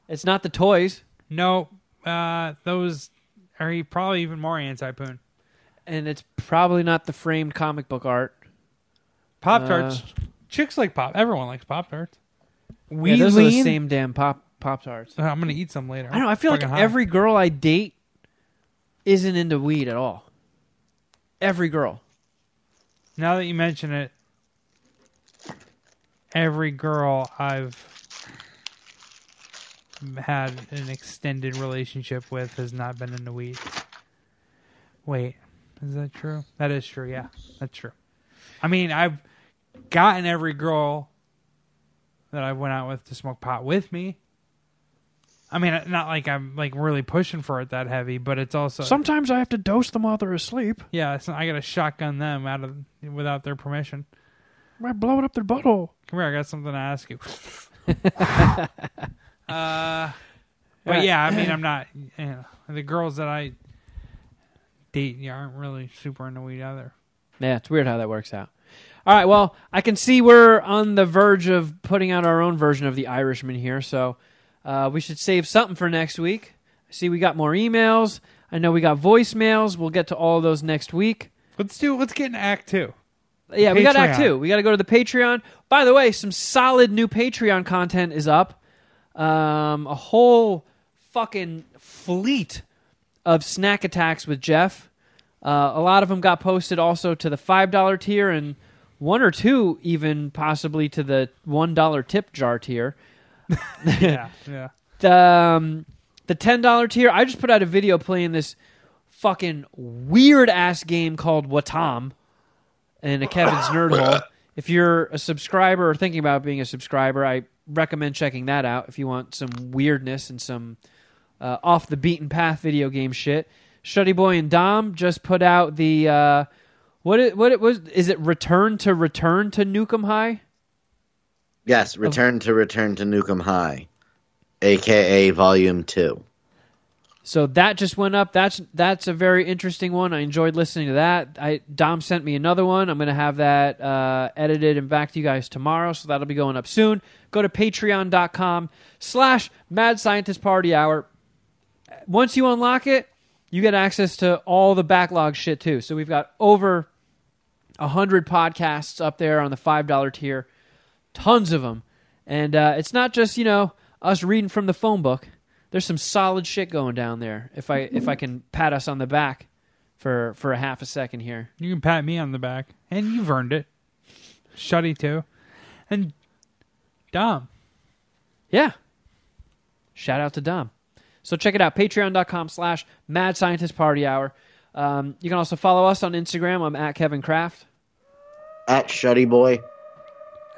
Speaker 2: it's not the toys,
Speaker 3: No, uh, those are probably even more anti-poon.
Speaker 2: and it's probably not the framed comic book art.
Speaker 3: Pop tarts, chicks like pop. Everyone likes pop tarts. We
Speaker 2: yeah, those are the same damn pop pop tarts.
Speaker 3: Uh, I'm gonna eat some later.
Speaker 2: I don't know. I feel like
Speaker 3: Fucking high.
Speaker 2: every girl I date isn't into weed at all. Every girl.
Speaker 3: Now that you mention it, every girl I've had an extended relationship with has not been in into weed. Wait, is that true? That is true. Yeah, that's true. I mean, I've gotten every girl that I went out with to smoke pot with me. I mean, not like I'm like really pushing for it that heavy, but it's also
Speaker 2: Sometimes I have to dose them while they're asleep.
Speaker 3: yeah. It's not, I got to shotgun them out of without their permission.
Speaker 2: I blow it up their butthole.
Speaker 3: Come here, I got something to ask you. *laughs* uh, but yeah, I mean, I'm not. You know, the girls that I date yeah, aren't really super into weed either.
Speaker 2: Yeah, it's weird how that works out. All right, well, I can see we're on the verge of putting out our own version of the Irishman here, so uh, we should save something for next week. See we got more emails. I know we got voicemails. We'll get to all of those next week.
Speaker 3: Let's do. Let's get in Act Two.
Speaker 2: Yeah, we got Act Two. We got to go to the Patreon. By the way, some solid new Patreon content is up. Um, a whole fucking fleet of snack attacks with Jeff. Uh, a lot of them got posted also to the five dollar tier, and one or two even possibly to the one dollar tip jar tier. *laughs*
Speaker 3: yeah, *laughs* yeah.
Speaker 2: Um, the ten dollar tier. I just put out a video playing this fucking weird ass game called Wattam in a Kevin's Nerd Hole. *coughs* If you're a subscriber or thinking about being a subscriber, I recommend checking that out if you want some weirdness and some uh, off the beaten path video game shit. Shuddy Boy and Dom just put out the uh, what it what it was is it Return to Return to Nuke 'Em High?
Speaker 4: Yes, Return to Return to Nuke 'Em High, aka Volume Two.
Speaker 2: So that just went up. That's that's a very interesting one. I enjoyed listening to that. I Dom sent me another one. I'm going to have that uh, edited and back to you guys tomorrow. So that'll be going up soon. Go to patreon.com slash mad scientist party hour. Once you unlock it, you get access to all the backlog shit too. So we've got over a hundred podcasts up there on the five dollar tier, tons of them, and uh, it's not just you know us reading from the phone book. There's some solid shit going down there. If I if I can pat us on the back for for a half a second here.
Speaker 3: You can pat me on the back, and you've earned it. Shuddy too, and Dom.
Speaker 2: Yeah. Shout out to Dom. So check it out, patreon.com slash mad scientist party hour. Um, you can also follow us on Instagram. I'm at Kevin Kraft.
Speaker 4: At Shuddy Boy.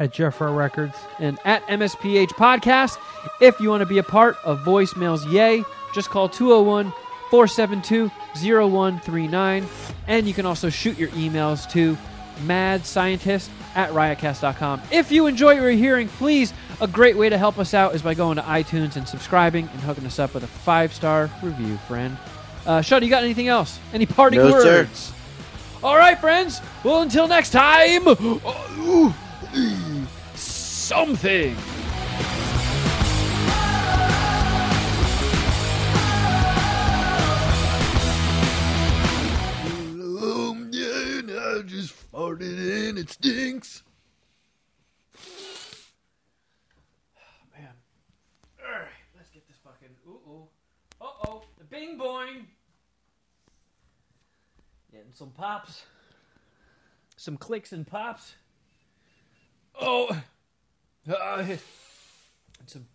Speaker 3: At Jeffro Records.
Speaker 2: and at MSPH Podcast. If you want to be a part of voicemails, yay, just call 201 472 0139. And you can also shoot your emails to Mad Scientist at riotcast.com. If you enjoy what you're hearing, please, a great way to help us out is by going to iTunes and subscribing and hooking us up with a five star review, friend. Uh, Shuddy, you got anything else? Any parting
Speaker 4: No, sir.
Speaker 2: words? All right, friends. Well, until next time, something.
Speaker 6: Um, yeah, I just farted in. It stinks.
Speaker 2: Oh, Man. All right, let's get this fucking. Ooh, ooh. Uh oh. The bing boing. Getting some pops. Some clicks and pops. Oh. Uh, and some.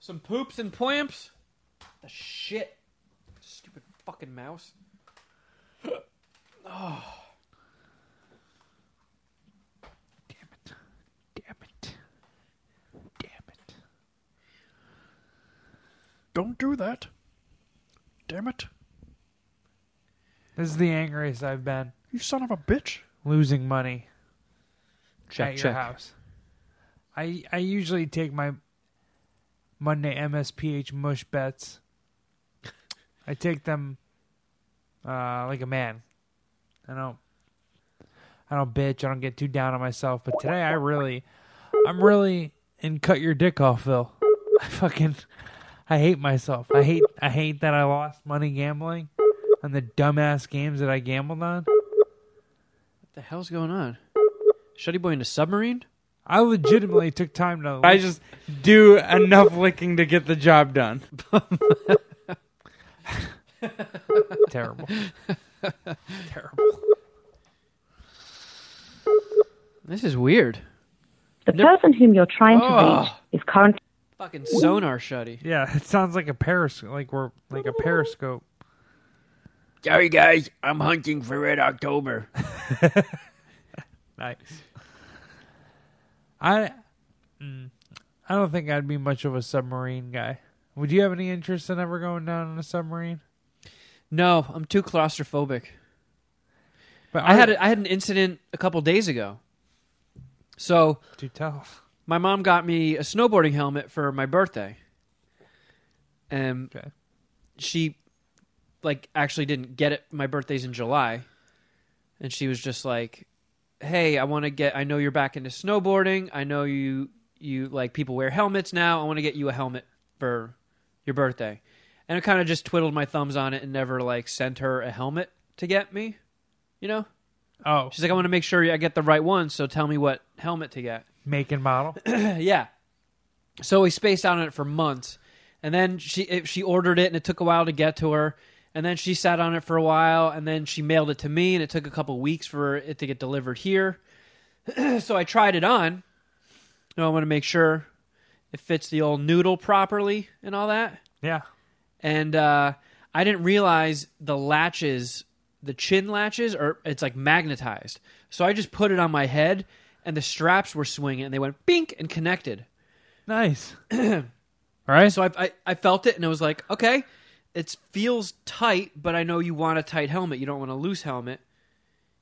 Speaker 2: Some poops and poimps. The shit. Stupid fucking mouse. *sighs* oh.
Speaker 3: Damn it. Damn it. Damn it.
Speaker 6: Don't do that. Damn it.
Speaker 3: This is the angriest I've been.
Speaker 6: You son of a bitch.
Speaker 3: Losing money
Speaker 2: Check,
Speaker 3: at
Speaker 2: check.
Speaker 3: house. I I usually take my Monday MSPH mush bets. I take them uh, like a man. I don't I don't bitch. I don't get too down on myself. But today I really I'm really in cut your dick off, Phil. I fucking I hate myself. I hate I hate that I lost money gambling on the dumbass games that I gambled on.
Speaker 2: What the hell's going on? Shuddy Boy in a submarine?
Speaker 3: I legitimately took time to
Speaker 7: I just do enough licking to get the job done. *laughs*
Speaker 3: terrible. terrible.
Speaker 2: This is weird.
Speaker 8: The
Speaker 2: Nope.
Speaker 8: person whom you're trying to reach is currently
Speaker 2: Fucking sonar Shuddy.
Speaker 3: Yeah, it sounds like a periscope like we're like a periscope.
Speaker 7: Sorry, guys. I'm hunting for Red October. *laughs*
Speaker 3: Nice. I mm, I don't think I'd be much of a submarine guy. Would you have any interest in ever going down in a submarine?
Speaker 2: No, I'm too claustrophobic.
Speaker 3: But
Speaker 2: I had a, I had an incident a couple days ago. So
Speaker 3: to tell.
Speaker 2: my mom got me a snowboarding helmet for my birthday, and
Speaker 3: Okay.
Speaker 2: she like actually didn't get it. My birthday's in July, and she was just like, "Hey, I want to get. I know you're back into snowboarding. I know you you like people wear helmets now. I want to get you a helmet for your birthday." And I kind of just twiddled my thumbs on it and never like sent her a helmet to get me. You know,
Speaker 3: Oh,
Speaker 2: she's like, "I want to make sure I get the right one, so tell me what helmet to get." *clears throat*
Speaker 3: make and model.
Speaker 2: yeah. So we spaced out on it for months, and then she it, she ordered it, and it took a while to get to her. And then she sat on it for a while, and then she mailed it to me, and it took a couple weeks for it to get delivered here. *clears throat* so I tried it on. You know, I want to make sure it fits the old noodle properly and all that.
Speaker 3: Yeah.
Speaker 2: And uh, I didn't realize the latches, the chin latches, are it's like magnetized. So I just put it on my head, and the straps were swinging, and they went bink and connected.
Speaker 3: Nice. *clears throat* All right.
Speaker 2: So I, I I felt it and it was like, okay, it feels tight, but I know you want a tight helmet. You don't want a loose helmet.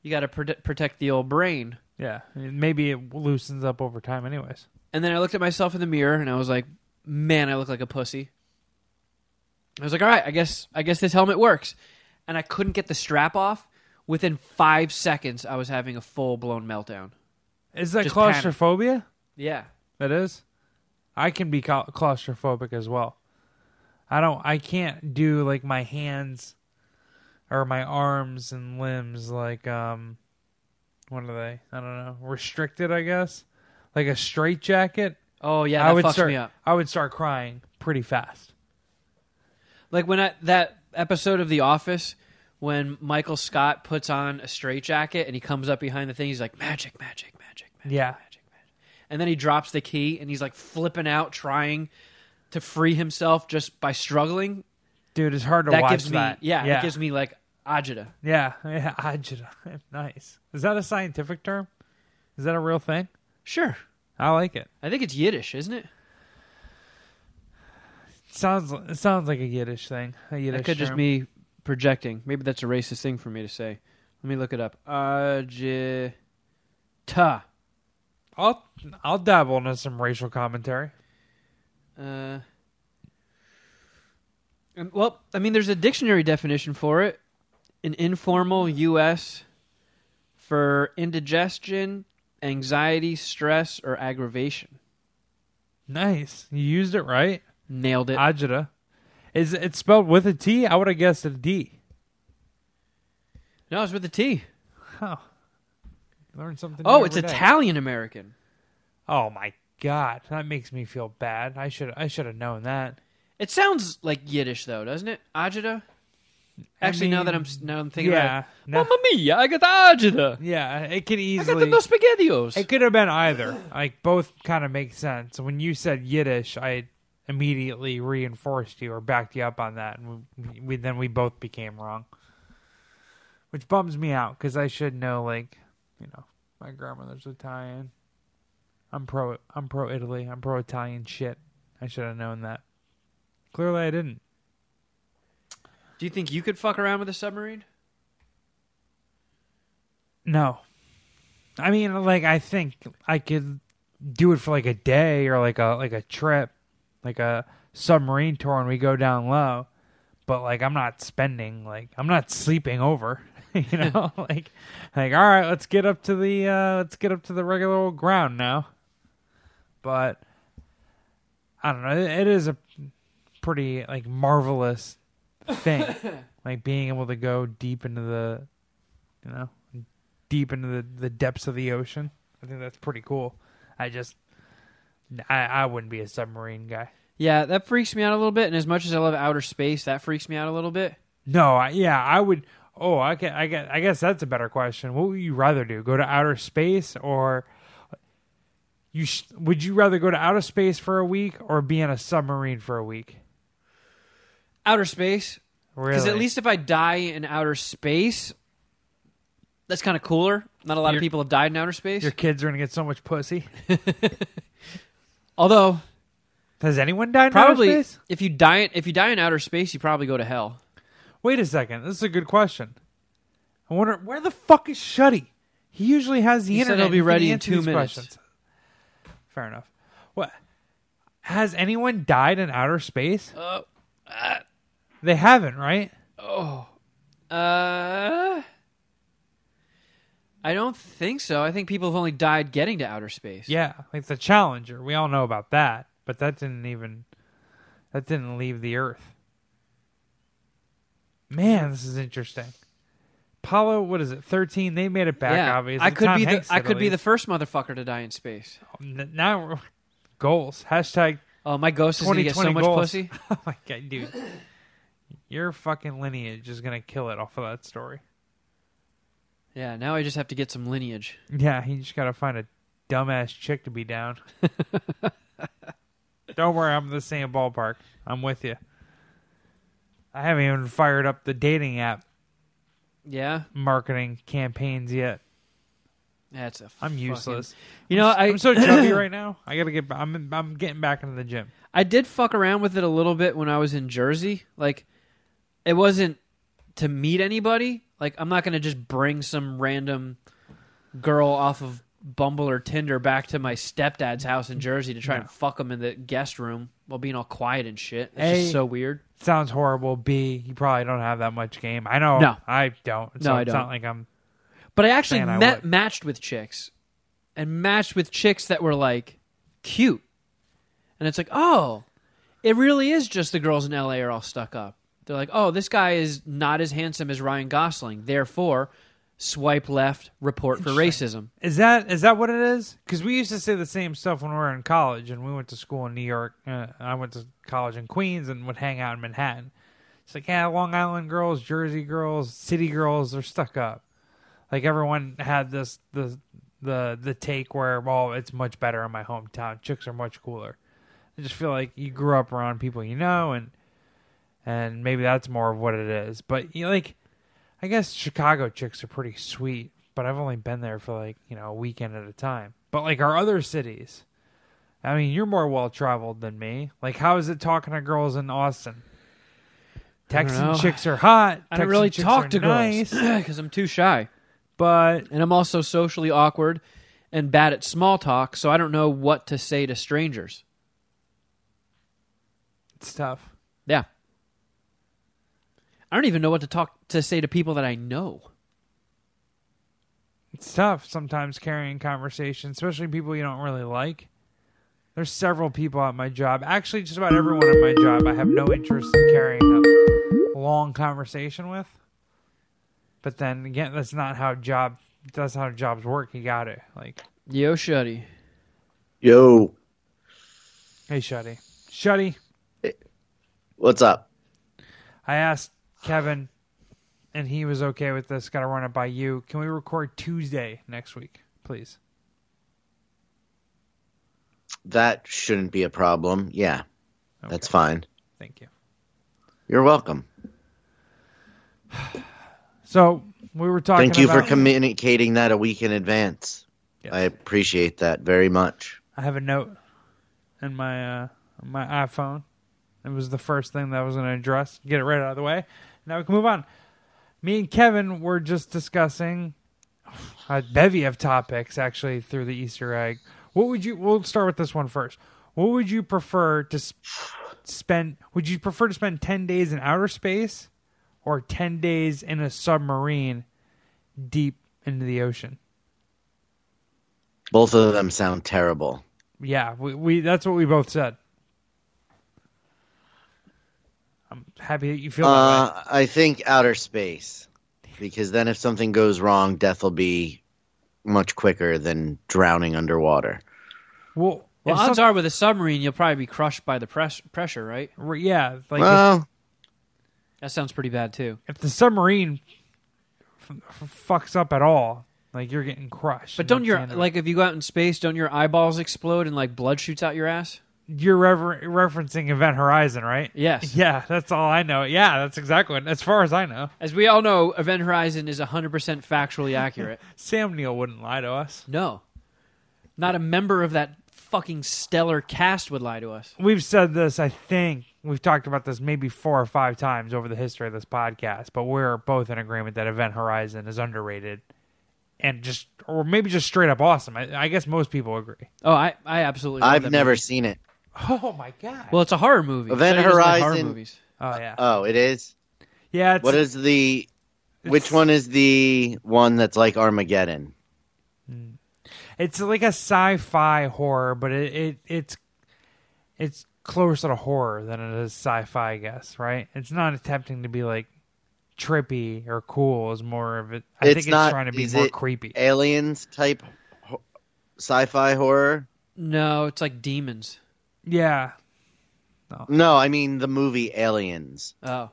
Speaker 2: You got to prote- protect the old brain.
Speaker 3: Yeah. I mean, Maybe it loosens up over time, anyways.
Speaker 2: And then I looked at myself in the mirror and I was like, man, I look like a pussy. I was like, all right, I guess I guess this helmet works. And I couldn't get the strap off. Within five seconds, I was having a full blown meltdown.
Speaker 3: Is that
Speaker 2: Just
Speaker 3: claustrophobia?
Speaker 2: Yeah.
Speaker 3: That is. I can be clau- claustrophobic as well. I don't. I can't do like my hands or my arms and limbs like um. What are they? I don't know. Restricted, I guess. Like a straight jacket.
Speaker 2: Oh yeah,
Speaker 3: I
Speaker 2: that
Speaker 3: would
Speaker 2: fucks
Speaker 3: start.
Speaker 2: me up.
Speaker 3: I would start crying pretty fast.
Speaker 2: Like when I, that episode of The Office when Michael Scott puts on a straitjacket and he comes up behind the thing, he's like magic, magic, magic, magic,
Speaker 3: Yeah.
Speaker 2: magic, magic, and then he drops the key and he's like flipping out, trying to free himself just by struggling.
Speaker 3: Dude, it's hard to
Speaker 2: that
Speaker 3: watch
Speaker 2: gives me,
Speaker 3: that.
Speaker 2: yeah,
Speaker 3: yeah,
Speaker 2: that gives me like agita.
Speaker 3: yeah, *laughs* yeah. Agita. *laughs* nice. Is that a scientific term? Is that a real thing?
Speaker 2: Sure,
Speaker 3: I like it.
Speaker 2: I think it's Yiddish, isn't it?
Speaker 3: Sounds it sounds like a Yiddish thing. A Yiddish
Speaker 2: That could just be projecting. Maybe that's a racist thing for me to say. Let me look it up. Agita.
Speaker 3: I'll I'll dabble into some racial commentary.
Speaker 2: Uh, um, well, I mean, there's a dictionary definition for it. An informal U.S. for indigestion, anxiety, stress, or aggravation.
Speaker 3: Nice. You used it right.
Speaker 2: Nailed it.
Speaker 3: Agita. Is it spelled with a T? I would have guessed a D.
Speaker 2: no, it's with a T.
Speaker 3: Oh. Learn something.
Speaker 2: Oh, it's. Italian American.
Speaker 3: Oh my god, that makes me feel bad. I should I should have known that.
Speaker 2: It sounds like Yiddish, though, doesn't it? Agita. Actually, now that I'm now I'm thinking
Speaker 3: yeah,
Speaker 2: about it,
Speaker 3: no-
Speaker 2: Mamma mia! I got agita.
Speaker 3: yeah, it could easily.
Speaker 2: I got the spaghettios.
Speaker 3: It could have been either. Like both kind of make sense. When you said Yiddish, I immediately reinforced you or backed you up on that, and we, we then we both became wrong, which bums me out because I should know. Like, you know, my grandmother's Italian. I'm pro. I'm pro Italy. I'm pro Italian shit. I should have known that. Clearly, I didn't.
Speaker 2: Do you think you could fuck around with a submarine?
Speaker 3: No. I mean, like I think I could do it for like a day or like a like a trip, like a submarine tour, and we go down low. But like, I'm not spending like I'm not sleeping over. *laughs* you know, *laughs* like like all right, let's get up to the uh let's get up to the regular old ground now. But I don't know. It, it is a pretty like marvelous thing, *laughs* like being able to go deep into the, you know, deep into the, the depths of the ocean. I think that's pretty cool. I just, I, I wouldn't be a submarine guy.
Speaker 2: Yeah, that freaks me out a little bit. And as much as I love outer space, that freaks me out a little bit.
Speaker 3: No, I, yeah, I would. Oh, I can, I get. I guess that's a better question. What would you rather do? Go to outer space or you? Sh- would you rather go to outer space for a week or be in a submarine for a week?
Speaker 2: Outer space,
Speaker 3: Really?
Speaker 2: because at least if I die in outer space, that's kind of cooler. Not a lot of people have died in outer space.
Speaker 3: your kids are gonna get so much pussy. *laughs*
Speaker 2: Although
Speaker 3: Has anyone died in
Speaker 2: probably
Speaker 3: outer space?
Speaker 2: if you die in- if you die in outer space, you probably go to hell.
Speaker 3: Wait a second. This is a good question. I wonder where the fuck is Shuddy? He usually has the
Speaker 2: He said
Speaker 3: internet.
Speaker 2: he'll be
Speaker 3: and can
Speaker 2: ready in
Speaker 3: answer
Speaker 2: two
Speaker 3: these
Speaker 2: minutes.
Speaker 3: questions. Fair enough. What has anyone died in outer space?
Speaker 2: Uh, uh,
Speaker 3: They haven't, right?
Speaker 2: oh, uh, I don't think so. I think people have only died getting to outer space.
Speaker 3: Yeah, like the Challenger. We all know about that, but that didn't even that didn't leave the Earth. Man, this is interesting. Apollo, what is it? Thirteen. They made it back.
Speaker 2: yeah.
Speaker 3: obviously.
Speaker 2: I could
Speaker 3: Tom
Speaker 2: be the I could be the first motherfucker to die in space.
Speaker 3: Oh, n- now *laughs* goals. Hashtag
Speaker 2: Oh, my ghost is gonna get so
Speaker 3: 2020
Speaker 2: much
Speaker 3: goals.
Speaker 2: pussy. *laughs*
Speaker 3: oh my god, dude. Your fucking lineage is gonna kill it off of that story.
Speaker 2: Yeah, now I just have to get some lineage.
Speaker 3: Yeah, you just gotta find a dumbass chick to be down. *laughs* Don't worry, I'm in the same ballpark. I'm with you. I haven't even fired up the dating app
Speaker 2: Yeah,
Speaker 3: marketing campaigns yet.
Speaker 2: that's a.
Speaker 3: I'm
Speaker 2: fucking-
Speaker 3: useless.
Speaker 2: You know,
Speaker 3: I'm,
Speaker 2: I
Speaker 3: I'm so chubby *coughs* right now. I gotta get. I'm I'm getting back into the gym.
Speaker 2: I did fuck around with it a little bit when I was in Jersey. Like, it wasn't to meet anybody. Like, I'm not gonna just bring some random girl off of Bumble or Tinder back to my stepdad's house in Jersey to try and fuck him in the guest room while being all quiet and shit. It's
Speaker 3: A-
Speaker 2: just so weird.
Speaker 3: Sounds horrible. B, you probably don't have that much game. I know.
Speaker 2: No.
Speaker 3: I don't.
Speaker 2: No, I
Speaker 3: it's
Speaker 2: don't.
Speaker 3: not like I'm.
Speaker 2: But I actually
Speaker 3: Man, I
Speaker 2: met matched with chicks, and matched with chicks that were like cute, and it's like, oh, it really is just the girls in LA are all stuck up. They're like, oh, this guy is not as handsome as Ryan Gosling, therefore, swipe left, report for racism.
Speaker 3: Is that is that what it is? Because we used to say the same stuff when we were in college, and we went to school in New York. Uh, I went to college in Queens and would hang out in Manhattan. It's like, yeah, Long Island girls, Jersey girls, city girls, they're stuck up. Like everyone had this the the the take where, well, it's much better in my hometown. Chicks are much cooler. I just feel like you grew up around people you know, and and maybe that's more of what it is. But you know, like, I guess Chicago chicks are pretty sweet, but I've only been there for like you know a weekend at a time. But like our other cities, I mean, you're more well traveled than me. Like, how is it talking to girls in Austin? Texan chicks are hot.
Speaker 2: I don't
Speaker 3: Texan
Speaker 2: really
Speaker 3: chicks
Speaker 2: talk
Speaker 3: are
Speaker 2: to
Speaker 3: nice, *clears throat*
Speaker 2: girls because I'm too shy,
Speaker 3: but
Speaker 2: and I'm also socially awkward. and bad at small talk, so I don't know what to say to strangers.
Speaker 3: It's tough.
Speaker 2: Yeah. I don't even know what to talk to say to people that I know.
Speaker 3: It's tough sometimes carrying conversations, especially people you don't really like. There's several people at my job. Actually, just about everyone at my job, I have no interest in carrying a long conversation with. But then again, that's not how job. That's how jobs work. You got it. Like,
Speaker 2: Yo, Shuddy.
Speaker 4: Yo,
Speaker 3: hey, Shuddy, Shuddy.
Speaker 4: what's up?
Speaker 3: I asked Kevin, and he was okay with this. Got to run it by you. Can we record Tuesday next week, please?
Speaker 4: That shouldn't be a problem. Yeah, that's fine.
Speaker 3: Thank you.
Speaker 4: You're welcome. *sighs*
Speaker 3: So we were talking.
Speaker 4: Thank you for communicating that a week in advance.
Speaker 3: Yes.
Speaker 4: I appreciate that very much.
Speaker 3: I have a note in my uh, my iPhone. It was the first thing that I was going to address. Get it right out of the way. Now we can move on. Me and Kevin were just discussing *sighs* a bevy of topics actually through the Easter egg. What would you? We'll start with this one first. What would you prefer to s- spend? Would you prefer to spend ten days in outer space, or ten days in a submarine deep into the ocean?
Speaker 4: Both of them sound terrible.
Speaker 3: Yeah, we, we that's what we both said. I'm happy that you feel that way.
Speaker 4: Uh, I think outer space, because then if something goes wrong, death will be much quicker than drowning underwater.
Speaker 3: Well,
Speaker 2: Well, odds
Speaker 3: some-
Speaker 2: are with a submarine, you'll probably be crushed by the press- pressure, right?
Speaker 3: yeah, like if,
Speaker 2: That sounds pretty bad too.
Speaker 3: if the submarine f- f- fucks up at all, like you're getting crushed.
Speaker 2: But don't
Speaker 3: that's
Speaker 2: your
Speaker 3: the end of it.
Speaker 2: like if you go out in space, don't your eyeballs explode and like blood shoots out your ass?
Speaker 3: You're rever- referencing Event Horizon, right?
Speaker 2: Yes. *laughs*
Speaker 3: Yeah, that's all I know. Yeah, that's exactly what, as far as I know.
Speaker 2: As we all know, Event Horizon is 100% factually accurate. *laughs*
Speaker 3: Sam Neill wouldn't lie to us.
Speaker 2: No. Not a member of that fucking stellar cast would lie to us.
Speaker 3: We've said this, I think. We've talked about this maybe four or five times over the history of this podcast, but we're both in agreement that Event Horizon is underrated and just, or maybe just straight up awesome. I, I guess most people agree.
Speaker 2: Oh, I, I absolutely
Speaker 4: I've never
Speaker 2: movie.
Speaker 4: seen it. *laughs*
Speaker 3: Oh my god!
Speaker 2: Well, it's a horror movie.
Speaker 4: Event
Speaker 2: Shuddy doesn't horror
Speaker 4: Horizon-
Speaker 2: movies.
Speaker 3: oh yeah, uh,
Speaker 4: Oh, it is.
Speaker 3: yeah. It's,
Speaker 4: What is the? Which one is the one that's like Armageddon? Hmm.
Speaker 3: It's like a sci-fi horror, but it, it it's it's closer to horror than it is sci-fi. I guess right. It's not attempting to be like trippy or cool. Is more of it. I
Speaker 4: It's
Speaker 3: think it's
Speaker 4: not-
Speaker 3: trying to be
Speaker 4: is
Speaker 3: more
Speaker 4: it
Speaker 3: creepy.
Speaker 4: Aliens type sci-fi horror?
Speaker 2: No, it's like demons.
Speaker 3: Yeah,
Speaker 4: No, I mean the movie Aliens.
Speaker 2: Oh.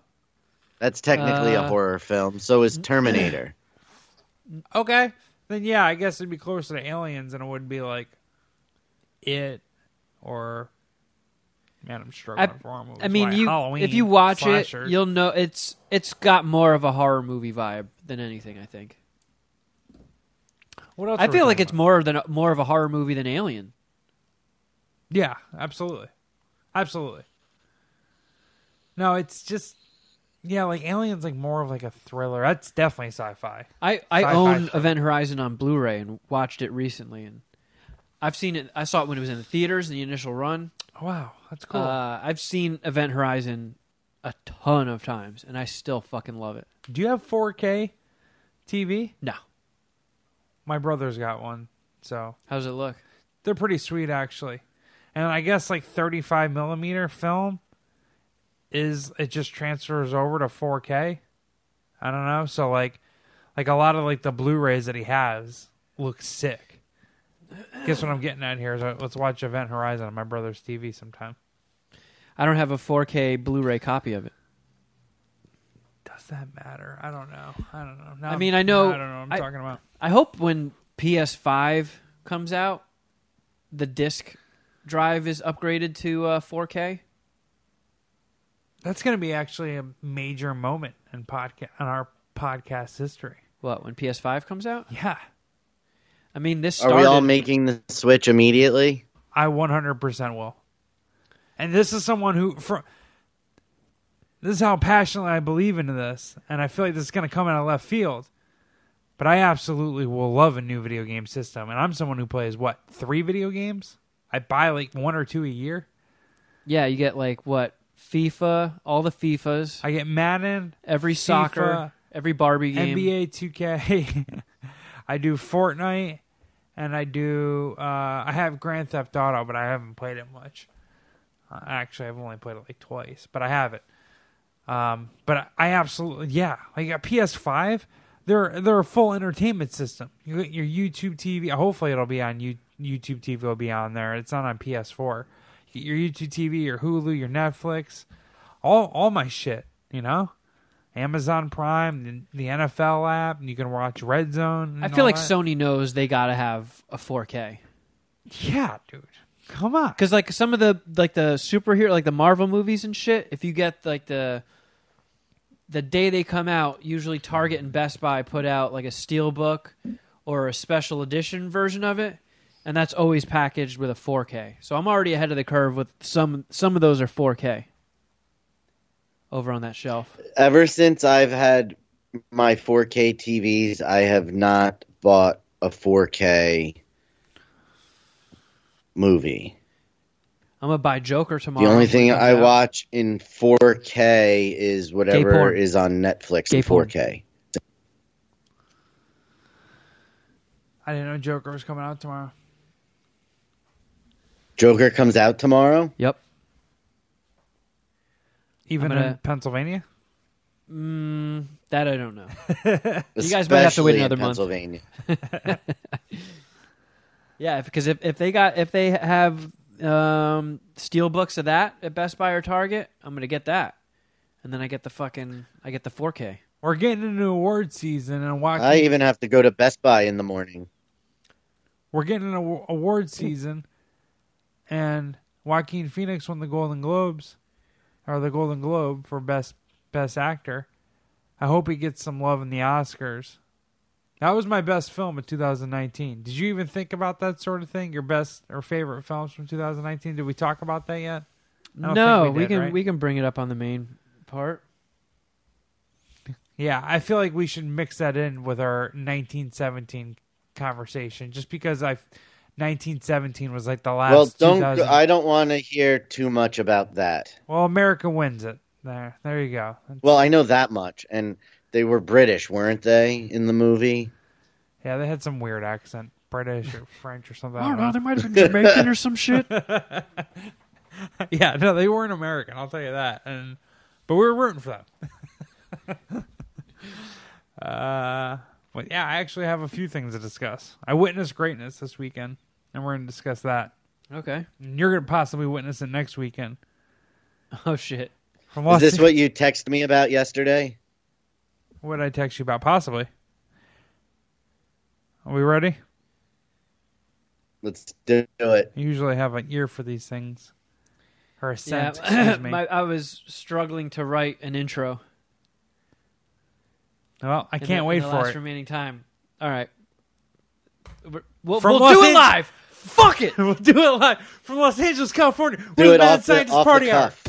Speaker 4: That's technically a
Speaker 2: Uh,
Speaker 4: horror film. So is Terminator. *clears throat*
Speaker 3: Okay. Then yeah, I guess it'd be closer to aliens and it would be like it or man, I'm struggling
Speaker 2: I,
Speaker 3: for horror movies.
Speaker 2: I mean, you
Speaker 3: Halloween,
Speaker 2: if you watch
Speaker 3: slashers.
Speaker 2: it, you'll know it's it's got more of a horror movie vibe than anything. I think.
Speaker 3: What else?
Speaker 2: I feel like
Speaker 3: talking
Speaker 2: it's more than more of a horror movie than Alien.
Speaker 3: Yeah, absolutely, absolutely. No, it's just yeah, like aliens, like more of like a thriller. That's definitely sci-fi.
Speaker 2: I I
Speaker 3: Sci-fi
Speaker 2: own. Event Horizon on Blu-ray and watched it recently, and I've seen it. I saw it when it was in the theaters, in the initial run.
Speaker 3: Wow, that's cool.
Speaker 2: Uh, I've seen Event Horizon a ton of times, and I still fucking love it.
Speaker 3: Do you have 4K TV?
Speaker 2: No,
Speaker 3: My brother's got one, so
Speaker 2: how's it look?
Speaker 3: they're pretty sweet actually. And I guess like 35 millimeter film is it just transfers over to 4K. I don't know. So like, like a lot of like the Blu-rays that he has look sick. Guess what I'm getting at here is uh, let's watch Event Horizon on my brother's TV sometime.
Speaker 2: I don't have a 4K Blu-ray copy of it.
Speaker 3: Does that matter? I don't know. I don't know. Now
Speaker 2: I
Speaker 3: I'm-
Speaker 2: mean, I know-
Speaker 3: I don't know. What I'm
Speaker 2: I-
Speaker 3: talking about.
Speaker 2: I hope when PS5 comes out, the disc drive is upgraded to uh, 4K.
Speaker 3: That's going to be actually a major moment in podcast in our podcast history.
Speaker 2: What when PS5 comes out?
Speaker 3: Yeah,
Speaker 2: I mean, this
Speaker 4: Are we all making the switch immediately?
Speaker 3: I 100% will. And this is someone who for this is how passionately I believe into this, and I feel like this is going to come out of left field. But I absolutely will love a new video game system, and I'm someone who plays what three video games. I buy like one or two a year.
Speaker 2: Yeah, you get like what FIFA, all the FIFAs,
Speaker 3: I get Madden,
Speaker 2: every
Speaker 3: FIFA,
Speaker 2: soccer, every Barbie game.
Speaker 3: NBA 2K. *laughs* I do Fortnite, and I do. Uh, I have Grand Theft Auto, but I haven't played it much. Uh, actually, I've only played it like twice, but I have it. Um, but I absolutely yeah, like a PS5. They're they're a full entertainment system. You get your YouTube TV. Hopefully, it'll be on you, YouTube TV. Will be on there. It's not on PS4. You get your YouTube TV, your Hulu, your Netflix, all all my shit. You know, Amazon Prime, the, the NFL app, and you can watch Red Zone.
Speaker 2: I feel like
Speaker 3: that.
Speaker 2: Sony knows they got to have a 4K.
Speaker 3: Yeah, dude. Come on.
Speaker 2: Because like some of the like the superhero like the Marvel movies and shit, if you get like the the day they come out, usually Target and Best Buy put out like a steel book or a special edition version of it, and that's always packaged with a 4K. So I'm already ahead of the curve with some some of those are 4K over on that shelf.
Speaker 4: Ever since I've had my 4K TVs, I have not bought a 4K movie.
Speaker 2: I'm gonna buy Joker tomorrow.
Speaker 4: The only thing I
Speaker 2: out.
Speaker 4: watch in 4K is whatever is on Netflix
Speaker 2: Gay
Speaker 4: in
Speaker 2: porn.
Speaker 4: 4K.
Speaker 3: I didn't know Joker was coming out tomorrow.
Speaker 4: Joker comes out tomorrow.
Speaker 2: Yep.
Speaker 3: Even
Speaker 2: gonna-
Speaker 3: in Pennsylvania.
Speaker 2: Mm, that I don't know. *laughs* You guys might have to
Speaker 4: especially
Speaker 2: wait
Speaker 4: in
Speaker 2: another month.
Speaker 4: Pennsylvania. *laughs*
Speaker 2: Yeah, because if, if they got if they have um, steel books of that at Best Buy or Target, I'm gonna get that, and then I get the fucking I get the 4K.
Speaker 3: We're getting into award season, and Joaquin,
Speaker 4: I even have to go to Best Buy in the morning.
Speaker 3: we're getting into awa- award season, and Joaquin Phoenix won the Golden Globes, or the Golden Globe for best best actor. I hope he gets some love in the Oscars. That was my best film of 2019. Did you even think about that sort of thing? Your best or favorite films from 2019? Did we talk about that yet?
Speaker 2: No,
Speaker 3: think
Speaker 2: we,
Speaker 3: did,
Speaker 2: can
Speaker 3: right?
Speaker 2: we can bring it up on the main part.
Speaker 3: Yeah, I feel like we should mix that in with our 1917 conversation, just because I, 1917 was like the last.
Speaker 4: well, don't
Speaker 3: 2000
Speaker 4: I don't want to hear too much about that.
Speaker 3: well, America wins it. There, there you go.
Speaker 4: Well, I know that much, and they were British, weren't they, in the movie?
Speaker 3: yeah, they had some weird accent, British or French or something. I
Speaker 2: I
Speaker 3: don't
Speaker 2: don't know.
Speaker 3: know.
Speaker 2: They might have been Jamaican or some shit. *laughs*
Speaker 3: yeah, no, they weren't American. I'll tell you that. And but we were rooting for them. *laughs* uh, well, yeah, I actually have a few things to discuss. I witnessed greatness this weekend, and we're going to discuss that.
Speaker 2: Okay.
Speaker 3: And you're going to possibly witness it next weekend. *laughs*
Speaker 2: Oh shit.
Speaker 3: From
Speaker 4: Is
Speaker 3: Los
Speaker 4: this what you texted me about yesterday?
Speaker 3: what did I text you about? Possibly. Are we ready?
Speaker 4: Let's do it.
Speaker 3: I usually have an ear for these things. Or a
Speaker 2: Yeah,
Speaker 3: sense, *coughs* excuse me.
Speaker 2: my, I was struggling to write an intro.
Speaker 3: Well, I can't
Speaker 2: the-
Speaker 3: wait
Speaker 2: the
Speaker 3: for
Speaker 2: last
Speaker 3: it.
Speaker 2: remaining time. All right. We're- We'll,
Speaker 3: From
Speaker 2: we'll
Speaker 3: Los
Speaker 2: do it
Speaker 3: Angeles-
Speaker 2: live. Fuck it. *laughs*
Speaker 3: we'll do it live from Los Angeles, California.
Speaker 4: Do
Speaker 3: with
Speaker 4: it
Speaker 3: Mad
Speaker 4: off the,
Speaker 3: Scientist
Speaker 4: off
Speaker 3: Party
Speaker 4: the
Speaker 3: Hour.
Speaker 4: cuff.